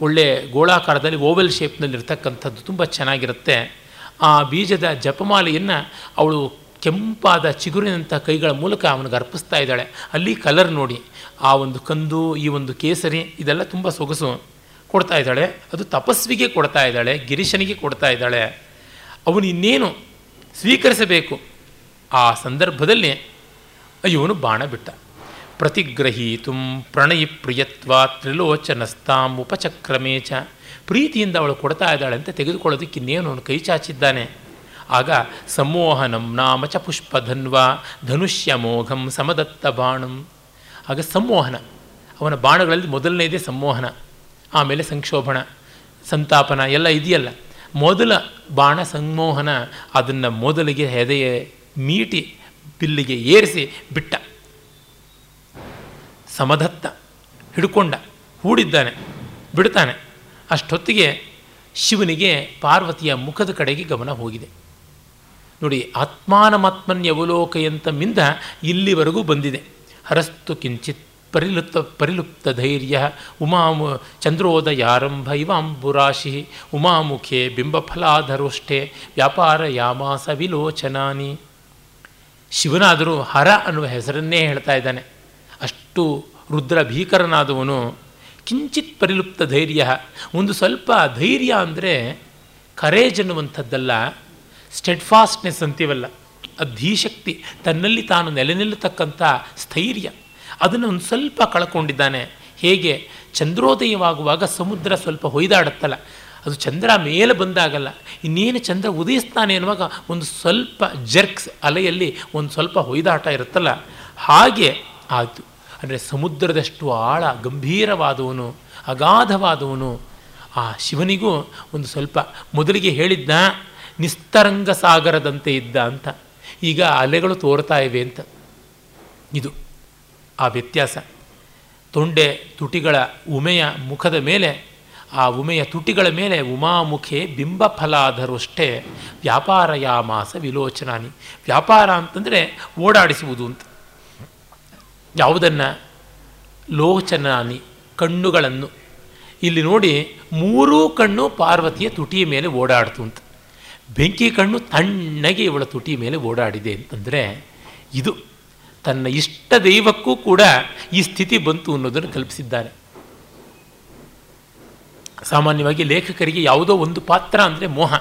ಒಳ್ಳೆ ಗೋಳಾಕಾರದಲ್ಲಿ ಓವೆಲ್ ಶೇಪ್ನಲ್ಲಿ ಇರ್ತಕ್ಕಂಥದ್ದು ತುಂಬ ಚೆನ್ನಾಗಿರುತ್ತೆ. ಆ ಬೀಜದ ಜಪಮಾಲೆಯನ್ನು ಅವಳು ಕೆಂಪಾದ ಚಿಗುರಿನಂಥ ಕೈಗಳ ಮೂಲಕ ಅವನಿಗೆ ಅರ್ಪಿಸ್ತಾ ಇದ್ದಾಳೆ. ಅಲ್ಲಿ ಕಲರ್ ನೋಡಿ, ಆ ಒಂದು ಕಂದು, ಈ ಒಂದು ಕೇಸರಿ, ಇದೆಲ್ಲ ತುಂಬ ಸೊಗಸು ಕೊಡ್ತಾ ಇದ್ದಾಳೆ. ಅದು ತಪಸ್ವಿಗೆ ಕೊಡ್ತಾ ಇದ್ದಾಳೆ, ಗಿರೀಶನಿಗೆ ಕೊಡ್ತಾ ಇದ್ದಾಳೆ. ಅವನು ಇನ್ನೇನು ಸ್ವೀಕರಿಸಬೇಕು? ಆ ಸಂದರ್ಭದಲ್ಲಿ ಅಯ್ಯೋನು ಬಾಣ ಬಿಟ್ಟ. ಪ್ರತಿಗ್ರಹೀತು ಪ್ರಣಯಿ ಪ್ರಿಯತ್ವ ತ್ರಿಲೋಚನಸ್ತಾಂ ಉಪಚಕ್ರಮೇ ಚ ಪ್ರೀತಿಯಿಂದ ಅವಳು ಕೊಡ್ತಾ ಇದ್ದಾಳೆ ಅಂತ ತೆಗೆದುಕೊಳ್ಳೋದಕ್ಕೆ ಇನ್ನೇನು ಅವನು ಕೈ ಚಾಚಿದ್ದಾನೆ. ಆಗ ಸಂಮೋಹನಂ ನಾಮ ಚ ಪುಷ್ಪಧನ್ವ ಧನುಷ್ಯ ಮೋಘಂ ಸಮದತ್ತ ಬಾಣಂ. ಆಗ ಸಂಮೋಹನ, ಅವನ ಬಾಣಗಳಲ್ಲಿ ಮೊದಲನೇದೇ ಸಂಮೋಹನ, ಆಮೇಲೆ ಸಂಕ್ಷೋಭಣ, ಸಂತಾಪನ, ಎಲ್ಲ ಇದೆಯಲ್ಲ. ಮೊದಲ ಬಾಣ ಸಂಮೋಹನ, ಅದನ್ನು ಮೊದಲಿಗೆ ಹೆದೆಯ, ಮೀಟಿ, ಬಿಲ್ಲಿಗೆ ಏರಿಸಿ ಬಿಟ್ಟ. ಸಮಧತ್ತ ಹಿಡ್ಕೊಂಡ, ಹೂಡಿದ್ದಾನೆ, ಬಿಡ್ತಾನೆ. ಅಷ್ಟೊತ್ತಿಗೆ ಶಿವನಿಗೆ ಪಾರ್ವತಿಯ ಮುಖದ ಕಡೆಗೆ ಗಮನ ಹೋಗಿದೆ. ನೋಡಿ, ಆತ್ಮಾನಮಾತ್ಮನ್ಯವಲೋಕಯಂತ ಮಿಂದ ಇಲ್ಲಿವರೆಗೂ ಬಂದಿದೆ. ಹರಸ್ತು ಕಿಂಚಿತ್ ಪರಿಲುಪ್ತ ಪರಿಲುಪ್ತ ಧೈರ್ಯ, ಉಮಾಮು ಚಂದ್ರೋದಯಾರಂಭ ಇವಾಂಬುರಾಶಿ, ಉಮಾಮುಖೆ ಬಿಂಬಫಲಾಧರೋಷ್ಟೇ ವ್ಯಾಪಾರ ಯಾಮಾಸ ವಿಲೋಚನಾನಿ. ಶಿವನಾದರೂ ಹರ ಅನ್ನುವ ಹೆಸರನ್ನೇ ಹೇಳ್ತಾ ಇದ್ದಾನೆ. ಅಷ್ಟು ರುದ್ರ ಭೀಕರನಾದವನು ಕಿಂಚಿತ್ ಪರಿಲುಪ್ತ ಧೈರ್ಯ. ಒಂದು ಸ್ವಲ್ಪ ಧೈರ್ಯ ಅಂದರೆ ಕರೇಜ್ ಅನ್ನುವಂಥದ್ದಲ್ಲ ಸ್ಟೆಡ್ಫಾಸ್ಟ್ನೆಸ್ ಅಂತೀವಲ್ಲ. ಅಧೀಶಕ್ತಿ ತನ್ನಲ್ಲಿ ತಾನು ನೆಲೆ ನಿಲ್ಲತಕ್ಕಂಥ ಸ್ಥೈರ್ಯ. ಅದನ್ನು ಒಂದು ಸ್ವಲ್ಪ ಕಳ್ಕೊಂಡಿದ್ದಾನೆ. ಹೇಗೆ? ಚಂದ್ರೋದಯವಾಗುವಾಗ ಸಮುದ್ರ ಸ್ವಲ್ಪ ಹೊಯ್ದಾಡುತ್ತಲ್ಲ. ಅದು ಚಂದ್ರ ಮೇಲೆ ಬಂದಾಗಲ್ಲ. ಇನ್ನೇನು ಚಂದ್ರ ಉದಯಿಸ್ತಾನೆ ಅನ್ನುವಾಗ ಒಂದು ಸ್ವಲ್ಪ ಜರ್ಕ್ಸ್ ಅಲೆಯಲ್ಲಿ ಒಂದು ಸ್ವಲ್ಪ ಹೊಯ್ದಾಟ ಇರುತ್ತಲ್ಲ. ಹಾಗೆ ಆಯಿತು. ಅಂದರೆ ಸಮುದ್ರದಷ್ಟು ಆಳ ಗಂಭೀರವಾದವನು, ಅಗಾಧವಾದವನು. ಆ ಶಿವನಿಗೂ ಒಂದು ಸ್ವಲ್ಪ ಮೊದಲಿಗೆ ಹೇಳಿದ್ದ ನಿಸ್ತರಂಗ ಸಾಗರದಂತೆ ಇದ್ದ ಅಂತ. ಈಗ ಅಲೆಗಳು ತೋರ್ತಾ ಇವೆ ಅಂತ. ಇದು ಆ ವ್ಯತ್ಯಾಸ. ತೊಂಡೆ ತುಟಿಗಳ ಉಮೆಯ ಮುಖದ ಮೇಲೆ, ಆ ಉಮೆಯ ತುಟಿಗಳ ಮೇಲೆ ಉಮಾಮುಖೆ ಬಿಂಬಫಲಾಧರಷ್ಟೇ ವ್ಯಾಪಾರ ಯಾಮಾಸ ವಿಲೋಚನಾನಿ. ವ್ಯಾಪಾರ ಅಂತಂದರೆ ಓಡಾಡಿಸುವುದು ಅಂತ. ಯಾವುದನ್ನು? ಲೋಚನಾನಿ ಕಣ್ಣುಗಳನ್ನು. ಇಲ್ಲಿ ನೋಡಿ ಮೂರೂ ಕಣ್ಣು ಪಾರ್ವತಿಯ ತುಟಿಯ ಮೇಲೆ ಓಡಾಡ್ತು ಅಂತ. ಬೆಂಕಿ ಕಣ್ಣು ತಣ್ಣಗೆ ಇವಳ ತುಟಿಯ ಮೇಲೆ ಓಡಾಡಿದೆ ಅಂತಂದರೆ ಇದು ತನ್ನ ಇಷ್ಟ ದೈವಕ್ಕೂ ಕೂಡ ಈ ಸ್ಥಿತಿ ಬಂತು ಅನ್ನೋದನ್ನು ಕಲ್ಪಿಸಿದ್ದಾರೆ. ಸಾಮಾನ್ಯವಾಗಿ ಲೇಖಕರಿಗೆ ಯಾವುದೋ ಒಂದು ಪಾತ್ರ ಅಂದರೆ ಮೋಹ.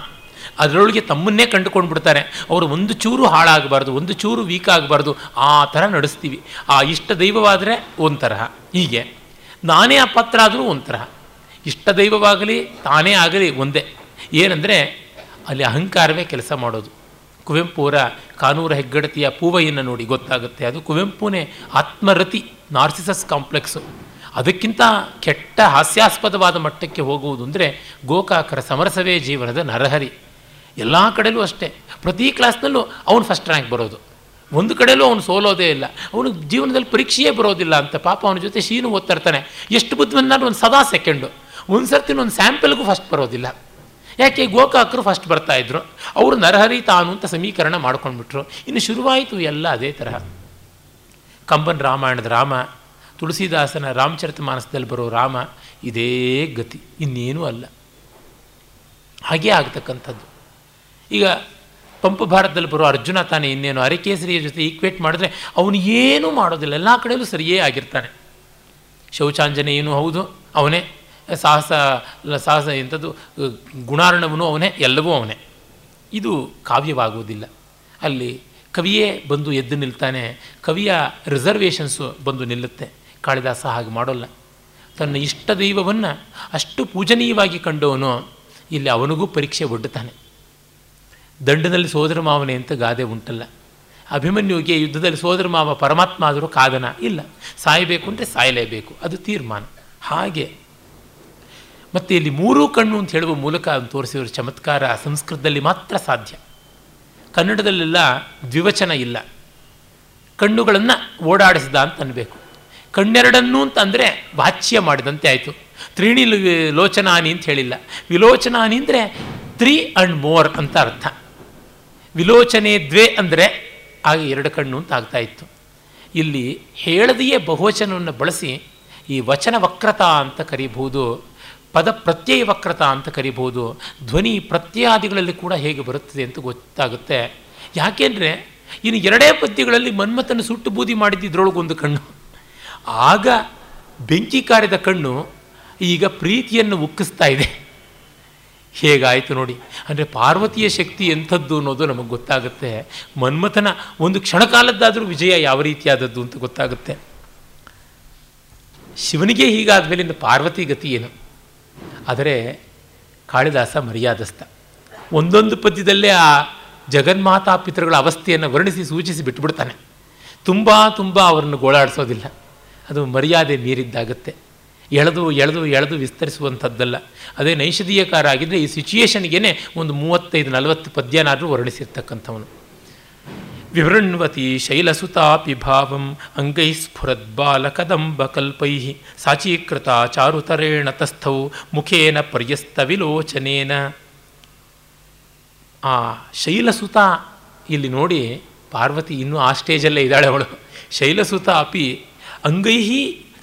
ಅದರೊಳಗೆ ತಮ್ಮನ್ನೇ ಕಂಡುಕೊಂಡು ಬಿಡ್ತಾರೆ ಅವರು ಒಂದು ಚೂರು ಹಾಳಾಗಬಾರ್ದು, ಒಂದು ಚೂರು ವೀಕ್ ಆಗಬಾರ್ದು ಆ ಥರ ನಡೆಸ್ತೀವಿ. ಆ ಇಷ್ಟ ದೈವವಾದರೆ ತರಹ. ಹೀಗೆ ನಾನೇ ಆ ಪಾತ್ರ ಆದರೂ ಒಂದು ತರಹ. ಇಷ್ಟ ದೈವವಾಗಲಿ, ತಾನೇ ಆಗಲಿ ಒಂದೇ. ಏನಂದರೆ ಅಲ್ಲಿ ಅಹಂಕಾರವೇ ಕೆಲಸ ಮಾಡೋದು. ಕುವೆಂಪುರ ಕಾನೂರ ಹೆಗ್ಗಡತಿಯ ಪೂವಯ್ಯನ ನೋಡಿ ಗೊತ್ತಾಗುತ್ತೆ. ಅದು ಕುವೆಂಪುನೇ ಆತ್ಮರತಿ, ನಾರ್ಸಿಸಸ್ ಕಾಂಪ್ಲೆಕ್ಸು. ಅದಕ್ಕಿಂತ ಕೆಟ್ಟ ಹಾಸ್ಯಾಸ್ಪದವಾದ ಮಟ್ಟಕ್ಕೆ ಹೋಗುವುದು ಅಂದರೆ ಗೋಕಾಕರ ಸಮರಸವೇ ಜೀವನದ ನರಹರಿ. ಎಲ್ಲ ಕಡೆಯಲ್ಲೂ ಅಷ್ಟೇ. ಪ್ರತಿ ಕ್ಲಾಸ್ನಲ್ಲೂ ಅವನು ಫಸ್ಟ್ ರ್ಯಾಂಕ್ ಬರೋದು. ಒಂದು ಕಡೆಯಲ್ಲೂ ಅವನು ಸೋಲೋದೇ ಇಲ್ಲ. ಅವನು ಜೀವನದಲ್ಲಿ ಪರೀಕ್ಷೆಯೇ ಬರೋದಿಲ್ಲ ಅಂತ ಪಾಪ ಅವನ ಜೊತೆ ಶೀನು ಓದ್ತಿರ್ತಾನೆ ಎಷ್ಟು ಬುದ್ಧಿವಂತನಾದ್ರೂ ಒಂದು ಸದಾ ಸೆಕೆಂಡು ಒಂದು ಸರ್ತಿನ ಒಂದು ಸ್ಯಾಂಪಲ್ಗೂ ಫಸ್ಟ್ ಬರೋದಿಲ್ಲ. ಯಾಕೆ ಗೋಕಾಕರು ಫಸ್ಟ್ ಬರ್ತಾಯಿದ್ರು ಅವರು ನರಹರಿ ತಾನು ಅಂತ ಸಮೀಕರಣ ಮಾಡ್ಕೊಂಡ್ಬಿಟ್ರು. ಇನ್ನು ಶುರುವಾಯಿತು ಎಲ್ಲ ಅದೇ ತರಹ. ಕಂಬನ್ ರಾಮಾಯಣದ ರಾಮ, ತುಳಸಿದಾಸನ ರಾಮಚರಿತ ಮಾನಸದಲ್ಲಿ ಬರೋ ರಾಮ, ಇದೇ ಗತಿ. ಇನ್ನೇನೂ ಅಲ್ಲ. ಹಾಗೇ ಆಗ್ತಕ್ಕಂಥದ್ದು. ಈಗ ಪಂಪ ಭಾರತದಲ್ಲಿ ಬರುವ ಅರ್ಜುನ ತಾನೇ ಇನ್ನೇನು ಅರೆಕೇಸರಿಯ ಜೊತೆ ಈಕ್ವೇಟ್ ಮಾಡಿದ್ರೆ ಅವನು ಏನೂ ಮಾಡೋದಿಲ್ಲ. ಎಲ್ಲ ಕಡೆಯಲ್ಲೂ ಸರಿಯೇ ಆಗಿರ್ತಾನೆ. ಶೌಚಾಂಜನೇಯನೂ ಹೌದು, ಅವನೇ. ಸಾಹಸ ಸಾಹಸ ಎಂಥದ್ದು, ಗುಣಾರ್ಣವನು ಅವನೇ, ಎಲ್ಲವೂ ಅವನೇ. ಇದು ಕಾವ್ಯವಾಗುವುದಿಲ್ಲ. ಅಲ್ಲಿ ಕವಿಯೇ ಬಂದು ಎದ್ದು ನಿಲ್ತಾನೆ. ಕವಿಯ ರಿಸರ್ವೇಷನ್ಸು ಬಂದು ನಿಲ್ಲುತ್ತೆ. ಕಾಳಿದಾಸ ಹಾಗೆ ಮಾಡೋಲ್ಲ. ತನ್ನ ಇಷ್ಟ ದೈವವನ್ನು ಅಷ್ಟು ಪೂಜನೀಯವಾಗಿ ಕಂಡವನು, ಇಲ್ಲಿ ಅವನಿಗೂ ಪರೀಕ್ಷೆ ಒಡ್ಡುತ್ತಾನೆ. ದಂಡದಲ್ಲಿ ಸೋದರ ಮಾವನೇ ಅಂತ ಗಾದೆ ಉಂಟಲ್ಲ. ಅಭಿಮನ್ಯುಗೆ ಯುದ್ಧದಲ್ಲಿ ಸೋದರ ಮಾವ ಪರಮಾತ್ಮ ಆದರೂ ಕಾದನ ಇಲ್ಲ. ಸಾಯಬೇಕು ಅಂದರೆ ಸಾಯಲೇಬೇಕು. ಅದು ತೀರ್ಮಾನ. ಹಾಗೆ. ಮತ್ತು ಇಲ್ಲಿ ಮೂರೂ ಕಣ್ಣು ಅಂತ ಹೇಳುವ ಮೂಲಕ ಅದನ್ನು ತೋರಿಸಿದ್ರು ಚಮತ್ಕಾರ ಸಂಸ್ಕೃತದಲ್ಲಿ ಮಾತ್ರ ಸಾಧ್ಯ. ಕನ್ನಡದಲ್ಲೆಲ್ಲ ದ್ವಿವಚನ ಇಲ್ಲ. ಕಣ್ಣುಗಳನ್ನು ಓಡಾಡಿಸಿದ ಅಂತ ಅನ್ನಬೇಕು ಕಣ್ಣೆರಡನ್ನೂ ಅಂತ ಅಂದರೆ ವಾಚ್ಯ ಮಾಡಿದಂತೆ ಆಯಿತು. ತ್ರೀಣಿ ಲೋಚನಾನಿ ಅಂತ ಹೇಳಿಲ್ಲ. ವಿಲೋಚನಾನಿ ಅಂದರೆ ತ್ರೀ ಆ್ಯಂಡ್ ಮೋರ್ ಅಂತ ಅರ್ಥ. ವಿಲೋಚನೆ ದ್ವೇ ಅಂದರೆ ಆಗ ಎರಡು ಕಣ್ಣು ಅಂತ ಆಗ್ತಾ ಇತ್ತು. ಇಲ್ಲಿ ಹೇಳದೆಯೇ ಬಹುವಚನವನ್ನು ಬಳಸಿ ಈ ವಚನ ವಕ್ರತಾ ಅಂತ ಕರಿಬಹುದು, ಪದ ಪ್ರತ್ಯಯ ವಕ್ರತಾ ಅಂತ ಕರಿಬಹುದು, ಧ್ವನಿ ಪ್ರತ್ಯಯಾದಿಗಳಲ್ಲಿ ಕೂಡ ಹೇಗೆ ಬರುತ್ತದೆ ಅಂತ ಗೊತ್ತಾಗುತ್ತೆ. ಯಾಕೆಂದರೆ ಇನ್ನು ಎರಡೇ ಪದ್ಯಗಳಲ್ಲಿ ಮನ್ಮಥನ ಸುಟ್ಟು ಬೂದಿ ಮಾಡಿದ್ದಿದ್ರೊಳಗೊಂದು ಕಣ್ಣು. ಆಗ ಬೆಂಕಿ ಕಾರಿದ ಕಣ್ಣು ಈಗ ಪ್ರೀತಿಯನ್ನು ಉಕ್ಕಿಸ್ತಾ ಇದೆ. ಹೇಗಾಯಿತು ನೋಡಿ? ಅಂದರೆ ಪಾರ್ವತಿಯ ಶಕ್ತಿ ಎಂಥದ್ದು ಅನ್ನೋದು ನಮಗೆ ಗೊತ್ತಾಗುತ್ತೆ. ಮನ್ಮಥನ ಒಂದು ಕ್ಷಣಕಾಲದ್ದಾದರೂ ವಿಜಯ ಯಾವ ರೀತಿಯಾದದ್ದು ಅಂತ ಗೊತ್ತಾಗುತ್ತೆ. ಶಿವನಿಗೆ ಹೀಗಾದ ಮೇಲಿಂದ ಪಾರ್ವತಿ ಗತಿ ಏನು? ಆದರೆ ಕಾಳಿದಾಸ ಮರ್ಯಾದಸ್ಥ. ಒಂದೊಂದು ಪದ್ಯದಲ್ಲೇ ಆ ಜಗನ್ಮಾತಾ ಪಿತೃಗಳ ಅವಸ್ಥೆಯನ್ನು ವರ್ಣಿಸಿ ಸೂಚಿಸಿ ಬಿಟ್ಟುಬಿಡ್ತಾನೆ ತುಂಬ ತುಂಬ ಅವರನ್ನು ಗೋಳಾಡಿಸೋದಿಲ್ಲ. ಅದು ಮರ್ಯಾದೆ ಮೀರಿದ್ದಾಗುತ್ತೆ. ಎಳೆದು ಎಳೆದು ಎಳೆದು ವಿಸ್ತರಿಸುವಂಥದ್ದಲ್ಲ. ಅದೇ ನೈಷಧೀಯಕಾರ ಆಗಿದ್ದರೆ ಈ ಸಿಚುಯೇಷನ್ಗೇ ಒಂದು ಮೂವತ್ತೈದು, ನಲವತ್ತು ಪದ್ಯನಾದರೂ ವರ್ಣಿಸಿರ್ತಕ್ಕಂಥವನು. ವಿವೃಣ್ವತಿ ಶೈಲಸುತಾಪಿ ಭಾವಂ ಅಂಗೈ ಸ್ಫುರದ್ಬಾಲಕದಂಬ ಕಲ್ಪೈ ಸಾಚೀಕೃತ ಚಾರುತರೇಣ ತಸ್ಥೌ ಮುಖೇನ ಪರ್ಯಸ್ತ ವಿಲೋಚನೇನ. ಆ ಶೈಲಸುತ ಇಲ್ಲಿ ನೋಡಿ ಪಾರ್ವತಿ ಇನ್ನೂ ಆ ಸ್ಟೇಜಲ್ಲೇ ಇದ್ದಾಳೆ ಅವಳು. ಶೈಲಸುತ ಅಪಿ ಅಂಗೈ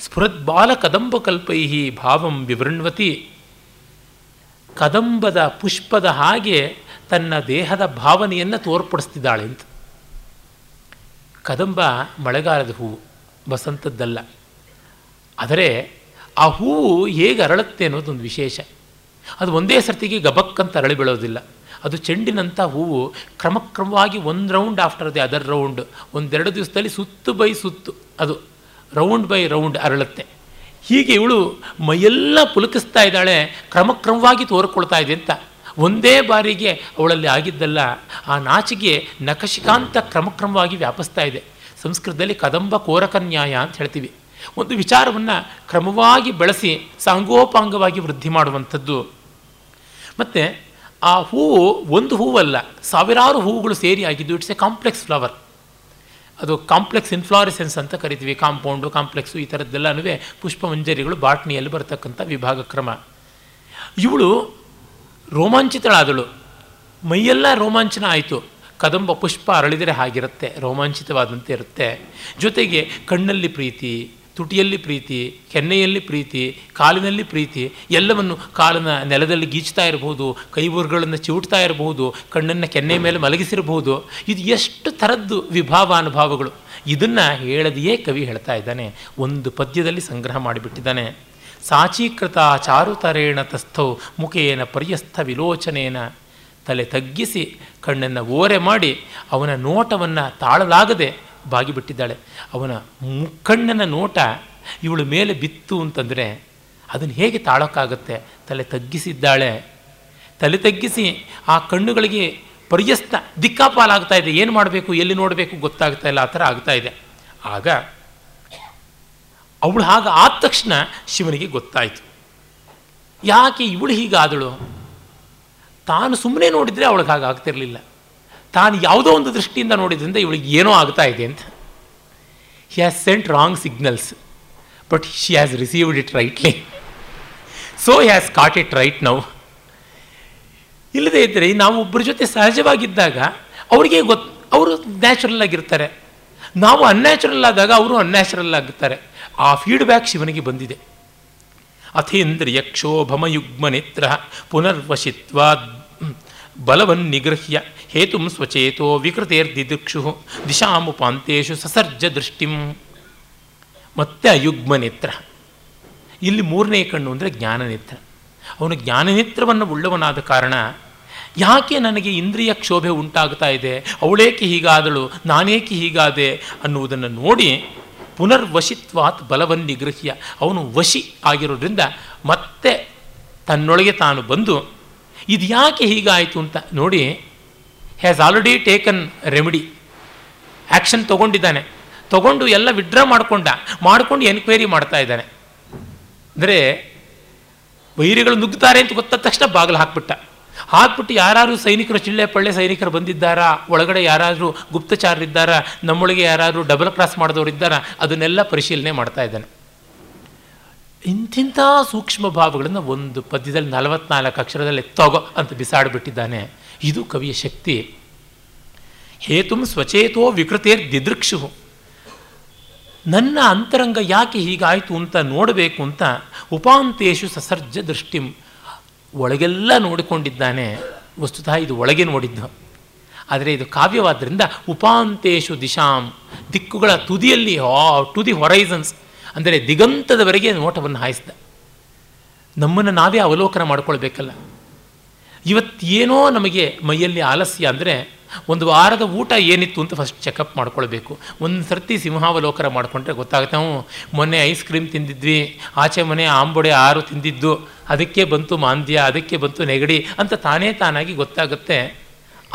ಸ್ಫುರದ್ಬಾಲ ಕದಂಬ ಕಲ್ಪೈಹಿ ಭಾವಂ ವಿವೃಣ್ವತಿ. ಕದಂಬದ ಪುಷ್ಪದ ಹಾಗೆ ತನ್ನ ದೇಹದ ಭಾವನೆಯನ್ನು ತೋರ್ಪಡಿಸ್ತಿದ್ದಾಳೆ ಅಂತ. ಕದಂಬ ಮಳೆಗಾಲದ ಹೂವು ಬಸಂತದ್ದಲ್ಲ. ಆದರೆ ಆ ಹೂವು ಹೇಗೆ ಅರಳುತ್ತೆ ಅನ್ನೋದೊಂದು ವಿಶೇಷ. ಅದು ಒಂದೇ ಸರ್ತಿಗೆ ಗಬಕ್ಕಂತ ಅರಳಿ ಬೀಳೋದಿಲ್ಲ. ಅದು ಚೆಂಡಿನಂಥ ಹೂವು ಕ್ರಮಕ್ರಮವಾಗಿ ಒಂದು round after the other round ಒಂದೆರಡು ದಿವಸದಲ್ಲಿ ಸುತ್ತು ಬೈ ಸುತ್ತು. ಅದು ರೌಂಡ್ ಬೈ ರೌಂಡ್ ಅರಳುತ್ತೆ. ಹೀಗೆ ಇವಳು ಮೈಯೆಲ್ಲ ಪುಲಕಿಸ್ತಾ ಇದ್ದಾಳೆ, ಕ್ರಮಕ್ರಮವಾಗಿ ತೋರ್ಕೊಳ್ತಾ ಇದೆ ಅಂತ. ಒಂದೇ ಬಾರಿಗೆ ಅವಳಲ್ಲಿ ಆಗಿದ್ದಲ್ಲ, ಆ ನಾಚಿಗೆ ನಖಶಿಕಾಂತ ಕ್ರಮಕ್ರಮವಾಗಿ ವ್ಯಾಪಿಸ್ತಾ ಇದೆ. ಸಂಸ್ಕೃತದಲ್ಲಿ ಕದಂಬ ಕೋರಕನ್ಯಾಯ ಅಂತ ಹೇಳ್ತೀವಿ. ಒಂದು ವಿಚಾರವನ್ನು ಕ್ರಮವಾಗಿ ಬೆಳೆಸಿ ಸಾಂಗೋಪಾಂಗವಾಗಿ ವೃದ್ಧಿ ಮಾಡುವಂಥದ್ದು. ಮತ್ತು ಆ ಹೂವು ಒಂದು ಹೂವಲ್ಲ, ಸಾವಿರಾರು ಹೂವುಗಳು ಸೇರಿ ಆಗಿದ್ದು, ಇಟ್ಸ್ ಎ ಕಾಂಪ್ಲೆಕ್ಸ್ ಫ್ಲವರ್. ಅದು ಕಾಂಪ್ಲೆಕ್ಸ್ ಇನ್ಫ್ಲಾರಿಸೆನ್ಸ್ ಅಂತ ಕರಿತೀವಿ, ಕಾಂಪೌಂಡು, ಕಾಂಪ್ಲೆಕ್ಸು ಈ ಥರದ್ದೆಲ್ಲನೂ ಪುಷ್ಪಮಂಜರಿಗಳು ಬಾಟ್ನಿಯಲ್ಲಿ ಬರ್ತಕ್ಕಂಥ ವಿಭಾಗ ಕ್ರಮ. ಇವಳು ರೋಮಾಂಚಿತಳಾದಳು. ಮೈಯೆಲ್ಲ ರೋಮಾಂಚನ ಆಯಿತು. ಕದಂಬ ಪುಷ್ಪ ಅರಳಿದರೆ ಹಾಗಿರುತ್ತೆ, ರೋಮಾಂಚಿತವಾದಂತೆ ಇರುತ್ತೆ. ಜೊತೆಗೆ ಕಣ್ಣಲ್ಲಿ ಪ್ರೀತಿ ತುಟಿಯಲ್ಲಿ ಪ್ರೀತಿ, ಕೆನ್ನೆಯಲ್ಲಿ ಪ್ರೀತಿ, ಕಾಲಿನಲ್ಲಿ ಪ್ರೀತಿ, ಎಲ್ಲವನ್ನು ಕಾಲಿನ ನೆಲದಲ್ಲಿ ಗೀಚ್ತಾ ಇರಬಹುದು ಕೈಬೂರುಗಳನ್ನು ಚಿವುಟ್ತಾ ಇರಬಹುದು ಕಣ್ಣನ್ನು ಕೆನ್ನೆ ಮೇಲೆ ಮಲಗಿಸಿರಬಹುದು ಇದು ಎಷ್ಟು ಥರದ್ದು ವಿಭಾವಾನುಭಾವಗಳು. ಇದನ್ನು ಹೇಳದೆಯೇ ಕವಿ ಹೇಳ್ತಾ ಇದ್ದಾನೆ. ಒಂದು ಪದ್ಯದಲ್ಲಿ ಸಂಗ್ರಹ ಮಾಡಿಬಿಟ್ಟಿದ್ದಾನೆ. ಸಾಚೀಕೃತ ಚಾರುತರೇಣ ತಸ್ಥೌ ಮುಖೇನ ಪರ್ಯಸ್ಥ ವಿಲೋಚನೇನ. ತಲೆ ತಗ್ಗಿಸಿ ಕಣ್ಣನ್ನು ಓರೆ ಮಾಡಿ ಅವನ ನೋಟವನ್ನು ತಾಳಲಾಗದೆ ಬಾಗಿಬಿಟ್ಟಿದ್ದಾಳೆ. ಅವನ ಮುಕ್ಕಣ್ಣನ ನೋಟ ಇವಳ ಮೇಲೆ ಬಿತ್ತು ಅಂತಂದರೆ ಅದನ್ನು ಹೇಗೆ ತಾಳೋಕ್ಕಾಗತ್ತೆ? ತಲೆ ತಗ್ಗಿಸಿದ್ದಾಳೆ. ತಲೆ ತಗ್ಗಿಸಿ ಆ ಕಣ್ಣುಗಳಿಗೆ ಪರ್ಯಸ್ತ ದಿಕ್ಕಾಪಾಲಾಗ್ತಾ ಇದೆ. ಏನು ಮಾಡಬೇಕು? ಎಲ್ಲಿ ನೋಡಬೇಕು? ಗೊತ್ತಾಗ್ತಾ ಇಲ್ಲ. ಆ ಥರ ಆಗ್ತಾ ಇದೆ. ಆಗ ಅವಳು ಹಾಗ ಆದ ತಕ್ಷಣ ಶಿವನಿಗೆ ಗೊತ್ತಾಯಿತು. ಯಾಕೆ ಇವಳು ಹೀಗಾದಳು? ತಾನು ಸುಮ್ಮನೆ ನೋಡಿದರೆ ಅವಳಿಗೆ ಹಾಗೆ ಆಗ್ತಿರಲಿಲ್ಲ ತಾನು ಯಾವುದೋ ಒಂದು ದೃಷ್ಟಿಯಿಂದ ನೋಡಿದ್ರಿಂದ ಇವಳಿಗೆ ಏನೋ ಆಗ್ತಾ ಇದೆ ಅಂತ. He has sent wrong signals but she has received it rightly so he has caught it right ನಾವು ಇಲ್ಲದೇ ಇದ್ದರೆ ನಾವು ಒಬ್ಬರ ಜೊತೆ ಸಹಜವಾಗಿದ್ದಾಗ ಅವರಿಗೆ ಗೊತ್ತು ಅವರು ನ್ಯಾಚುರಲ್ ಆಗಿರ್ತಾರೆ. ನಾವು ಅನ್ಯಾಚುರಲ್ ಆದಾಗ ಅವರು ಅನ್ಯಾಚುರಲ್ ಆಗುತ್ತಾರೆ ಆ ಫೀಡ್ಬ್ಯಾಕ್ ಶಿವನಿಗೆ ಬಂದಿದೆ. ಅಥೇಂದ್ರಿಯ ಕ್ಷೋಭಮಯುಗ್ಮ ನೇತ್ರ ಪುನರ್ವಶಿತ್ವಾ ಬಲವನ್ನಿಗೃಹ್ಯ ಹೇತುಂ ಸ್ವಚೇತೋ ವಿಕೃತೇರ್ದಿದಿಕ್ಷು ದಿಶಾಮುಪಾಂತೇಶು ಸಸರ್ಜ ದೃಷ್ಟಿಂ. ಮತ್ತೆ ಅಯುಗ್ಮ ನೇತ್ರ. ಇಲ್ಲಿ ಮೂರನೇ ಕಣ್ಣು ಅಂದರೆ ಜ್ಞಾನನೇತ್ರ ಅವನು ಜ್ಞಾನನೇತ್ರವನ್ನು ಉಳ್ಳವನಾದ ಕಾರಣ, ಯಾಕೆ ನನಗೆ ಇಂದ್ರಿಯ ಕ್ಷೋಭೆ ಉಂಟಾಗ್ತಾ ಇದೆ? ಅವಳೇಕೆ ಹೀಗಾದಳು? ನಾನೇಕೆ ಹೀಗಾದೆ? ಅನ್ನುವುದನ್ನು ನೋಡಿ ಪುನರ್ವಶಿತ್ವಾತ್ ಬಲವನ್ ನಿಗೃಹ್ಯ ಅವನು ವಶಿ ಆಗಿರೋದ್ರಿಂದ ಮತ್ತೆ ತನ್ನೊಳಗೆ ತಾನು ಬಂದು ಇದು ಯಾಕೆ ಹೀಗಾಯಿತು ಅಂತ ನೋಡಿ has already taken remedy action ತೊಗೊಂಡಿದ್ದಾನೆ. ತೊಗೊಂಡು ಎಲ್ಲ ವಿಡ್ರಾ ಮಾಡಿಕೊಂಡ, ಮಾಡಿಕೊಂಡು ಎನ್ಕ್ವೈರಿ ಮಾಡ್ತಾ ಇದ್ದಾನೆ. ಅಂದರೆ, ವೈರಿಗಳು ನುಗ್ಗುತ್ತಾರೆ ಅಂತ ಗೊತ್ತಾದ ತಕ್ಷಣ ಬಾಗಿಲು ಹಾಕ್ಬಿಟ್ಟ. ಹಾಕ್ಬಿಟ್ಟು ಯಾರು ಸೈನಿಕರು ಚಿಳ್ಳೆ ಪಳ್ಳೆ ಸೈನಿಕರು ಬಂದಿದ್ದಾರಾ? ಒಳಗಡೆ ಯಾರಾದರೂ ಗುಪ್ತಚಾರರಿದ್ದಾರಾ? ನಮ್ಮೊಳಗೆ ಯಾರಾದರೂ ಡಬಲ್ ಕ್ರಾಸ್ ಮಾಡಿದವರು ಇದ್ದಾರಾ ಅದನ್ನೆಲ್ಲ ಪರಿಶೀಲನೆ ಮಾಡ್ತಾ ಇದ್ದಾನೆ. ಇಂತಿಂಥ ಸೂಕ್ಷ್ಮ ಭಾವಗಳನ್ನು ಒಂದು ಪದ್ಯದಲ್ಲಿ ನಲವತ್ನಾಲ್ಕು ಅಕ್ಷರದಲ್ಲಿ ತಗೋ ಅಂತ ಬಿಸಾಡಿಬಿಟ್ಟಿದ್ದಾನೆ. ಇದು ಕವಿಯ ಶಕ್ತಿ. ಹೇತು ಸ್ವಚೇತೋ ವಿಕೃತೇರ್ ದಿದೃಕ್ಷು ನನ್ನ ಅಂತರಂಗ ಯಾಕೆ ಹೀಗಾಯಿತು ಅಂತ ನೋಡಬೇಕು ಅಂತ ಉಪಾಂತೇಶು ಸಸರ್ಜ ದೃಷ್ಟಿಂ ಒಳಗೆಲ್ಲ ನೋಡಿಕೊಂಡಿದ್ದಾನೆ. ವಸ್ತುತಃ ಇದು ಒಳಗೆ ನೋಡಿದ್ದು. ಆದರೆ ಇದು ಕಾವ್ಯವಾದ್ದರಿಂದ ಉಪಾಂತೇಶು ದಿಶಾಂ, ದಿಕ್ಕುಗಳ ತುದಿಯಲ್ಲಿ ಟು ದಿ ಹೊರೈಸನ್ಸ್ ಅಂದರೆ ದಿಗಂತದವರೆಗೆ ನೋಟವನ್ನು ಹಾಯಿಸಿದ. ನಮ್ಮನ್ನು ನಾವೇ ಅವಲೋಕನ ಮಾಡಿಕೊಳ್ಬೇಕಲ್ಲ. ಇವತ್ತೇನೋ ನಮಗೆ ಮೈಯಲ್ಲಿ ಆಲಸ್ಯ ಅಂದರೆ ಒಂದು ವಾರದ ಊಟ ಏನಿತ್ತು ಅಂತ ಫಸ್ಟ್ ಚೆಕಪ್ ಮಾಡ್ಕೊಳ್ಬೇಕು. ಒಂದು ಸರ್ತಿ ಸಿಂಹಾವಲೋಕನ ಮಾಡಿಕೊಂಡ್ರೆ ಗೊತ್ತಾಗುತ್ತೆ ನಾವು ಮೊನ್ನೆ ಐಸ್ ಕ್ರೀಮ್ ತಿಂದಿದ್ವಿ, ಆಚೆ ಮನೆ ಆಂಬೊಡೆ ಆರು ತಿಂದಿದ್ದು, ಅದಕ್ಕೆ ಬಂತು ಮಾಂದ್ಯ, ಅದಕ್ಕೆ ಬಂತು ನೆಗಡಿ ಅಂತ ತಾನೇ ತಾನಾಗಿ ಗೊತ್ತಾಗುತ್ತೆ.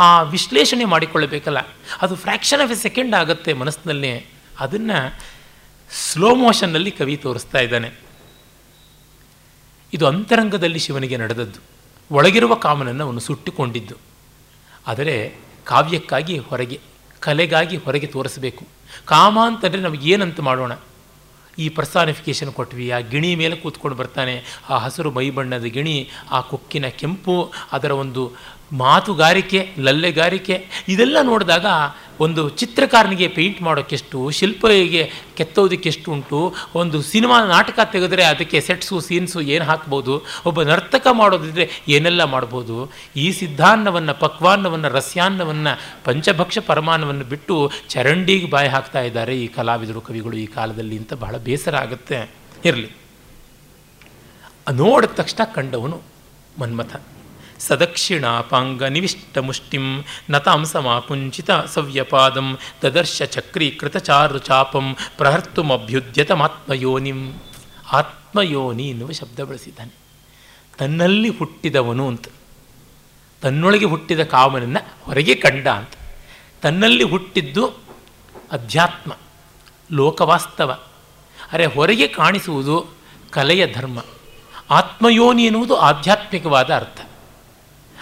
ಆ ವಿಶ್ಲೇಷಣೆ ಮಾಡಿಕೊಳ್ಳಬೇಕಲ್ಲ ಅದು ಫ್ರ್ಯಾಕ್ಷನ್ ಆಫ್ ಎ ಸೆಕೆಂಡ್ ಆಗುತ್ತೆ ಮನಸ್ಸಿನಲ್ಲಿ. ಅದನ್ನು ಸ್ಲೋ ಮೋಷನ್ನಲ್ಲಿ ಕವಿ ತೋರಿಸ್ತಾ ಇದ್ದಾನೆ. ಇದು ಅಂತರಂಗದಲ್ಲಿ ಶಿವನಿಗೆ ನಡೆದದ್ದು. ಒಳಗಿರುವ ಕಾಮನನ್ನು ಅವನು ಸುಟ್ಟುಕೊಂಡಿದ್ದು. ಆದರೆ ಕಾವ್ಯಕ್ಕಾಗಿ ಹೊರಗೆ, ಕಲೆಗಾಗಿ ಹೊರಗೆ ತೋರಿಸಬೇಕು. ಕಾಮ ಅಂತಂದರೆ ನಮಗೆ ಏನಂತ ಮಾಡೋಣ? ಈ ಪರ್ಸಾನಿಫಿಕೇಶನ್ ಕೊಟ್ವಿ ಆ ಗಿಣಿ ಮೇಲೆ ಕೂತ್ಕೊಂಡು ಬರ್ತಾನೆ. ಆ ಹಸಿರು ಮೈ ಬಣ್ಣದ ಗಿಣಿ, ಆ ಕೊಕ್ಕಿನ ಕೆಂಪು, ಅದರ ಒಂದು ಮಾತುಗಾರಿಕೆ, ಲಲ್ಲೆಗಾರಿಕೆ, ಇದೆಲ್ಲ ನೋಡಿದಾಗ ಒಂದು ಚಿತ್ರಕಾರನಿಗೆ ಪೇಂಟ್ ಮಾಡೋಕ್ಕೆಷ್ಟು ಶಿಲ್ಪಿಗೆ ಕೆತ್ತೋದಕ್ಕೆಷ್ಟು ಉಂಟು. ಒಂದು ಸಿನಿಮಾ ನಾಟಕ ತೆಗೆದ್ರೆ ಅದಕ್ಕೆ ಸೆಟ್ಸು ಸೀನ್ಸು ಏನು ಹಾಕ್ಬೋದು, ಒಬ್ಬ ನರ್ತಕ ಮಾಡೋದಿದ್ರೆ ಏನೆಲ್ಲ ಮಾಡ್ಬೋದು. ಈ ಸಿದ್ಧಾನ್ನವನ್ನು, ಪಕ್ವಾನ್ನವನ್ನು, ರಸ್ಯಾನ್ನವನ್ನು, ಪಂಚಭಕ್ಷ ಪರಮಾನವನ್ನು ಬಿಟ್ಟು ಚರಂಡಿಗೆ ಬಾಯಿ ಹಾಕ್ತಾ ಇದ್ದಾರೆ ಈ ಕಲಾವಿದರು, ಕವಿಗಳು ಈ ಕಾಲದಲ್ಲಿ. ಅಂತ ಬಹಳ ಬೇಸರ ಆಗುತ್ತೆ. ಇರಲಿ. ನೋಡಿದ ತಕ್ಷಣ ಕಂಡವನು ಮನ್ಮಥ. ಸದಕ್ಷಿಣಾಪಾಂಗ ನಿವಿಷ್ಟ ಮುಷ್ಟಿಂ ನತಾಂಸಮಾಕುಂಚಿತ ಸವ್ಯಪಾದಂ ತದರ್ಶ ಚಕ್ರೀಕೃತ ಚಾರು ಚಾಪಂ ಪ್ರಹರ್ತುಮಭ್ಯುದ್ಯತಮಾತ್ಮಯೋನಿಂ. ಆತ್ಮಯೋನಿ ಎನ್ನುವ ಶಬ್ದ ಬಳಸಿದ್ದಾನೆ. ತನ್ನಲ್ಲಿ ಹುಟ್ಟಿದವನು ಅಂತ. ತನ್ನೊಳಗೆ ಹುಟ್ಟಿದ ಕಾಮನನ್ನು ಹೊರಗೆ ಕಂಡ ಅಂತ. ತನ್ನಲ್ಲಿ ಹುಟ್ಟಿದ್ದು ಅಧ್ಯಾತ್ಮ, ಲೋಕವಾಸ್ತವ. ಅರೆ ಹೊರಗೆ ಕಾಣಿಸುವುದು ಕಲೆಯ ಧರ್ಮ. ಆತ್ಮಯೋನಿ ಎನ್ನುವುದು ಆಧ್ಯಾತ್ಮಿಕವಾದ ಅರ್ಥ.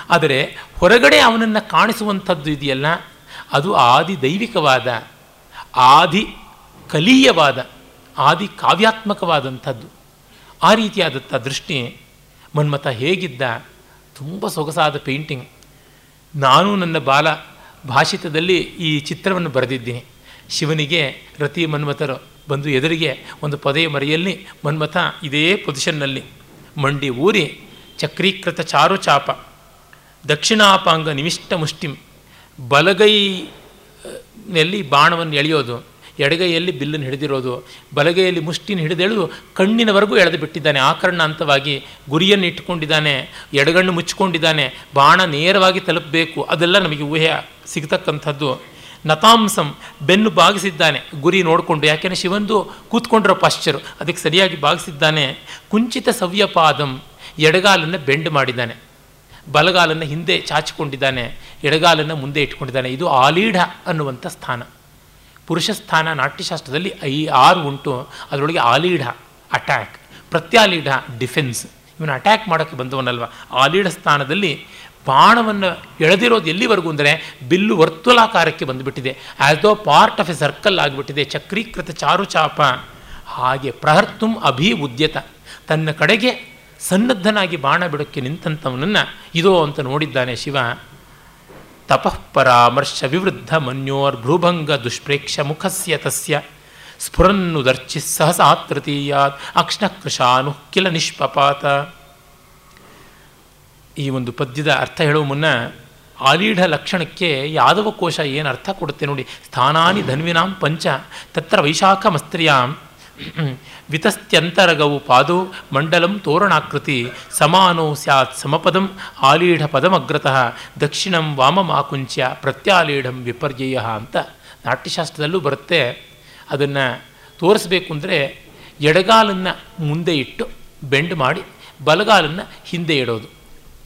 ಆದರೆ ಹೊರಗಡೆ ಅವನನ್ನು ಕಾಣಿಸುವಂಥದ್ದು ಇದೆಯಲ್ಲ, ಅದು ಆದಿ ದೈವಿಕವಾದ, ಆದಿ ಕಲೀಯವಾದ, ಆದಿ ಕಾವ್ಯಾತ್ಮಕವಾದಂಥದ್ದು. ಆ ರೀತಿಯಾದಂಥ ದೃಷ್ಟಿ ಮನ್ಮಥ ಹೇಗಿದ್ದ, ತುಂಬ ಸೊಗಸಾದ ಪೇಂಟಿಂಗ್. ನಾನು ನನ್ನ ಬಾಲ ಭಾಷಿತದಲ್ಲಿ ಈ ಚಿತ್ರವನ್ನು ಬರೆದಿದ್ದೀನಿ. ಶಿವನಿಗೆ, ರತಿ ಮನ್ಮಥರು ಬಂದು ಎದುರಿಗೆ ಒಂದು ಪೊದೆಯ ಮರೆಯಲ್ಲಿ ಮನ್ಮಥ ಇದೇ ಪೊಸಿಷನ್ನಲ್ಲಿ ಮಂಡಿ ಊರಿ ಚಕ್ರೀಕೃತ ಚಾರು ಚಾಪ ದಕ್ಷಿಣಾಪಾಂಗ ನಿಮಿಷ್ಟ ಮುಷ್ಟಿಂ. ಬಲಗೈನಲ್ಲಿ ಬಾಣವನ್ನು ಎಳೆಯೋದು, ಎಡಗೈಯಲ್ಲಿ ಬಿಲ್ಲನ್ನು ಹಿಡಿದಿರೋದು, ಬಲಗೈಯಲ್ಲಿ ಮುಷ್ಟಿನ ಹಿಡಿದೆಳೆದು ಕಣ್ಣಿನವರೆಗೂ ಎಳೆದು ಬಿಟ್ಟಿದ್ದಾನೆ. ಆಕರ್ಣ ಅಂತವಾಗಿ ಗುರಿಯನ್ನು ಇಟ್ಟುಕೊಂಡಿದ್ದಾನೆ, ಎಡಗಣ್ಣು ಮುಚ್ಚಿಕೊಂಡಿದ್ದಾನೆ, ಬಾಣ ನೇರವಾಗಿ ತಲುಪಬೇಕು, ಅದೆಲ್ಲ ನಮಗೆ ಊಹೆ ಸಿಗ್ತಕ್ಕಂಥದ್ದು. ನತಾಂಸಂ ಬೆನ್ನು ಬಾಗಿಸಿದ್ದಾನೆ, ಗುರಿ ನೋಡಿಕೊಂಡು, ಯಾಕೆಂದರೆ ಶಿವಂದು ಕೂತ್ಕೊಂಡಿರೋ ಪಾಶ್ಚರು, ಅದಕ್ಕೆ ಸರಿಯಾಗಿ ಬಾಗಿಸಿದ್ದಾನೆ. ಕುಂಚಿತ ಸವ್ಯಪಾದಂ ಎಡಗಾಲನ್ನು ಬೆಂಡ್ ಮಾಡಿದ್ದಾನೆ. ಬಲಗಾಲನ್ನು ಹಿಂದೆ ಚಾಚಿಕೊಂಡಿದ್ದಾನೆ, ಎಡಗಾಲನ್ನು ಮುಂದೆ ಇಟ್ಕೊಂಡಿದ್ದಾನೆ. ಇದು ಆಲೀಢ ಅನ್ನುವಂಥ ಸ್ಥಾನ. ಪುರುಷ ಸ್ಥಾನ ನಾಟ್ಯಶಾಸ್ತ್ರದಲ್ಲಿ ಐ ಆರು ಉಂಟು, ಅದರೊಳಗೆ ಆಲೀಢ ಅಟ್ಯಾಕ್ ಪ್ರತ್ಯಾಲೀಢ ಡಿಫೆನ್ಸ್ ಇವನು ಅಟ್ಯಾಕ್ ಮಾಡೋಕ್ಕೆ ಬಂದವನಲ್ವ? ಆಲೀಢ ಸ್ಥಾನದಲ್ಲಿ ಬಾಣವನ್ನು ಎಳೆದಿರೋದು ಎಲ್ಲಿವರೆಗೂ ಅಂದರೆ ಬಿಲ್ಲು ವರ್ತುಲಾಕಾರಕ್ಕೆ ಬಂದುಬಿಟ್ಟಿದೆ. ಆ್ಯಸ್ ದೋ ಪಾರ್ಟ್ ಆಫ್ ಎ ಸರ್ಕಲ್ ಆಗಿಬಿಟ್ಟಿದೆ, ಚಕ್ರೀಕೃತ ಚಾರುಚಾಪ. ಹಾಗೆ ಪ್ರಹರ್ತುಂ ಅಭಿ ಉದ್ಯತ. ತನ್ನ ಕಡೆಗೆ ಸನ್ನದ್ಧನಾಗಿ ಬಾಣ ಬಿಡೋಕ್ಕೆ ನಿಂತಂಥವನನ್ನು ಇದೋ ಅಂತ ನೋಡಿದ್ದಾನೆ ಶಿವ. ತಪಃಪರಾಮರ್ಶ ವಿವೃದ್ಧ ಮನ್ಯೋರ್ ಭೃಭಂಗ ದುಷ್ಪ್ರೇಕ್ಷ ಮುಖಸ್ಯ ತಸ್ಯ. ಸ್ಫುರನ್ನು ದರ್ಚಿ ಸಹಸಾ ತೃತೀಯಾತ್ ಅಕ್ಷಣಕೃಶಾನು ಕಿಲ ನಿಷ್ಪಪಾತ. ಈ ಒಂದು ಪದ್ಯದ ಅರ್ಥ ಹೇಳುವ ಮುನ್ನ ಆಲೀಢ ಲಕ್ಷಣಕ್ಕೆ ಯಾದವ ಕೋಶ ಏನು ಅರ್ಥ ಕೊಡುತ್ತೆ ನೋಡಿ. ಸ್ಥಾನಾನಿ ಧನ್ವಿನಾಂ ಪಂಚ ತತ್ರ ವೈಶಾಖಮಸ್ತ್ರಿಯಾಂ [CLEARS THROAT] ವಿತಸ್ತ್ಯಂತರಗವು ಪಾದೋ ಮಂಡಲಂ ತೋರಣಾಕೃತಿ ಸಮಾನೋ ಸ್ಯಾತ್ ಸಮಪದಂ ಆಲೀಢ ಪದಮಗ್ರತಃ ದಕ್ಷಿಣಂ ವಾಮಮಾಕುಂಚ್ಯ ಪ್ರತ್ಯಾಲೀಢಂ ವಿಪರ್ಯಯ ಅಂತ ನಾಟ್ಯಶಾಸ್ತ್ರದಲ್ಲೂ ಬರುತ್ತೆ. ಅದನ್ನು ತೋರಿಸ್ಬೇಕು ಅಂದರೆ ಎಡಗಾಲನ್ನು ಮುಂದೆ ಇಟ್ಟು ಬೆಂಡ್ ಮಾಡಿ ಬಲಗಾಲನ್ನು ಹಿಂದೆ ಇಡೋದು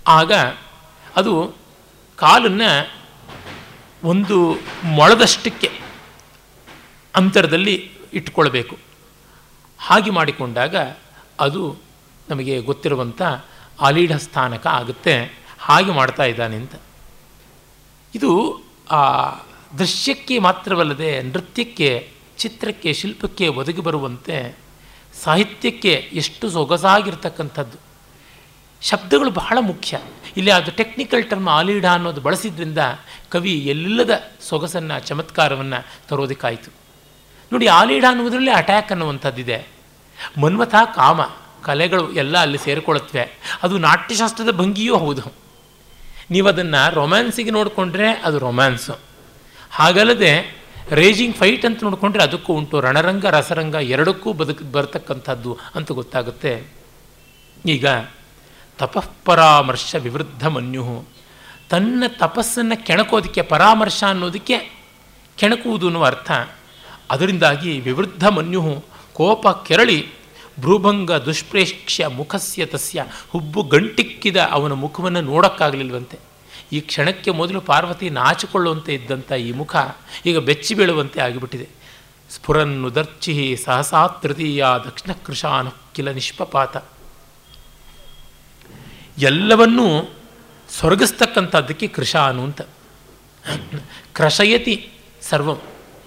ಆಗ ಅದು ಕಾಲನ್ನು ಒಂದು ಮೊಳದಷ್ಟಕ್ಕೆ ಅಂತರದಲ್ಲಿ ಇಟ್ಕೊಳ್ಬೇಕು. ಹಾಗೆ ಮಾಡಿಕೊಂಡಾಗ ಅದು ನಮಗೆ ಗೊತ್ತಿರುವಂಥ ಆಲೀಢ ಸ್ಥಾನಕ ಆಗುತ್ತೆ. ಹಾಗೆ ಮಾಡ್ತಾ ಇದ್ದಾನೆ ಅಂತ. ಇದು ಆ ದೃಶ್ಯಕ್ಕೆ ಮಾತ್ರವಲ್ಲದೆ ನೃತ್ಯಕ್ಕೆ, ಚಿತ್ರಕ್ಕೆ, ಶಿಲ್ಪಕ್ಕೆ ಒದಗಿ ಬರುವಂತೆ ಸಾಹಿತ್ಯಕ್ಕೆ ಎಷ್ಟು ಸೊಗಸಾಗಿರ್ತಕ್ಕಂಥದ್ದು. ಶಬ್ದಗಳು ಬಹಳ ಮುಖ್ಯ. ಇಲ್ಲಿ ಅದು ಟೆಕ್ನಿಕಲ್ ಟರ್ಮ್ ಆಲೀಢ ಅನ್ನೋದು ಬಳಸಿದ್ರಿಂದ ಕವಿ ಎಲ್ಲದ ಸೊಗಸನ್ನು, ಚಮತ್ಕಾರವನ್ನು ತರೋದಕ್ಕಾಯಿತು. ನೋಡಿ ಆಲೀಢ ಅನ್ನುವುದರಲ್ಲಿ ಅಟ್ಯಾಕ್ ಅನ್ನುವಂಥದ್ದಿದೆ. ಮನ್ಮಥ ಕಾಮ, ಕಲೆಗಳು ಎಲ್ಲ ಅಲ್ಲಿ ಸೇರಿಕೊಳ್ಳುತ್ತವೆ. ಅದು ನಾಟ್ಯಶಾಸ್ತ್ರದ ಭಂಗಿಯೂ ಹೌದು. ನೀವು ಅದನ್ನು ರೊಮ್ಯಾನ್ಸಿಗೆ ನೋಡಿಕೊಂಡ್ರೆ ಅದು ರೊಮ್ಯಾನ್ಸು ಹಾಗಲ್ಲದೆ ರೇಜಿಂಗ್ ಫೈಟ್ ಅಂತ ನೋಡಿಕೊಂಡ್ರೆ ಅದಕ್ಕೂ ಉಂಟು. ರಣರಂಗ, ರಸರಂಗ ಎರಡಕ್ಕೂ ಬದುಕು, ಬರ್ತಕ್ಕಂಥದ್ದು ಅಂತ ಗೊತ್ತಾಗುತ್ತೆ. ಈಗ, ತಪಃಪರಾಮರ್ಶ ವಿವೃದ್ಧ ಮನ್ಯು. ತನ್ನ ತಪಸ್ಸನ್ನು ಕೆಣಕೋದಕ್ಕೆ, ಪರಾಮರ್ಶ ಅನ್ನೋದಕ್ಕೆ ಕೆಣಕುವುದು ಅನ್ನುವ ಅರ್ಥ. ಅದರಿಂದಾಗಿ ವಿವೃದ್ಧ ಮನ್ಯು ಕೋಪ ಕೆರಳಿ ಭ್ರೂಭಂಗ ದುಷ್ಪ್ರೇಕ್ಷ್ಯ ಮುಖಸ್ಯ ತಸ್ಯ ಹುಬ್ಬು ಗಂಟಿಕ್ಕಿದ ಅವನ ಮುಖವನ್ನು ನೋಡೋಕ್ಕಾಗಲಿಲ್ವಂತೆ. ಈ ಕ್ಷಣಕ್ಕೆ ಮೊದಲು ಪಾರ್ವತಿ ನಾಚಿಕೊಳ್ಳುವಂತೆ ಇದ್ದಂಥ ಈ ಮುಖ ಈಗ ಬೆಚ್ಚಿ ಬೀಳುವಂತೆ ಆಗಿಬಿಟ್ಟಿದೆ. ಸ್ಫುರನ್ನುದರ್ಚಿ ಸಹಸಾ ತೃತೀಯ ದಕ್ಷಿಣ ಕೃಶಾನು ಕಿಲ ನಿಷ್ಪಪಾತ. ಎಲ್ಲವನ್ನೂ ಸ್ವರ್ಗಿಸ್ತಕ್ಕಂಥದ್ದಕ್ಕೆ ಕೃಶಾನು ಅಂತ. ಕ್ರಶಯತಿ ಸರ್ವಂ.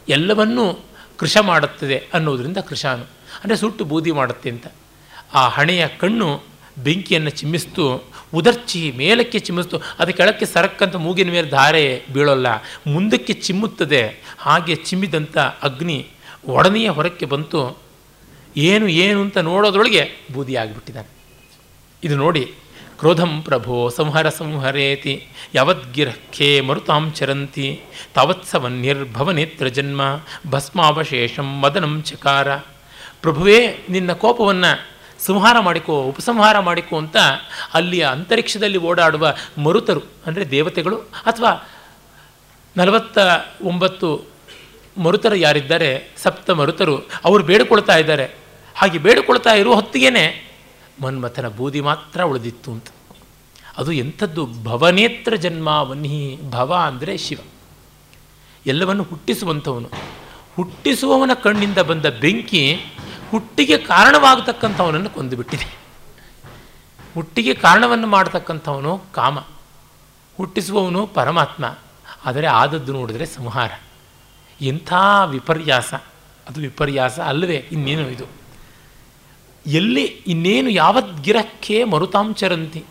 ಎಲ್ಲವನ್ನೂ ಕೃಶ ಮಾಡುತ್ತದೆ ಅನ್ನೋದರಿಂದ ಕೃಷಾನು. ಅಂದರೆ ಸುಟ್ಟು ಬೂದಿ ಮಾಡುತ್ತೆ ಅಂತ. ಆ ಹಣೆಯ ಕಣ್ಣು ಬೆಂಕಿಯನ್ನು ಚಿಮ್ಮಿಸ್ತು, ಉದರ್ಚಿ ಮೇಲಕ್ಕೆ ಚಿಮ್ಮಿಸ್ತು, ಅದು ಕೆಳಕ್ಕೆ ಸರಕ್ಕಂತ ಮೂಗಿನ ಮೇಲೆ ಧಾರೆ ಬೀಳೋಲ್ಲ, ಮುಂದಕ್ಕೆ ಚಿಮ್ಮುತ್ತದೆ, ಹಾಗೆ ಚಿಮ್ಮಿದಂಥ ಅಗ್ನಿ ಒಡನೆಯ ಹೊರಕ್ಕೆ ಬಂತು, ಏನು ಏನು ಅಂತ ನೋಡೋದ್ರೊಳಗೆ ಬೂದಿ ಆಗಿಬಿಟ್ಟಿದ್ದಾನೆ. ಇದು ನೋಡಿ ಕ್ರೋಧಂ ಪ್ರಭೋ ಸಂಹರ ಸಂಹರೇತಿ ಯಾವದ್ಗಿರಖೇ ಮರುತಾಂ ಚರಂತಿ ತಾವತ್ಸವನ್ನಿರ್ಭವನೇತ್ರ ಜನ್ಮ ಭಸ್ಮಾವಶೇಷಂ ಮದನಂ ಚಕಾರ ಪ್ರಭುವೇ ನಿನ್ನ ಕೋಪವನ್ನು ಸಂಹಾರ ಮಾಡಿಕೋ, ಉಪಸಂಹಾರ ಮಾಡಿಕೋ ಅಂತ ಅಲ್ಲಿಯ ಅಂತರಿಕ್ಷದಲ್ಲಿ ಓಡಾಡುವ ಮರುತರು, ಅಂದರೆ ದೇವತೆಗಳು, ಅಥವಾ ನಲವತ್ತ ಒಂಬತ್ತು ಮರುತರು ಯಾರಿದ್ದಾರೆ, ಸಪ್ತ ಮರುತರು, ಅವರು ಬೇಡಿಕೊಳ್ತಾ ಇದ್ದಾರೆ. ಹಾಗೆ ಬೇಡಿಕೊಳ್ತಾ ಇರುವ ಹೊತ್ತಿಗೆ ಮನ್ಮಥನ ಬೂದಿ ಮಾತ್ರ ಉಳಿದಿತ್ತು ಅಂತ. ಅದು ಎಂಥದ್ದು ಭವನೇತ್ರ ಜನ್ಮ ವನ್ಹಿ ಭವ ಅಂದರೆ ಶಿವ. ಎಲ್ಲವನ್ನು ಹುಟ್ಟಿಸುವಂಥವನು. ಹುಟ್ಟಿಸುವವನ ಕಣ್ಣಿಂದ ಬಂದ ಬೆಂಕಿ ಹುಟ್ಟಿಗೆ ಕಾರಣವಾಗತಕ್ಕಂಥವನನ್ನು ಕೊಂದುಬಿಟ್ಟಿದೆ. ಹುಟ್ಟಿಗೆ ಕಾರಣವನ್ನು ಮಾಡತಕ್ಕಂಥವನು ಕಾಮ. ಹುಟ್ಟಿಸುವವನು ಪರಮಾತ್ಮ. ಆದರೆ ಆದದ್ದು ನೋಡಿದ್ರೆ ಸಂಹಾರ. ಎಂಥ ವಿಪರ್ಯಾಸ. ಅದು ವಿಪರ್ಯಾಸ ಅಲ್ಲವೇ ಇನ್ನೇನು ಇದು? ಎಲ್ಲಿ ಇನ್ನೇನು ಯಾವದ್ಗಿರಕ್ಕೆ ಮರುತಾಂಚರಂತಿ?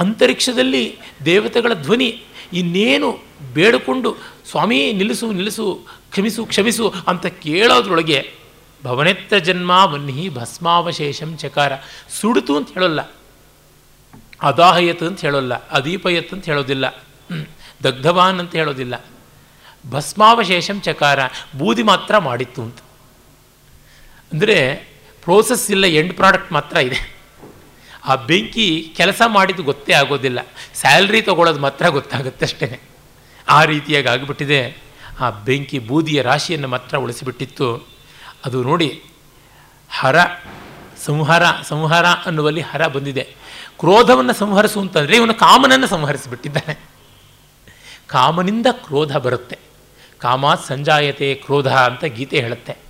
ಅಂತರಿಕ್ಷದಲ್ಲಿ ದೇವತೆಗಳ ಧ್ವನಿ ಇನ್ನೇನು ಬೇಡಿಕೊಂಡು ಸ್ವಾಮಿ ನಿಲ್ಲಿಸು ನಿಲ್ಲಿಸು, ಕ್ಷಮಿಸು ಕ್ಷಮಿಸು ಅಂತ ಕೇಳೋದ್ರೊಳಗೆ ಭವನೆತ್ತ ಜನ್ಮ ವನ್ಹಿ ಭಸ್ಮಾವಶೇಷಂ ಚಕಾರ. ಸುಡಿತು ಅಂತ ಹೇಳೋಲ್ಲ. ಅದಾಹಯತ್ ಅಂತ ಹೇಳೋಲ್ಲ. ಅದೀಪಯತ್ ಅಂತ ಹೇಳೋದಿಲ್ಲ. ದಗ್ಧವಾನ್ ಅಂತ ಹೇಳೋದಿಲ್ಲ. ಭಸ್ಮಾವಶೇಷಂ ಚಕಾರ. ಬೂದಿ ಮಾತ್ರ ಮಾಡಿತ್ತು ಅಂತ. ಅಂದರೆ ಪ್ರೋಸೆಸ್ ಇಲ್ಲ ಎಂಡ್ ಪ್ರಾಡಕ್ಟ್ ಮಾತ್ರ ಇದೆ. ಆ ಬೆಂಕಿ ಕೆಲಸ ಮಾಡಿದ್ದು ಗೊತ್ತೇ ಆಗೋದಿಲ್ಲ. ಸ್ಯಾಲ್ರಿ ತಗೊಳ್ಳೋದು ಮಾತ್ರ ಗೊತ್ತಾಗುತ್ತೆ ಅಷ್ಟೇ. ಆ ರೀತಿಯಾಗಿ ಆಗಿಬಿಟ್ಟಿದೆ. ಆ ಬೆಂಕಿ ಬೂದಿಯ ರಾಶಿಯನ್ನು ಮಾತ್ರ ಉಳಿಸಿಬಿಟ್ಟಿತ್ತು. ಅದು ನೋಡಿ, ಹರ, ಸಂಹಾರ ಸಂಹಾರ ಅನ್ನುವಲ್ಲಿ ಹರ ಬಂದಿದೆ. ಕ್ರೋಧವನ್ನು ಸಂಹರಿಸು ಅಂತಂದರೆ ಇವನು ಕಾಮನನ್ನು ಸಂಹರಿಸಿಬಿಟ್ಟಿದ್ದಾನೆ. ಕಾಮನಿಂದ ಕ್ರೋಧ ಬರುತ್ತೆ. ಕಾಮ ಸಂಜಾಯತೆ ಕ್ರೋಧ ಅಂತ ಗೀತೆ ಹೇಳುತ್ತೆ.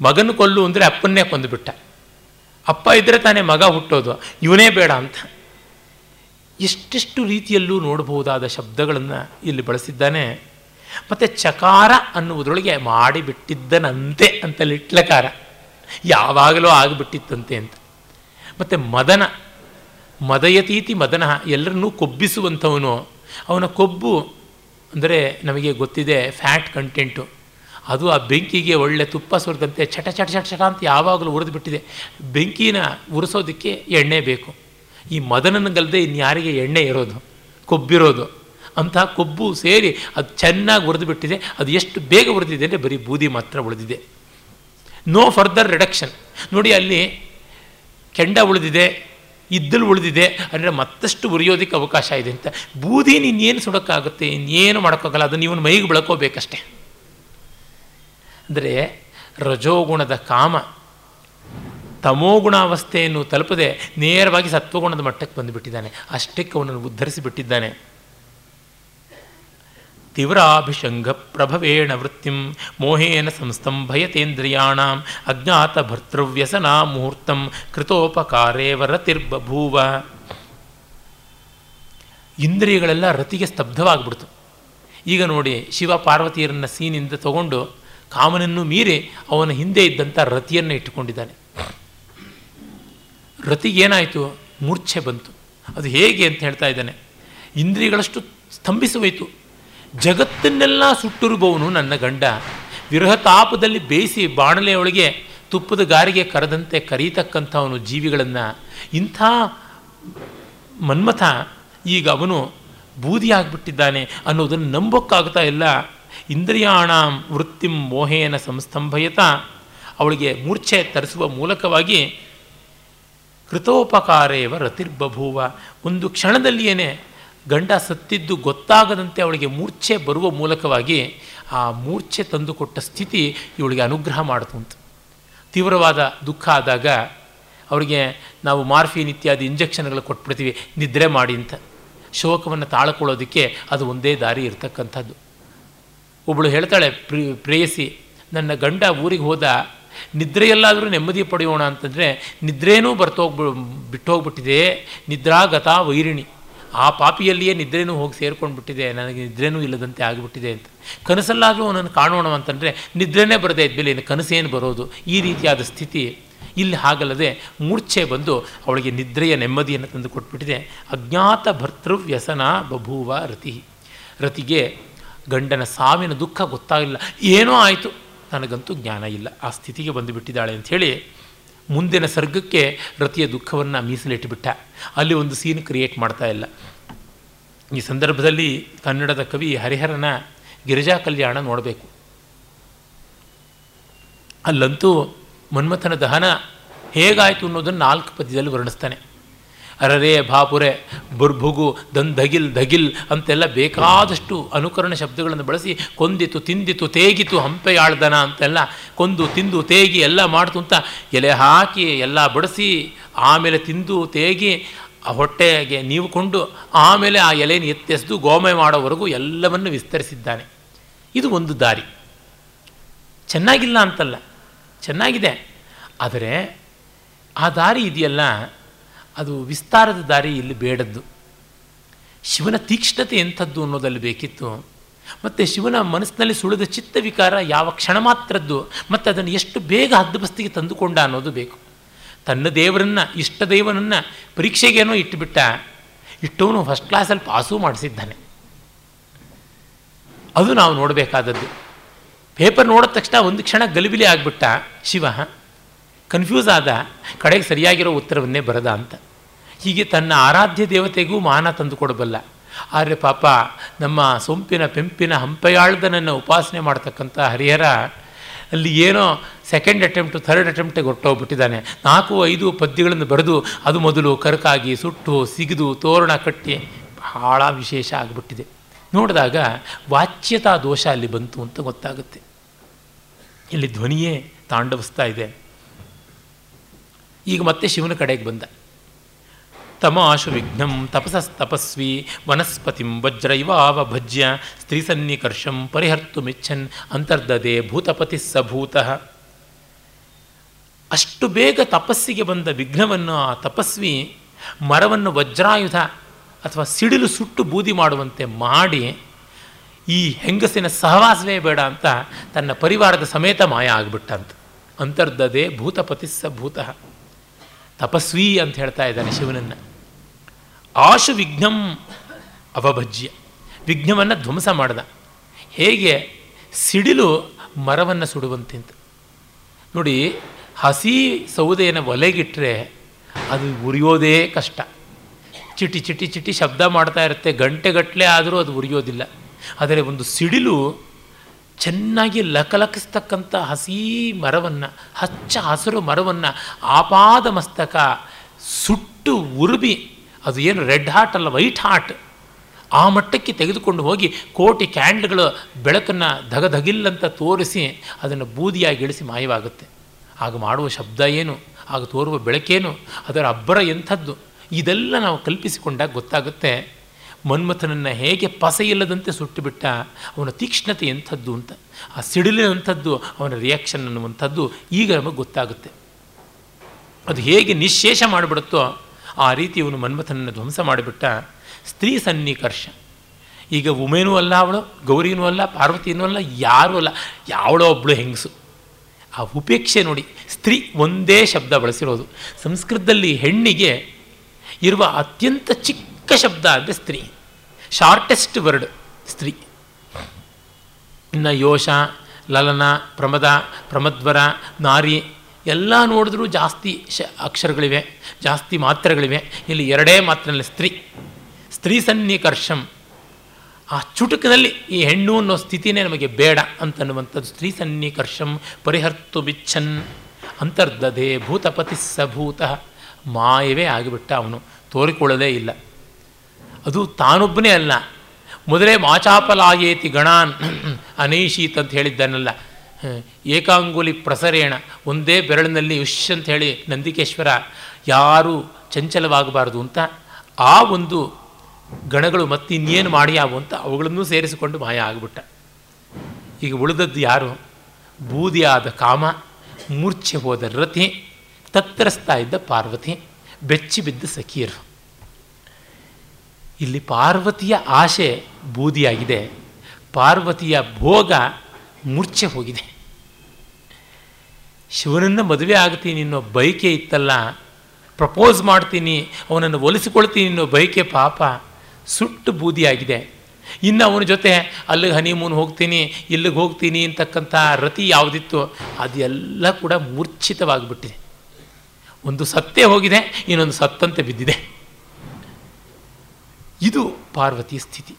ಮಗನ ಕೊಲ್ಲು ಅಂದರೆ ಅಪ್ಪನ್ನೇ ಕೊಂದುಬಿಟ್ಟ. ಅಪ್ಪ ಇದ್ದರೆ ತಾನೇ ಮಗ ಹುಟ್ಟೋದು. ಇವನೇ ಬೇಡ ಅಂತ. ಎಷ್ಟೆಷ್ಟು ರೀತಿಯಲ್ಲೂ ನೋಡಬಹುದಾದ ಶಬ್ದಗಳನ್ನು ಇಲ್ಲಿ ಬಳಸಿದ್ದಾನೆ. ಮತ್ತು ಚಕಾರ ಅನ್ನುವುದರೊಳಗೆ ಮಾಡಿಬಿಟ್ಟಿದ್ದನಂತೆ ಅಂತ ಲಿಟ್ಲಕಾರ. ಯಾವಾಗಲೂ ಆಗಿಬಿಟ್ಟಿತ್ತಂತೆ ಅಂತ. ಮತ್ತು ಮದನ, ಮದಯತೀತಿ ಮದನ ಎಲ್ಲರನ್ನೂ ಕೊಬ್ಬಿಸುವಂಥವನು. ಅವನ ಕೊಬ್ಬು, ಅಂದರೆ ನಮಗೆ ಗೊತ್ತಿದೆ ಫ್ಯಾಟ್ ಕಂಟೆಂಟು ಅದು ಆ ಬೆಂಕಿಗೆ ಒಳ್ಳೆ ತುಪ್ಪ ಸುರಿದಂತೆ ಚಟ ಚಟ ಚಟ ಚಟ ಅಂತ ಯಾವಾಗಲೂ ಉರಿದು ಬಿಟ್ಟಿದೆ. ಬೆಂಕಿನ ಉರಿಸೋದಕ್ಕೆ ಎಣ್ಣೆ ಬೇಕು. ಈ ಮದನನಿಗಲ್ಲದೆ ಇನ್ಯಾರಿಗೆ ಎಣ್ಣೆ ಇರೋದು? ಕೊಬ್ಬಿರೋದು. ಅಂತಹ ಕೊಬ್ಬು ಸೇರಿ ಅದು ಚೆನ್ನಾಗಿ ಉರಿದು ಬಿಟ್ಟಿದೆ. ಅದು ಎಷ್ಟು ಬೇಗ ಉರಿದಿದೆ ಅಂದರೆ ಬರೀ ಬೂದಿ ಮಾತ್ರ ಉಳಿದಿದೆ ನೋ ಫರ್ದರ್ ರಿಡಕ್ಷನ್ ನೋಡಿ ಅಲ್ಲಿ ಕೆಂಡ ಉಳಿದಿದೆ, ಇದ್ದಲು ಉಳಿದಿದೆ, ಅಂದರೆ ಮತ್ತಷ್ಟು ಉರಿಯೋದಕ್ಕೆ ಅವಕಾಶ ಇದೆ ಅಂತ. ಬೂದಿ ಇನ್ನೇನು ಸುಡೋಕ್ಕಾಗುತ್ತೆ? ಇನ್ನೇನು ಮಾಡೋಕ್ಕಾಗಲ್ಲ ಅದನ್ನು ನೀವು ಮೈಗೆ ಬೆಳ್ಕೋಬೇಕಷ್ಟೆ. ಅಂದರೆ ರಜೋಗುಣದ ಕಾಮ. ತಮೋಗುಣಾವಸ್ಥೆಯನ್ನು ತಲುಪದೆ ನೇರವಾಗಿ ಸತ್ವಗುಣದ ಮಟ್ಟಕ್ಕೆ ಬಂದುಬಿಟ್ಟಿದ್ದಾನೆ. ಅಷ್ಟಕ್ಕೆ ಅವನನ್ನು ಉದ್ಧರಿಸಿ ಬಿಟ್ಟಿದ್ದಾನೆ ತೀವ್ರಾಭಿಷಂಗ ಪ್ರಭವೇಣ ವೃತ್ತಿಂ ಮೋಹೇನ ಸಂಸ್ತಂಭಯತೇಂದ್ರಿಯಾಣ ಅಜ್ಞಾತ ಭರ್ತೃವ್ಯಸನಾ ಮುಹೂರ್ತಂ ಕೃತೋಪಕಾರೇ ವರತಿರ್ಬಭೂವ ಇಂದ್ರಿಯಗಳೆಲ್ಲ ರತಿಗೆ ಸ್ತಬ್ಧವಾಗ್ಬಿಡ್ತು. ಈಗ ನೋಡಿ ಶಿವ ಪಾರ್ವತಿಯರನ್ನ ಸೀನಿಂದ ತಗೊಂಡು ಕಾಮನನ್ನು ಮೀರಿ ಅವನ ಹಿಂದೆ ಇದ್ದಂಥ ರತಿಯನ್ನು ಇಟ್ಟುಕೊಂಡಿದ್ದಾನೆ. ರತಿಗೇನಾಯಿತು ಮೂರ್ಛೆ ಬಂತು. ಅದು ಹೇಗೆ ಅಂತ ಹೇಳ್ತಾ ಇದ್ದಾನೆ. ಇಂದ್ರಿಯಗಳಷ್ಟು ಸ್ತಂಭಿಸುವೈತು ಜಗತ್ತನ್ನೆಲ್ಲ ಸುಟ್ಟಿರುವವನು ನನ್ನ ಗಂಡ. ವಿರಹ ತಾಪದಲ್ಲಿ ಬೇಯಿಸಿ ಬಾಣಲೆಯೊಳಗೆ ತುಪ್ಪದ ಗಾರಿಗೆ ಕರೆದಂತೆ ಕರೀತಕ್ಕಂಥವನು ಜೀವಿಗಳನ್ನು. ಇಂಥ ಮನ್ಮಥ ಈಗ ಅವನು ಬೂದಿಯಾಗ್ಬಿಟ್ಟಿದ್ದಾನೆ ಅನ್ನೋದನ್ನು ನಂಬೋಕ್ಕಾಗ್ತಾ ಇಲ್ಲ. ಇಂದ್ರಿಯಾಣ ವೃತ್ತಿಂ ಮೋಹೇನ ಸಂಸ್ತಂಭಯತ. ಅವಳಿಗೆ ಮೂರ್ಛೆ ತರಿಸುವ ಮೂಲಕವಾಗಿ ಕೃತೋಪಕಾರೇವ ರತಿರ್ಬಭೂವ. ಒಂದು ಕ್ಷಣದಲ್ಲಿಯೇ ಗಂಡ ಸತ್ತಿದ್ದು ಗೊತ್ತಾಗದಂತೆ ಅವಳಿಗೆ ಮೂರ್ಛೆ ಬರುವ ಮೂಲಕವಾಗಿ ಆ ಮೂರ್ಛೆ ತಂದುಕೊಟ್ಟ ಸ್ಥಿತಿ ಇವಳಿಗೆ ಅನುಗ್ರಹ ಮಾಡಿತು ಅಂತ ತೀವ್ರವಾದ ದುಃಖ ಆದಾಗ ಅವರಿಗೆ ನಾವು ಮಾರ್ಫಿನ್ ಇತ್ಯಾದಿ ಇಂಜೆಕ್ಷನ್ಗಳು ಕೊಟ್ಬಿಡ್ತೀವಿ, ನಿದ್ರೆ ಮಾಡಿ ಅಂತ. ಶೋಕವನ್ನು ತಾಳ್ಕೊಳ್ಳೋದಕ್ಕೆ ಅದು ಒಂದೇ ದಾರಿ ಇರತಕ್ಕಂಥದ್ದು. ಒಬ್ಬಳು ಹೇಳ್ತಾಳೆ, ಪ್ರಿ, ಪ್ರೇಯಸಿ, ನನ್ನ ಗಂಡ ಊರಿಗೆ ಹೋದ, ನಿದ್ರೆಯಲ್ಲಾದರೂ ನೆಮ್ಮದಿ ಪಡೆಯೋಣ ಅಂತಂದರೆ, ನಿದ್ರೇನೂ ಬರ್ತೋಗ್ಬಿ, ಬಿಟ್ಟೋಗ್ಬಿಟ್ಟಿದೆ, ನಿದ್ರಾಗತ ವೈರಿಣಿ. ಆ ಪಾಪಿಯಲ್ಲಿಯೇ ನಿದ್ರೇನೂ ಹೋಗಿ ಸೇರ್ಕೊಂಡು ಬಿಟ್ಟಿದೆ ನನಗೆ ನಿದ್ರೇನೂ ಇಲ್ಲದಂತೆ ಆಗಿಬಿಟ್ಟಿದೆ ಅಂತ. ಕನಸಲ್ಲಾದರೂ ಅವನನ್ನು ಕಾಣೋಣ ಅಂತಂದರೆ, ನಿದ್ರೆನೇ ಬರದೇ ಇದ್ಮೇಲೆ ಇನ್ನು ಕನಸೇನು ಬರೋದು? ಈ ರೀತಿಯಾದ ಸ್ಥಿತಿ. ಇಲ್ಲಿ ಹಾಗಲ್ಲದೆ, ಮೂರ್ಛೆ ಬಂದು ಅವಳಿಗೆ ನಿದ್ರೆಯ ನೆಮ್ಮದಿಯನ್ನು ತಂದು ಕೊಟ್ಬಿಟ್ಟಿದೆ. ಅಜ್ಞಾತ ಭರ್ತೃವ್ಯಸನ ಬಭೂವ ರತಿ. ರತಿಗೆ ಗಂಡನ ಸಾವಿನ ದುಃಖ ಗೊತ್ತಾಗಲಿಲ್ಲ ಏನೋ ಆಯಿತು. ನನಗಂತೂ ಜ್ಞಾನ ಇಲ್ಲ. ಆ ಸ್ಥಿತಿಗೆ ಬಂದುಬಿಟ್ಟಿದ್ದಾಳೆ ಅಂಥೇಳಿ ಮುಂದಿನ ಸರ್ಗಕ್ಕೆ ರತಿಯ ದುಃಖವನ್ನು ಮೀಸಲಿಟ್ಟುಬಿಟ್ಟ. ಅಲ್ಲಿ ಒಂದು ಸೀನ್ ಕ್ರಿಯೇಟ್ ಮಾಡ್ತಾ ಇಲ್ಲ. ಈ ಸಂದರ್ಭದಲ್ಲಿ ಕನ್ನಡದ ಕವಿ ಹರಿಹರನ ಗಿರಿಜಾ ಕಲ್ಯಾಣ ನೋಡಬೇಕು. ಅಲ್ಲಂತೂ ಮನ್ಮಥನ ದಹನ ಹೇಗಾಯಿತು ಅನ್ನೋದನ್ನು ನಾಲ್ಕು ಪದ್ಯದಲ್ಲಿ ವರ್ಣಿಸ್ತಾನೆ. ಅರರೇ ಭಾಪುರೆ ಬುರ್ಭುಗು ದನ್ ಧಗಿಲ್ ಧಗಿಲ್ ಅಂತೆಲ್ಲ ಬೇಕಾದಷ್ಟು ಅನುಕರಣ ಶಬ್ದಗಳನ್ನು ಬಳಸಿ ಕೊಂದಿತು, ತಿಂದಿತು, ತೇಗಿತು, ಹಂಪೆಯಾಳ್ದನ ಅಂತೆಲ್ಲ ಕೊಂದು, ತಿಂದು, ತೇಗಿ ಎಲ್ಲ ಮಾಡ್ತು ಅಂತ ಎಲೆ ಹಾಕಿ ಎಲ್ಲ ಬಡಿಸಿ ಆಮೇಲೆ ತಿಂದು, ತೇಗಿ ಆ ಹೊಟ್ಟೆಗೆ ನೀವು ಕೊಂಡು ಆಮೇಲೆ ಆ ಎಲೆಯನ್ನು ಎತ್ತೆಸೆದು ಗೋಮೆ ಮಾಡೋವರೆಗೂ ಎಲ್ಲವನ್ನು ವಿಸ್ತರಿಸಿದ್ದಾನೆ. ಇದು ಒಂದು ದಾರಿ. ಚೆನ್ನಾಗಿಲ್ಲ ಅಂತಲ್ಲ. ಚೆನ್ನಾಗಿದೆ. ಆದರೆ ಆ ದಾರಿ ಇದೆಯಲ್ಲ? ಅದು ವಿಸ್ತಾರದ ದಾರಿ ಇಲ್ಲಿ ಬೇಡದ್ದು. ಶಿವನ ತೀಕ್ಷ್ಣತೆ ಎಂಥದ್ದು ಅನ್ನೋದಲ್ಲಿ ಬೇಕಿತ್ತು. ಮತ್ತು ಶಿವನ ಮನಸ್ಸಿನಲ್ಲಿ ಸುಳಿದ ಚಿತ್ತ ವಿಕಾರ ಯಾವ ಕ್ಷಣ ಮಾತ್ರದ್ದು, ಮತ್ತು ಅದನ್ನು ಎಷ್ಟು ಬೇಗ ಹದ್ದುಬಸ್ತಿಗೆ ತಂದುಕೊಂಡ ಅನ್ನೋದು ಬೇಕು. ತನ್ನ ದೇವರನ್ನು, ಇಷ್ಟ ದೇವನನ್ನು ಪರೀಕ್ಷೆಗೇನೋ ಇಟ್ಟುಬಿಟ್ಟ, ಇಟ್ಟವನು ಫಸ್ಟ್ ಕ್ಲಾಸಲ್ಲಿ ಪಾಸು ಮಾಡಿಸಿದ್ದಾನೆ. ಅದು ನಾವು ನೋಡಬೇಕಾದದ್ದು. ಪೇಪರ್ ನೋಡಿದ ತಕ್ಷಣ ಒಂದು ಕ್ಷಣ ಗಲಿಬಿಲಿ ಆಗಿಬಿಟ್ಟ ಶಿವ. ಕನ್ಫ್ಯೂಸ್ ಆದ ಕಡೆಗೆ ಸರಿಯಾಗಿರೋ ಉತ್ತರವನ್ನೇ ಬರದ ಅಂತ. ಹೀಗೆ ತನ್ನ ಆರಾಧ್ಯ ದೇವತೆಗೂ ಮಾನ ತಂದುಕೊಡಬಲ್ಲ ಆದರೆ ಪಾಪ ನಮ್ಮ ಸೊಂಪಿನ ಪೆಂಪಿನ ಹಂಪೆಯಾಳ್ದನನ್ನು ಉಪಾಸನೆ ಮಾಡ್ತಕ್ಕಂಥ ಹರಿಹರ ಅಲ್ಲಿ ಏನೋ ಸೆಕೆಂಡ್ ಅಟೆಂಪ್ಟು ಥರ್ಡ್ ಅಟೆಂಪ್ಟಿಗೆ ಹೊರಟೋಗ್ಬಿಟ್ಟಿದ್ದಾನೆ. ನಾಲ್ಕು, ಐದು ಪದ್ಯಗಳನ್ನು ಬರೆದು ಅದು ಮೊದಲು ಕರಕಾಗಿ ಸುಟ್ಟು ಸಿಗಿದು ತೋರಣ ಕಟ್ಟಿ ಭಾಳ ವಿಶೇಷ ಆಗಿಬಿಟ್ಟಿದೆ. ನೋಡಿದಾಗ ವಾಚ್ಯತಾ ದೋಷ ಅಲ್ಲಿ ಬಂತು ಅಂತ ಗೊತ್ತಾಗುತ್ತೆ. ಇಲ್ಲಿ ಧ್ವನಿಯೇ ತಾಂಡವಿಸ್ತಾ ಇದೆ. ಈಗ ಮತ್ತೆ ಶಿವನ ಕಡೆಗೆ ಬಂದ. ತಮಾಶು ವಿಘ್ನಂ ತಪಸಸ್ತಪಸ್ವಿ ವನಸ್ಪತಿಂ ವಜ್ರ ಆವ ಭಜ್ಯ ಪರಿಹರ್ತು ಮಿಚ್ಚನ್ ಅಂತರ್ದದೆ ಭೂತಪತಿ ಸಭೂತಃ ಅಷ್ಟು ಬೇಗ ತಪಸ್ಸಿಗೆ ಬಂದ ವಿಘ್ನವನ್ನು ಆ ತಪಸ್ವಿ ಮರವನ್ನು ವಜ್ರಾಯುಧ ಅಥವಾ ಸಿಡಿಲು ಸುಟ್ಟು ಬೂದಿ ಮಾಡುವಂತೆ ಮಾಡಿ ಈ ಹೆಂಗಸಿನ ಸಹವಾಸವೇ ಬೇಡ ಅಂತ ತನ್ನ ಪರಿವಾರದ ಸಮೇತ ಮಾಯ ಆಗ್ಬಿಟ್ಟಂತ. ಅಂತರ್ದದೆ ಭೂತಪತಿ ಸ ಭೂತಃ. ತಪಸ್ವಿ ಅಂತ ಹೇಳ್ತಾ ಇದ್ದಾನೆ ಶಿವನನ್ನು. ಆಶು ವಿಘ್ನಂ ಅವಭಜ್ಯ. ವಿಘ್ನವನ್ನು ಧ್ವಂಸ ಮಾಡ್ದ. ಹೇಗೆ? ಸಿಡಿಲು ಮರವನ್ನು ಸುಡುವಂತಿಂತ ನೋಡಿ, ಹಸಿ ಸೌದೆಯನ್ನು ಒಲೆಗಿಟ್ಟರೆ ಅದು ಉರಿಯೋದೇ ಕಷ್ಟ. ಚಿಟಿ ಚಿಟಿ ಚಿಟಿ ಶಬ್ದ ಮಾಡ್ತಾ ಇರುತ್ತೆ. ಗಂಟೆಗಟ್ಟಲೆ ಆದರೂ ಅದು ಉರಿಯೋದಿಲ್ಲ. ಆದರೆ ಒಂದು ಸಿಡಿಲು ಚೆನ್ನಾಗಿ ಲಕಲಕಿಸ್ತಕ್ಕಂಥ ಹಸಿ ಮರವನ್ನು, ಹಚ್ಚ ಹಸಿರು ಮರವನ್ನು, ಆಪಾದ ಮಸ್ತಕ, ಸುಟ್ಟು ಉರುಬಿ ಅದು ಏನು ರೆಡ್ ಹಾಟ್ ಅಲ್ಲ, ವೈಟ್ ಹಾಟ್ ಆ ಮಟ್ಟಕ್ಕೆ ತೆಗೆದುಕೊಂಡು ಹೋಗಿ ಕೋಟಿ ಕ್ಯಾಂಡ್ಲ್ಗಳು ಬೆಳಕನ್ನು ಧಗಧಗಿಲ್ಲಂತ ತೋರಿಸಿ ಅದನ್ನು ಬೂದಿಯಾಗಿ ಇಳಿಸಿ ಮಾಯವಾಗುತ್ತೆ. ಆಗ ಮಾಡುವ ಶಬ್ದ ಏನು? ಆಗ ತೋರುವ ಬೆಳಕೇನು? ಅದರ ಅಬ್ಬರ ಎಂಥದ್ದು? ಇದೆಲ್ಲ ನಾವು ಕಲ್ಪಿಸಿಕೊಂಡಾಗ ಗೊತ್ತಾಗುತ್ತೆ. ಮನ್ಮಥನನ್ನು ಹೇಗೆ ಪಸೆಯಿಲ್ಲದಂತೆ ಸುಟ್ಟುಬಿಟ್ಟ ಅವನ ತೀಕ್ಷ್ಣತೆ ಎಂಥದ್ದು ಅಂತ, ಆ ಸಿಡಿಲಿನಂಥದ್ದು, ಅವನ ರಿಯಾಕ್ಷನ್ ಅನ್ನುವಂಥದ್ದು ಈಗ ನಮಗೆ ಗೊತ್ತಾಗುತ್ತೆ. ಅದು ಹೇಗೆ ನಿಶ್ಶೇಷ ಮಾಡಿಬಿಡುತ್ತೋ ಆ ರೀತಿ ಇವನು ಮನ್ಮಥನನ್ನು ಧ್ವಂಸ ಮಾಡಿಬಿಟ್ಟ ಸ್ತ್ರೀ ಸನ್ನಿಕರ್ಷ. ಈಗ ಉಮೇನೂ ಅಲ್ಲ ಅವಳು, ಗೌರಿನೂ ಅಲ್ಲ, ಪಾರ್ವತಿನೂ ಅಲ್ಲ, ಯಾರೂ ಅಲ್ಲ, ಯಾವಳೋ ಒಬ್ಬಳು ಹೆಂಗಸು. ಆ ಉಪೇಕ್ಷೆ ನೋಡಿ, ಸ್ತ್ರೀ ಒಂದೇ ಶಬ್ದ ಬಳಸಿರೋದು. ಸಂಸ್ಕೃತದಲ್ಲಿ ಹೆಣ್ಣಿಗೆ ಇರುವ ಅತ್ಯಂತ ಚಿಕ್ಕ ಶಬ್ದ ಅಂದರೆ ಸ್ತ್ರೀ. ಶಾರ್ಟೆಸ್ಟ್ ವರ್ಡ್ ಸ್ತ್ರೀ. ಇನ್ನು ಯೋಷ, ಲಲನ, ಪ್ರಮದ, ಪ್ರಮದ್ವರ, ನಾರಿ, ಎಲ್ಲ ನೋಡಿದ್ರೂ ಜಾಸ್ತಿ ಶ ಅಕ್ಷರಗಳಿವೆ, ಜಾಸ್ತಿ ಮಾತ್ರೆಗಳಿವೆ. ಇಲ್ಲಿ ಎರಡೇ ಮಾತ್ರೆಯಲ್ಲಿ ಸ್ತ್ರೀ. ಸ್ತ್ರೀ ಸನ್ನಿಕರ್ಷಂ. ಆ ಚುಟುಕಿನಲ್ಲಿ ಈ ಹೆಣ್ಣು ಅನ್ನೋ ಸ್ಥಿತಿನೇ ನಮಗೆ ಬೇಡ ಅಂತನ್ನುವಂಥದ್ದು ಸ್ತ್ರೀ ಸನ್ನಿಕರ್ಷಂ ಪರಿಹರ್ತು ಬಿಚ್ಚನ್ ಅಂತರ್ದದೆ ಭೂತಪತಿ ಸಭೂತ ಮಾಯವೇ ಆಗಿಬಿಟ್ಟ ಅವನು. ತೋರಿಕೊಳ್ಳದೇ ಇಲ್ಲ. ಅದು ತಾನೊಬ್ಬನೇ ಅಲ್ಲ. ಮೊದಲೇ ಮಾಚಾಪಲಾಯೇತಿ ಗಣಾನ್ ಅನೈಶೀತ್ ಅಂತ ಹೇಳಿದ್ದಾನಲ್ಲ. ಏಕಾಂಗುಲಿ ಪ್ರಸರೇಣ, ಒಂದೇ ಬೆರಳಿನಲ್ಲಿ ಯುಶ್ ಅಂತ ಹೇಳಿ ನಂದಿಕೇಶ್ವರ ಯಾರೂ ಚಂಚಲವಾಗಬಾರದು ಅಂತ ಆ ಒಂದು ಗಣಗಳು ಮತ್ತಿನ್ನೇನು ಮಾಡಿಯಾವು ಅಂತ ಅವುಗಳನ್ನು ಸೇರಿಸಿಕೊಂಡು ಮಾಯ ಆಗಿಬಿಟ್ಟ. ಈಗ ಉಳಿದದ್ದು ಯಾರು? ಬೂದಿಯಾದ ಕಾಮ, ಮೂರ್ಛೆ ಹೋದ ರತಿ ತತ್ತರಿಸ್ತಾ ಇದ್ದ ಪಾರ್ವತಿ, ಬೆಚ್ಚಿ ಬಿದ್ದ ಸಖಿಯರು ಇಲ್ಲಿ ಪಾರ್ವತಿಯ ಆಶೆ ಬೂದಿಯಾಗಿದೆ. ಪಾರ್ವತಿಯ ಭೋಗ ಮೂರ್ಛೆ ಹೋಗಿದೆ. ಶಿವನನ್ನು ಮದುವೆ ಆಗ್ತೀನಿ ಅನ್ನೋ ಬಯಕೆ ಇತ್ತಲ್ಲ, ಪ್ರಪೋಸ್ ಮಾಡ್ತೀನಿ, ಅವನನ್ನು ಒಲಿಸಿಕೊಳ್ತೀನಿ ಅನ್ನೋ ಬಯಕೆ ಪಾಪ ಸುಟ್ಟು ಬೂದಿಯಾಗಿದೆ. ಇನ್ನು ಅವನ ಜೊತೆ ಅಲ್ಲಿಗೆ ಹನಿಮೂನ್ ಹೋಗ್ತೀನಿ, ಇಲ್ಲಿಗೆ ಹೋಗ್ತೀನಿ ಅಂತಕ್ಕಂಥ ರತಿ ಯಾವುದಿತ್ತು, ಅದೆಲ್ಲ ಕೂಡ ಮೂರ್ಛಿತವಾಗಿಬಿಟ್ಟಿದೆ. ಒಂದು ಸತ್ತೇ ಹೋಗಿದೆ, ಇನ್ನೊಂದು ಸತ್ತಂತೆ ಬಿದ್ದಿದೆ. ಇದು ಪಾರ್ವತಿ ಸ್ಥಿತಿ.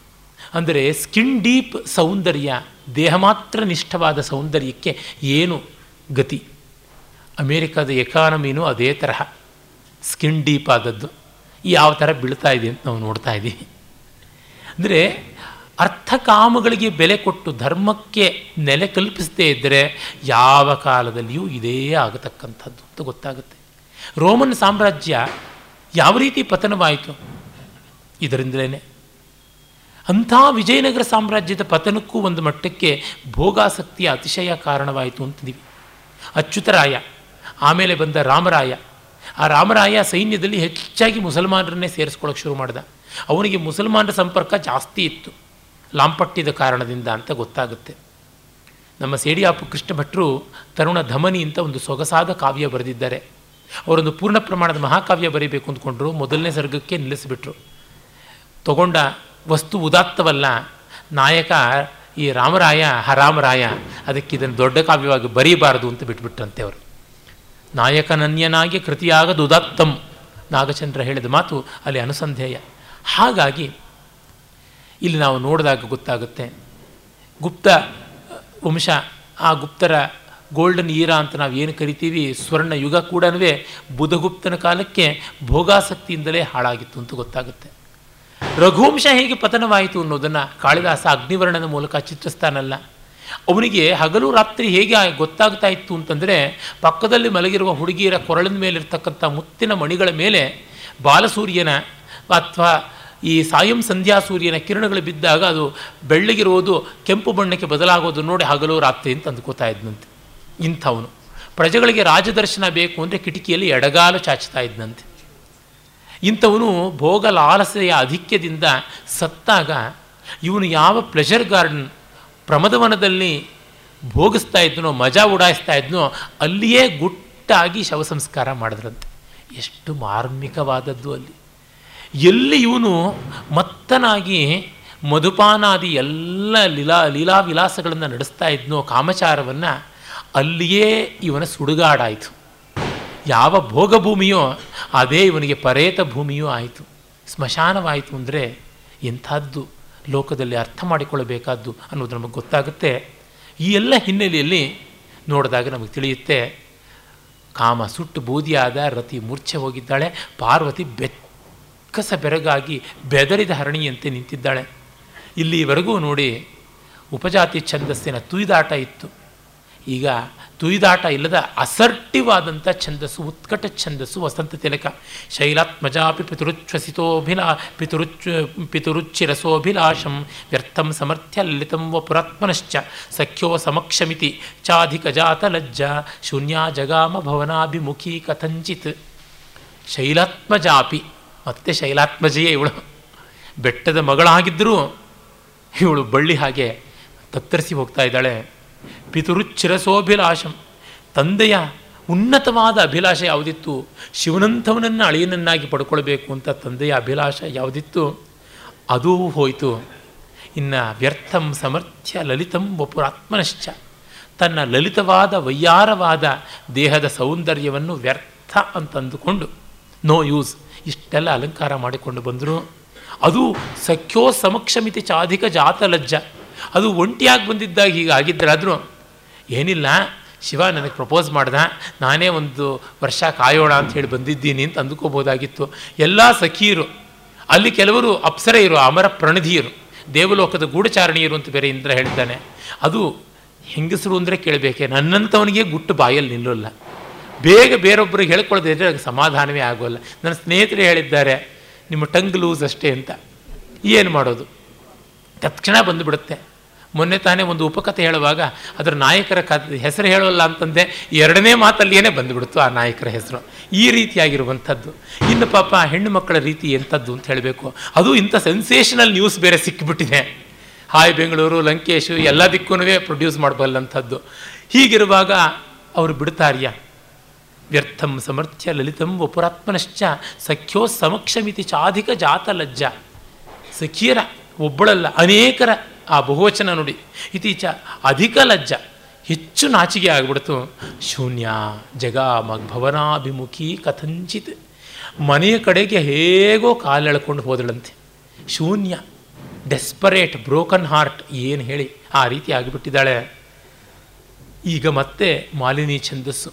ಅಂದರೆ ಸ್ಕಿನ್ ಡೀಪ್ ಸೌಂದರ್ಯ, ದೇಹ ಮಾತ್ರ ನಿಷ್ಠವಾದ ಸೌಂದರ್ಯಕ್ಕೆ ಏನು ಗತಿ? ಅಮೇರಿಕಾದ ಎಕಾನಮಿನೂ ಅದೇ ತರಹ. ಸ್ಕಿನ್ ಡೀಪ್ ಆದದ್ದು. ಯಾವ ಥರ ಬೀಳ್ತಾ ಇದೆ ಅಂತ ನಾವು ನೋಡ್ತಾ ಇದ್ದೀವಿ. ಅಂದರೆ ಅರ್ಥಕಾಮಗಳಿಗೆ ಬೆಲೆ ಕೊಟ್ಟು ಧರ್ಮಕ್ಕೆ ನೆಲೆ ಕಲ್ಪಿಸದೇ ಇದ್ದರೆ ಯಾವ ಕಾಲದಲ್ಲಿಯೂ ಇದೇ ಆಗತಕ್ಕಂಥದ್ದು ಅಂತ ಗೊತ್ತಾಗುತ್ತೆ. ರೋಮನ್ ಸಾಮ್ರಾಜ್ಯ ಯಾವ ರೀತಿ ಪತನವಾಯಿತು? ಇದರಿಂದಲೇ ಅಂಥ ವಿಜಯನಗರ ಸಾಮ್ರಾಜ್ಯದ ಪತನಕ್ಕೂ ಒಂದು ಮಟ್ಟಕ್ಕೆ ಭೋಗಾಸಕ್ತಿಯ ಅತಿಶಯ ಕಾರಣವಾಯಿತು ಅಂತಿದ್ದೀವಿ. ಅಚ್ಯುತರಾಯ, ಆಮೇಲೆ ಬಂದ ರಾಮರಾಯ. ಆ ರಾಮರಾಯ ಸೈನ್ಯದಲ್ಲಿ ಹೆಚ್ಚಾಗಿ ಮುಸಲ್ಮಾನರನ್ನೇ ಸೇರಿಸ್ಕೊಳ್ಳೋಕೆ ಶುರು ಮಾಡ್ದ. ಅವನಿಗೆ ಮುಸಲ್ಮಾನರ ಸಂಪರ್ಕ ಜಾಸ್ತಿ ಇತ್ತು. ಲಾಂಪಟ್ಟಿದ ಕಾರಣದಿಂದ ಅಂತ ಗೊತ್ತಾಗುತ್ತೆ. ನಮ್ಮ ಸೇಡಿಯಾಪು ಕೃಷ್ಣ ಭಟ್ರು ತರುಣ ಧಮನಿ ಅಂತ ಒಂದು ಸೊಗಸಾದ ಕಾವ್ಯ ಬರೆದಿದ್ದಾರೆ. ಅವರೊಂದು ಪೂರ್ಣ ಪ್ರಮಾಣದ ಮಹಾಕಾವ್ಯ ಬರೀಬೇಕು ಅಂದ್ಕೊಂಡ್ರು, ಮೊದಲನೇ ಸರ್ಗಕ್ಕೆ ನಿಲ್ಲಿಸಿಬಿಟ್ರು. ತಗೊಂಡ ವಸ್ತು ಉದಾತ್ತವಲ್ಲ. ನಾಯಕ, ಈ ರಾಮರಾಯ ಹರಾಮರಾಯ ಅದಕ್ಕೆ ಇದನ್ನು ದೊಡ್ಡ ಕಾವ್ಯವಾಗಿ ಬರೀಬಾರದು ಅಂತ ಬಿಟ್ಬಿಟ್ರಂತೆ ಅವರು. ನಾಯಕನನ್ಯನಾಗಿ ಕೃತಿಯಾಗದು ಉದಾತ್ತಂ. ನಾಗಚಂದ್ರ ಹೇಳಿದ ಮಾತು ಅಲ್ಲಿ ಅನುಸಂಧೇಯ. ಹಾಗಾಗಿ, ಇಲ್ಲಿ ನಾವು ನೋಡಿದಾಗ ಗೊತ್ತಾಗುತ್ತೆ. ಗುಪ್ತ, ವಂಶ, ಆ ಗುಪ್ತರ ಗೋಲ್ಡನ್ ಈರಾ ಅಂತ ನಾವು ಏನು ಕರಿತೀವಿ ಸ್ವರ್ಣ ಯುಗ ಕೂಡ ಬುಧಗುಪ್ತನ ಕಾಲಕ್ಕೆ ಭೋಗಾಸಕ್ತಿಯಿಂದಲೇ ಹಾಳಾಗಿತ್ತು ಅಂತ ಗೊತ್ತಾಗುತ್ತೆ. ರಘುವಂಶ ಹೇಗೆ ಪತನವಾಯಿತು ಅನ್ನೋದನ್ನು ಕಾಳಿದಾಸ ಅಗ್ನಿವರ್ಣದ ಮೂಲಕ ಚಿತ್ರಿಸ್ತಾನಲ್ಲ. ಅವನಿಗೆ ಹಗಲು ರಾತ್ರಿ ಹೇಗೆ ಗೊತ್ತಾಗ್ತಾ ಇತ್ತು ಅಂತಂದರೆ ಪಕ್ಕದಲ್ಲಿ ಮಲಗಿರುವ ಹುಡುಗಿಯರ ಕೊರಳಿನ ಮೇಲಿರ್ತಕ್ಕಂಥ ಮುತ್ತಿನ ಮಣಿಗಳ ಮೇಲೆ ಬಾಲಸೂರ್ಯನ ಅಥವಾ ಈ ಸಾಯಂ ಸಂಧ್ಯಾ ಸೂರ್ಯನ ಕಿರಣಗಳು ಬಿದ್ದಾಗ ಅದು ಬೆಳ್ಳಗಿರುವುದು, ಕೆಂಪು ಬಣ್ಣಕ್ಕೆ ಬದಲಾಗೋದು ನೋಡಿ ಹಗಲು ರಾತ್ರಿ ಅಂತ ಅಂದ್ಕೋತಾ ಇದ್ನಂತೆ. ಇಂಥವನು. ಪ್ರಜೆಗಳಿಗೆ ರಾಜದರ್ಶನ ಬೇಕು ಅಂದರೆ ಕಿಟಕಿಯಲ್ಲಿ ಎಡಗಾಲು ಚಾಚ್ತಾ ಇದ್ದಂತೆ ಇಂಥವನು ಭೋಗ ಲಾಲಸೆಯ ಅಧಿಕ್ಯದಿಂದ ಸತ್ತಾಗ ಇವನು ಯಾವ ಪ್ಲೆಷರ್ ಗಾರ್ಡನ್ ಪ್ರಮದವನದಲ್ಲಿ ಭೋಗಿಸ್ತಾ ಇದ್ನೋ, ಮಜಾ ಉಡಾಯಿಸ್ತಾ ಇದ್ನೋ, ಅಲ್ಲಿಯೇ ಗುಟ್ಟಾಗಿ ಶವ ಸಂಸ್ಕಾರ ಮಾಡಿದ್ರಂತೆ. ಎಷ್ಟು ಮಾರ್ಮಿಕವಾದದ್ದು ಅಲ್ಲಿ. ಎಲ್ಲಿ ಇವನು ಮತ್ತನಾಗಿ ಮಧುಪಾನಾದಿ ಎಲ್ಲ ಲೀಲಾ ಲೀಲಾ ವಿಲಾಸಗಳನ್ನು ನಡೆಸ್ತಾ ಇದ್ನೋ ಕಾಮಚಾರವನ್ನು, ಅಲ್ಲಿಯೇ ಇವನ ಸುಡುಗಾಡಾಯಿತು. ಯಾವ ಭೋಗಭೂಮಿಯೋ ಅದೇ ಇವನಿಗೆ ಪರೇತ ಭೂಮಿಯೂ ಆಯಿತು. ಸ್ಮಶಾನವಾಯಿತು ಅಂದರೆ ಎಂಥದ್ದು ಲೋಕದಲ್ಲಿ ಅರ್ಥ ಮಾಡಿಕೊಳ್ಳಬೇಕಾದ್ದು ಅನ್ನೋದು ನಮಗೆ ಗೊತ್ತಾಗುತ್ತೆ. ಈ ಎಲ್ಲ ಹಿನ್ನೆಲೆಯಲ್ಲಿ ನೋಡಿದಾಗ ನಮಗೆ ತಿಳಿಯುತ್ತೆ, ಕಾಮ ಸುಟ್ಟು ಬೂದಿಯಾದ ರತಿ ಮೂರ್ಛೆ ಹೋಗಿದ್ದಾಳೆ, ಪಾರ್ವತಿ ಬೆಕ್ಕಸ ಬೆರಗಾಗಿ ಬೆದರಿದ ಹರಣಿಯಂತೆ ನಿಂತಿದ್ದಾಳೆ. ಇಲ್ಲಿವರೆಗೂ ನೋಡಿ, ಉಪಜಾತಿ ಛಂದಸ್ಸಿನ ತುಯ್ದಾಟ ಇತ್ತು. ಈಗ ತುಯಿದಾಟ ಇಲ್ಲದ ಅಸರ್ಟಿವ್ ಆದಂಥ ಛಂದಸ್ಸು, ಉತ್ಕಟ ಛಂದಸ್ಸು, ವಸಂತ ತಿಲಕ. ಶೈಲಾತ್ಮಜಾಪಿ ಪಿತುರುಚ್ಛಸಿತೋಭಿಲಾ ಪಿತುರುಚ್ ಪಿತುರುಚ್ಚಿರಸೋಭಿಲಾಷಂ ವ್ಯರ್ಥಂ ಸಮರ್ಥ್ಯ ಲಲಿತಂ ಪುರಾತ್ಮನಶ್ಚ, ಸಖ್ಯೋ ಸಮಕ್ಷಮಿತಿ ಚಾಧಿಕ ಜಾತ ಲಜ್ಜ, ಶೂನ್ಯ ಜಗಾಮ ಭವನಾಭಿಮುಖಿ ಕಥಂಚಿತ್. ಶೈಲಾತ್ಮಜಾಪಿ, ಮತ್ತೆ ಶೈಲಾತ್ಮಜೆಯೇ ಇವಳು. ಬೆಟ್ಟದ ಮಗಳಾಗಿದ್ದರೂ ಇವಳು ಬಳ್ಳಿ ಹಾಗೆ ತತ್ತರಿಸಿ ಹೋಗ್ತಾ ಇದ್ದಾಳೆ. ಪಿತುರುಚ್ಚಿರಸೋಭಿಲಾಷಂ ತಂದೆಯ ಉನ್ನತವಾದ ಅಭಿಲಾಷೆ ಯಾವುದಿತ್ತು? ಶಿವನಂಥವನನ್ನು ಅಳಿಯನನ್ನಾಗಿ ಪಡ್ಕೊಳ್ಬೇಕು ಅಂತ ತಂದೆಯ ಅಭಿಲಾಷ ಯಾವುದಿತ್ತು? ಅದೂ ಹೋಯಿತು. ಇನ್ನು ವ್ಯರ್ಥಂ ಸಮರ್ಥ್ಯ ಲಲಿತಂ ವಪುರಾತ್ಮನಶ್ಚ. ತನ್ನ ಲಲಿತವಾದ ವೈಯಾರವಾದ ದೇಹದ ಸೌಂದರ್ಯವನ್ನು ವ್ಯರ್ಥ ಅಂತಂದುಕೊಂಡು ನೋ ಯೂಸ್, ಇಷ್ಟೆಲ್ಲ ಅಲಂಕಾರ ಮಾಡಿಕೊಂಡು ಬಂದರು. ಅದು ಸಖ್ಯೋ ಸಮಕ್ಷಮಿತಿ ಚಾಧಿಕ ಜಾತಲಜ್ಜ. ಅದು ಒಂಟಿಯಾಗಿ ಬಂದಿದ್ದಾಗ ಹೀಗೆ ಆಗಿದ್ದರಾದರೂ ಏನಿಲ್ಲ, ಶಿವ ನನಗೆ ಪ್ರಪೋಸ್ ಮಾಡ್ದ, ನಾನೇ ಒಂದು ವರ್ಷ ಕಾಯೋಣ ಅಂತ ಹೇಳಿ ಬಂದಿದ್ದೀನಿ ಅಂತ ಅಂದುಕೋಬೋದಾಗಿತ್ತು. ಎಲ್ಲ ಸಖಿಯರು ಅಲ್ಲಿ ಕೆಲವರು ಅಪ್ಸರೆಯರು, ಅಮರ ಪ್ರಣಧಿಯರು, ದೇವಲೋಕದ ಗೂಢಚಾರಣಿಯರು ಅಂತ ಬೇರೆ ಇಂದ್ರ ಹೇಳ್ತಾನೆ. ಅದು ಹೆಂಗಸರು ಅಂದರೆ ಕೇಳಬೇಕೆ, ನನ್ನಂಥವನಿಗೆ ಗುಟ್ಟು ಬಾಯಲ್ಲಿ ನಿಲ್ಲೋಲ್ಲ. ಬೇಗ ಬೇರೊಬ್ಬರು ಹೇಳ್ಕೊಳ್ಳೋದಿದ್ರೆ ಅದಕ್ಕೆ ಸಮಾಧಾನವೇ ಆಗೋಲ್ಲ. ನನ್ನ ಸ್ನೇಹಿತರು ಹೇಳಿದ್ದಾರೆ, ನಿಮ್ಮ ಟಂಗ್ ಲೂಸ್ ಅಷ್ಟೇ ಅಂತ. ಏನು ಮಾಡೋದು? ತಕ್ಷಣ ಬಂದುಬಿಡುತ್ತೆ. ಮೊನ್ನೆ ತಾನೇ ಒಂದು ಉಪಕಥೆ ಹೇಳುವಾಗ ಅದರ ನಾಯಕರ ಕ ಹೆಸರು ಹೇಳೋಲ್ಲ ಅಂತಂದೆ ಎರಡನೇ ಮಾತಲ್ಲಿಯೇ ಬಂದುಬಿಡ್ತು ಆ ನಾಯಕರ ಹೆಸರು. ಈ ರೀತಿಯಾಗಿರುವಂಥದ್ದು. ಇನ್ನು ಪಾಪ ಹೆಣ್ಣು ಮಕ್ಕಳ ರೀತಿ ಎಂಥದ್ದು ಅಂತ ಹೇಳಬೇಕು. ಅದು ಇಂಥ ಸೆನ್ಸೇಷನಲ್ ನ್ಯೂಸ್ ಬೇರೆ ಸಿಕ್ಕಿಬಿಟ್ಟಿದೆ ಹಾಯ್ ಬೆಂಗಳೂರು, ಲಂಕೇಶು ಎಲ್ಲ ದಿಕ್ಕೂ ಪ್ರೊಡ್ಯೂಸ್ ಮಾಡಬಲ್ಲಂಥದ್ದು. ಹೀಗಿರುವಾಗ ಅವರು ಬಿಡ್ತಾರ್ಯ. ವ್ಯರ್ಥಂ ಸಮರ್ಥ್ಯ ಲಲಿತಂ ವಪುರಾತ್ಮನಶ್ಚ ಸಖ್ಯೋ ಸಮಕ್ಷಮಿತಿ ಚಾಧಿಕ ಜಾತ ಲಜ್ಜ. ಸಖಿಯರ ಒಬ್ಬಳಲ್ಲ, ಅನೇಕರ ಆ ಬಹುವಚನ ನೋಡಿ. ಇತೀಚ ಅಧಿಕ ಲಜ್ಜ, ಹೆಚ್ಚು ನಾಚಿಗೆ ಆಗಿಬಿಡ್ತು. ಶೂನ್ಯ ಜಗ ಭವನಾಭಿಮುಖಿ ಕಥಂಚಿತ್. ಮನೆಯ ಕಡೆಗೆ ಹೇಗೋ ಕಾಲೆಳ್ಕೊಂಡು ಹೋದಳಂತೆ. ಶೂನ್ಯ, ಡೆಸ್ಪರೇಟ್, ಬ್ರೋಕನ್ ಹಾರ್ಟ್ ಏನು ಹೇಳಿ ಆ ರೀತಿ ಆಗಿಬಿಟ್ಟಿದ್ದಾಳೆ. ಈಗ ಮತ್ತೆ ಮಾಲಿನಿ ಛಂದಸ್ಸು.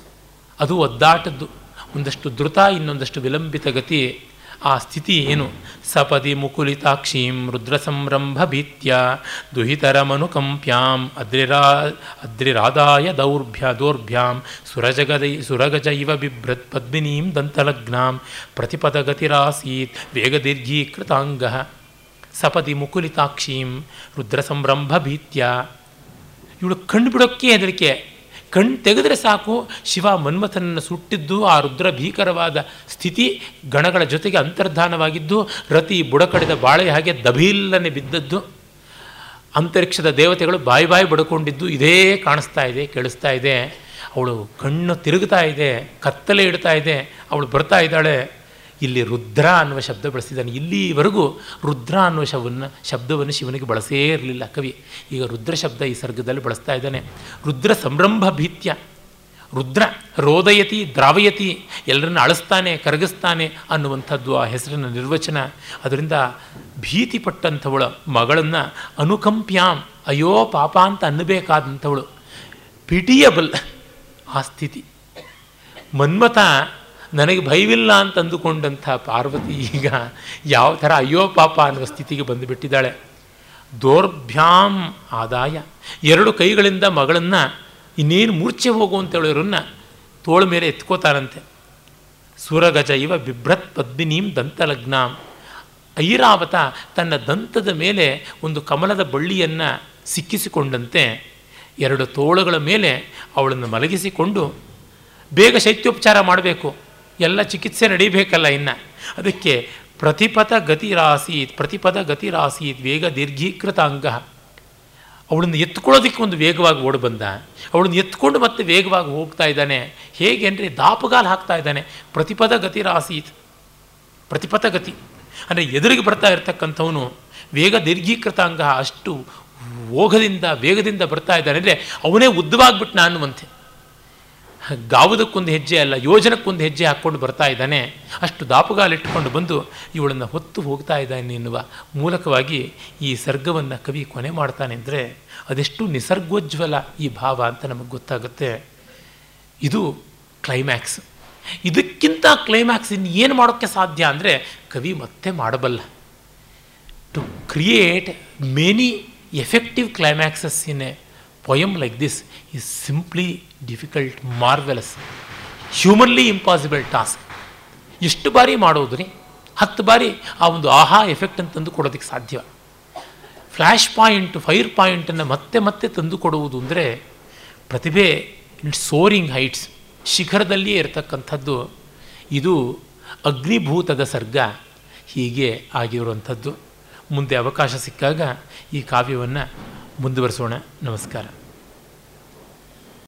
ಅದು ಒದ್ದಾಟದ್ದು. ಒಂದಷ್ಟು ದ್ರುತ, ಇನ್ನೊಂದಷ್ಟು ವಿಲಂಬಿತ ಗತಿ. ಆ ಸ್ಥಿತಿ ಏನು? ಸಪದಿ ಮುಕುಲಿತಾಕ್ಷೀಂ ರುದ್ರ ಸಂರಂಭ ಭೀತ್ಯ ದುಹಿತರಮನುಕಂಪ್ಯಾಂ ಅದ್ರಿರಾ, ಅದ್ರಿರಾದಾಯ ದೌರ್ಭ್ಯ ದೌರ್ಭ್ಯಾಂ ಸುರಜಗದೈ ಸುರಗಜ ಇವ ಬಿಭ್ರತ್ ಪದ್ಮಿನೀಂ ದಂತಲಗ್ನಾಂ ಪ್ರತಿಪದಗತಿರಾಸೀತ್ ವೇಗದೀರ್ಘೀಕೃತಾಂಗ. ಸಪದಿ ಮುಕುಲಿತಾಕ್ಷೀಂ ರುದ್ರ ಸಂರಂಭ ಭೀತ್ಯ. ಇವಳು ಕಣ್ಣು ಬಿಡೋಕ್ಕೆ ಹೆದರಿಕೆ. ಕಣ್ಣು ತೆಗೆದರೆ ಸಾಕು. ಶಿವ ಮನ್ಮಥನನ್ನು ಸುಟ್ಟಿದ್ದು ಆ ರುದ್ರ ಭೀಕರವಾದ ಸ್ಥಿತಿ ಗಣಗಳ ಜೊತೆಗೆ ಅಂತರ್ಧಾನವಾಗಿದ್ದು, ರತಿ ಬುಡಕಡೆದ ಬಾಳೆ ಹಾಗೆ ದಭೀಲ್ಲನೆ ಬಿದ್ದದ್ದು. ಅಂತರಿಕ್ಷದ ದೇವತೆಗಳು ಬಾಯಿ ಬಾಯಿ ಬಡ್ಕೊಂಡಿದ್ದು ಇದೇ ಕಾಣಿಸ್ತಾ ಇದೆ, ಕೇಳಿಸ್ತಾ ಇದೆ. ಅವಳು ಕಣ್ಣು ತಿರುಗ್ತಾ ಇದೆ, ಕತ್ತಲೆ ಇಡ್ತಾ ಇದೆ. ಅವಳು ಬರ್ತಾ ಇದ್ದಾಳೆ. ಇಲ್ಲಿ ರುದ್ರ ಅನ್ನುವ ಶಬ್ದ ಬಳಸಿದ್ದಾನೆ ಇಲ್ಲಿವರೆಗೂ ರುದ್ರ ಅನ್ನುವ ಶವನ್ನ, ಶಬ್ದವನ್ನು ಶಿವನಿಗೆ ಬಳಸೇ ಇರಲಿಲ್ಲ ಕವಿ. ಈಗ ರುದ್ರ ಶಬ್ದ ಈ ಸರ್ಗದಲ್ಲಿ ಬಳಸ್ತಾ ಇದ್ದಾನೆ. ರುದ್ರ ಸಂರಂಭ ಭೀತ್ಯ. ರುದ್ರ ರೋದಯತಿ, ದ್ರಾವಯತಿ, ಎಲ್ಲರನ್ನ ಅಳಿಸ್ತಾನೆ, ಕರಗಿಸ್ತಾನೆ ಅನ್ನುವಂಥದ್ದು ಆ ಹೆಸರಿನ ನಿರ್ವಚನ. ಅದರಿಂದ ಭೀತಿ ಪಟ್ಟಂಥವಳು ಮಗಳನ್ನು ಅನುಕಂಪ್ಯಾಂ, ಅಯ್ಯೋ ಪಾಪ ಅಂತ ಅನ್ನಬೇಕಾದಂಥವಳು. ಪಿಟಿಯಬಲ್ ಆ ಸ್ಥಿತಿ. ಮನ್ಮಥ ನನಗೆ ಭಯವಿಲ್ಲ ಅಂತ ಅಂದುಕೊಂಡಂಥ ಪಾರ್ವತಿ ಈಗ ಯಾವ ಥರ ಅಯ್ಯೋ ಪಾಪ ಅನ್ನುವ ಸ್ಥಿತಿಗೆ ಬಂದುಬಿಟ್ಟಿದ್ದಾಳೆ. ದೌರ್ಭ್ಯಾಮ್ ಆದಾಯ. ಎರಡು ಕೈಗಳಿಂದ ಮಗಳನ್ನು ಇನ್ನೇನು ಮೂರ್ಛೆ ಹೋಗುವಂಥವಳರನ್ನ ತೋಳ ಮೇಲೆ ಎತ್ಕೋತಾರಂತೆ ಸುರಗಜ ಇವ ಬಿಭ್ರತ್ ಪದ್ಮಿನೀಂ ದಂತಲಗ್ನಾಂ. ಐರಾವತ ತನ್ನ ದಂತದ ಮೇಲೆ ಒಂದು ಕಮಲದ ಬಳ್ಳಿಯನ್ನು ಸಿಕ್ಕಿಸಿಕೊಂಡಂತೆ ಎರಡು ತೋಳುಗಳ ಮೇಲೆ ಅವಳನ್ನು ಮಲಗಿಸಿಕೊಂಡು ಬೇಗ ಶೈತ್ಯೋಪಚಾರ ಮಾಡಬೇಕು. ಎಲ್ಲ ಚಿಕಿತ್ಸೆ ನಡೀಬೇಕಲ್ಲ ಇನ್ನು. ಅದಕ್ಕೆ ಪ್ರತಿಪದ ಗತಿರಾಸೀತ್ ಪ್ರತಿಪದ ಗತಿರಾಸೀತ್, ವೇಗ ದೀರ್ಘೀಕೃತ ಅಂಗ. ಅವಳನ್ನು ಎತ್ಕೊಳ್ಳೋದಕ್ಕೆ ಒಂದು ವೇಗವಾಗಿ ಓಡಿ ಬಂದ. ಅವಳನ್ನು ಎತ್ಕೊಂಡು ಮತ್ತೆ ವೇಗವಾಗಿ ಹೋಗ್ತಾ ಇದ್ದಾನೆ. ಹೇಗೆ ಅಂದರೆ ದಾಪಗಾಲು ಹಾಕ್ತಾ ಇದ್ದಾನೆ. ಪ್ರತಿಪದ ಗತಿರಾಸೀತ್. ಪ್ರತಿಪದ ಗತಿ. ಅಂದರೆ ಎದುರಿಗೆ ಬರ್ತಾ ಇರತಕ್ಕಂಥವನು ವೇಗ ದೀರ್ಘೀಕೃತ ಅಂಗ ಅಷ್ಟು ಓಘದಿಂದ ವೇಗದಿಂದ ಬರ್ತಾ ಇದ್ದಾನೆ. ಅಂದರೆ ಅವನೇ ಉದ್ದವಾಗ್ಬಿಟ್ನ ಅನ್ನುವಂತೆ. ಗಾವುದಕ್ಕೊಂದು ಹೆಜ್ಜೆ ಅಲ್ಲ, ಯೋಜನಕ್ಕೊಂದು ಹೆಜ್ಜೆ ಹಾಕ್ಕೊಂಡು ಬರ್ತಾ ಇದ್ದಾನೆ. ಅಷ್ಟು ದಾಪುಗಾಲಿಟ್ಟುಕೊಂಡು ಬಂದು ಇವಳನ್ನು ಹೊತ್ತು ಹೋಗ್ತಾ ಇದ್ದಾನೆ ಎನ್ನುವ ಮೂಲಕವಾಗಿ ಈ ಸರ್ಗವನ್ನು ಕವಿ ಕೊನೆ ಮಾಡ್ತಾನೆ ಅಂದರೆ ಅದೆಷ್ಟು ನಿಸರ್ಗೋಜ್ವಲ ಈ ಭಾವ ಅಂತ ನಮಗೆ ಗೊತ್ತಾಗುತ್ತೆ. ಇದು ಕ್ಲೈಮ್ಯಾಕ್ಸ್ ಇದಕ್ಕಿಂತ ಕ್ಲೈಮ್ಯಾಕ್ಸ್ ಇನ್ನು ಏನು ಮಾಡೋಕ್ಕೆ ಸಾಧ್ಯ ಅಂದರೆ ಕವಿ ಮತ್ತೆ ಮಾಡಬಲ್ಲ. To create many effective climaxes in a poem like this is simply difficult marvellous humanly impossible task ಎಷ್ಟು ಬಾರಿ ಮಾಡೋದ್ರಿ? ಹತ್ತು ಬಾರಿ ಆ ಒಂದು ಆಹಾ ಎಫೆಕ್ಟ್ ಅಂತ ತಂದು ಕೊಡೋದಕ್ಕೆ ಸಾಧ್ಯ ಫ್ಲ್ಯಾಶ್ ಪಾಯಿಂಟ್ ಫೈರ್ ಪಾಯಿಂಟನ್ನು ಮತ್ತೆ ಮತ್ತೆ ತಂದು ಕೊಡುವುದು ಅಂದರೆ ಪ್ರತಿಭೆ ಇಟ್ ಸೋರಿಂಗ್ ಹೈಟ್ಸ್ ಶಿಖರದಲ್ಲಿಯೇ ಇರತಕ್ಕಂಥದ್ದು. ಇದು ಅಗ್ನಿಭೂತದ ಸರ್ಗ ಹೀಗೆ ಆಗಿರುವಂಥದ್ದು. ಮುಂದೆ ಅವಕಾಶ ಸಿಕ್ಕಾಗ ಈ ಕಾವ್ಯವನ್ನು ಮುಂದುವರಿಸೋಣ. ನಮಸ್ಕಾರ.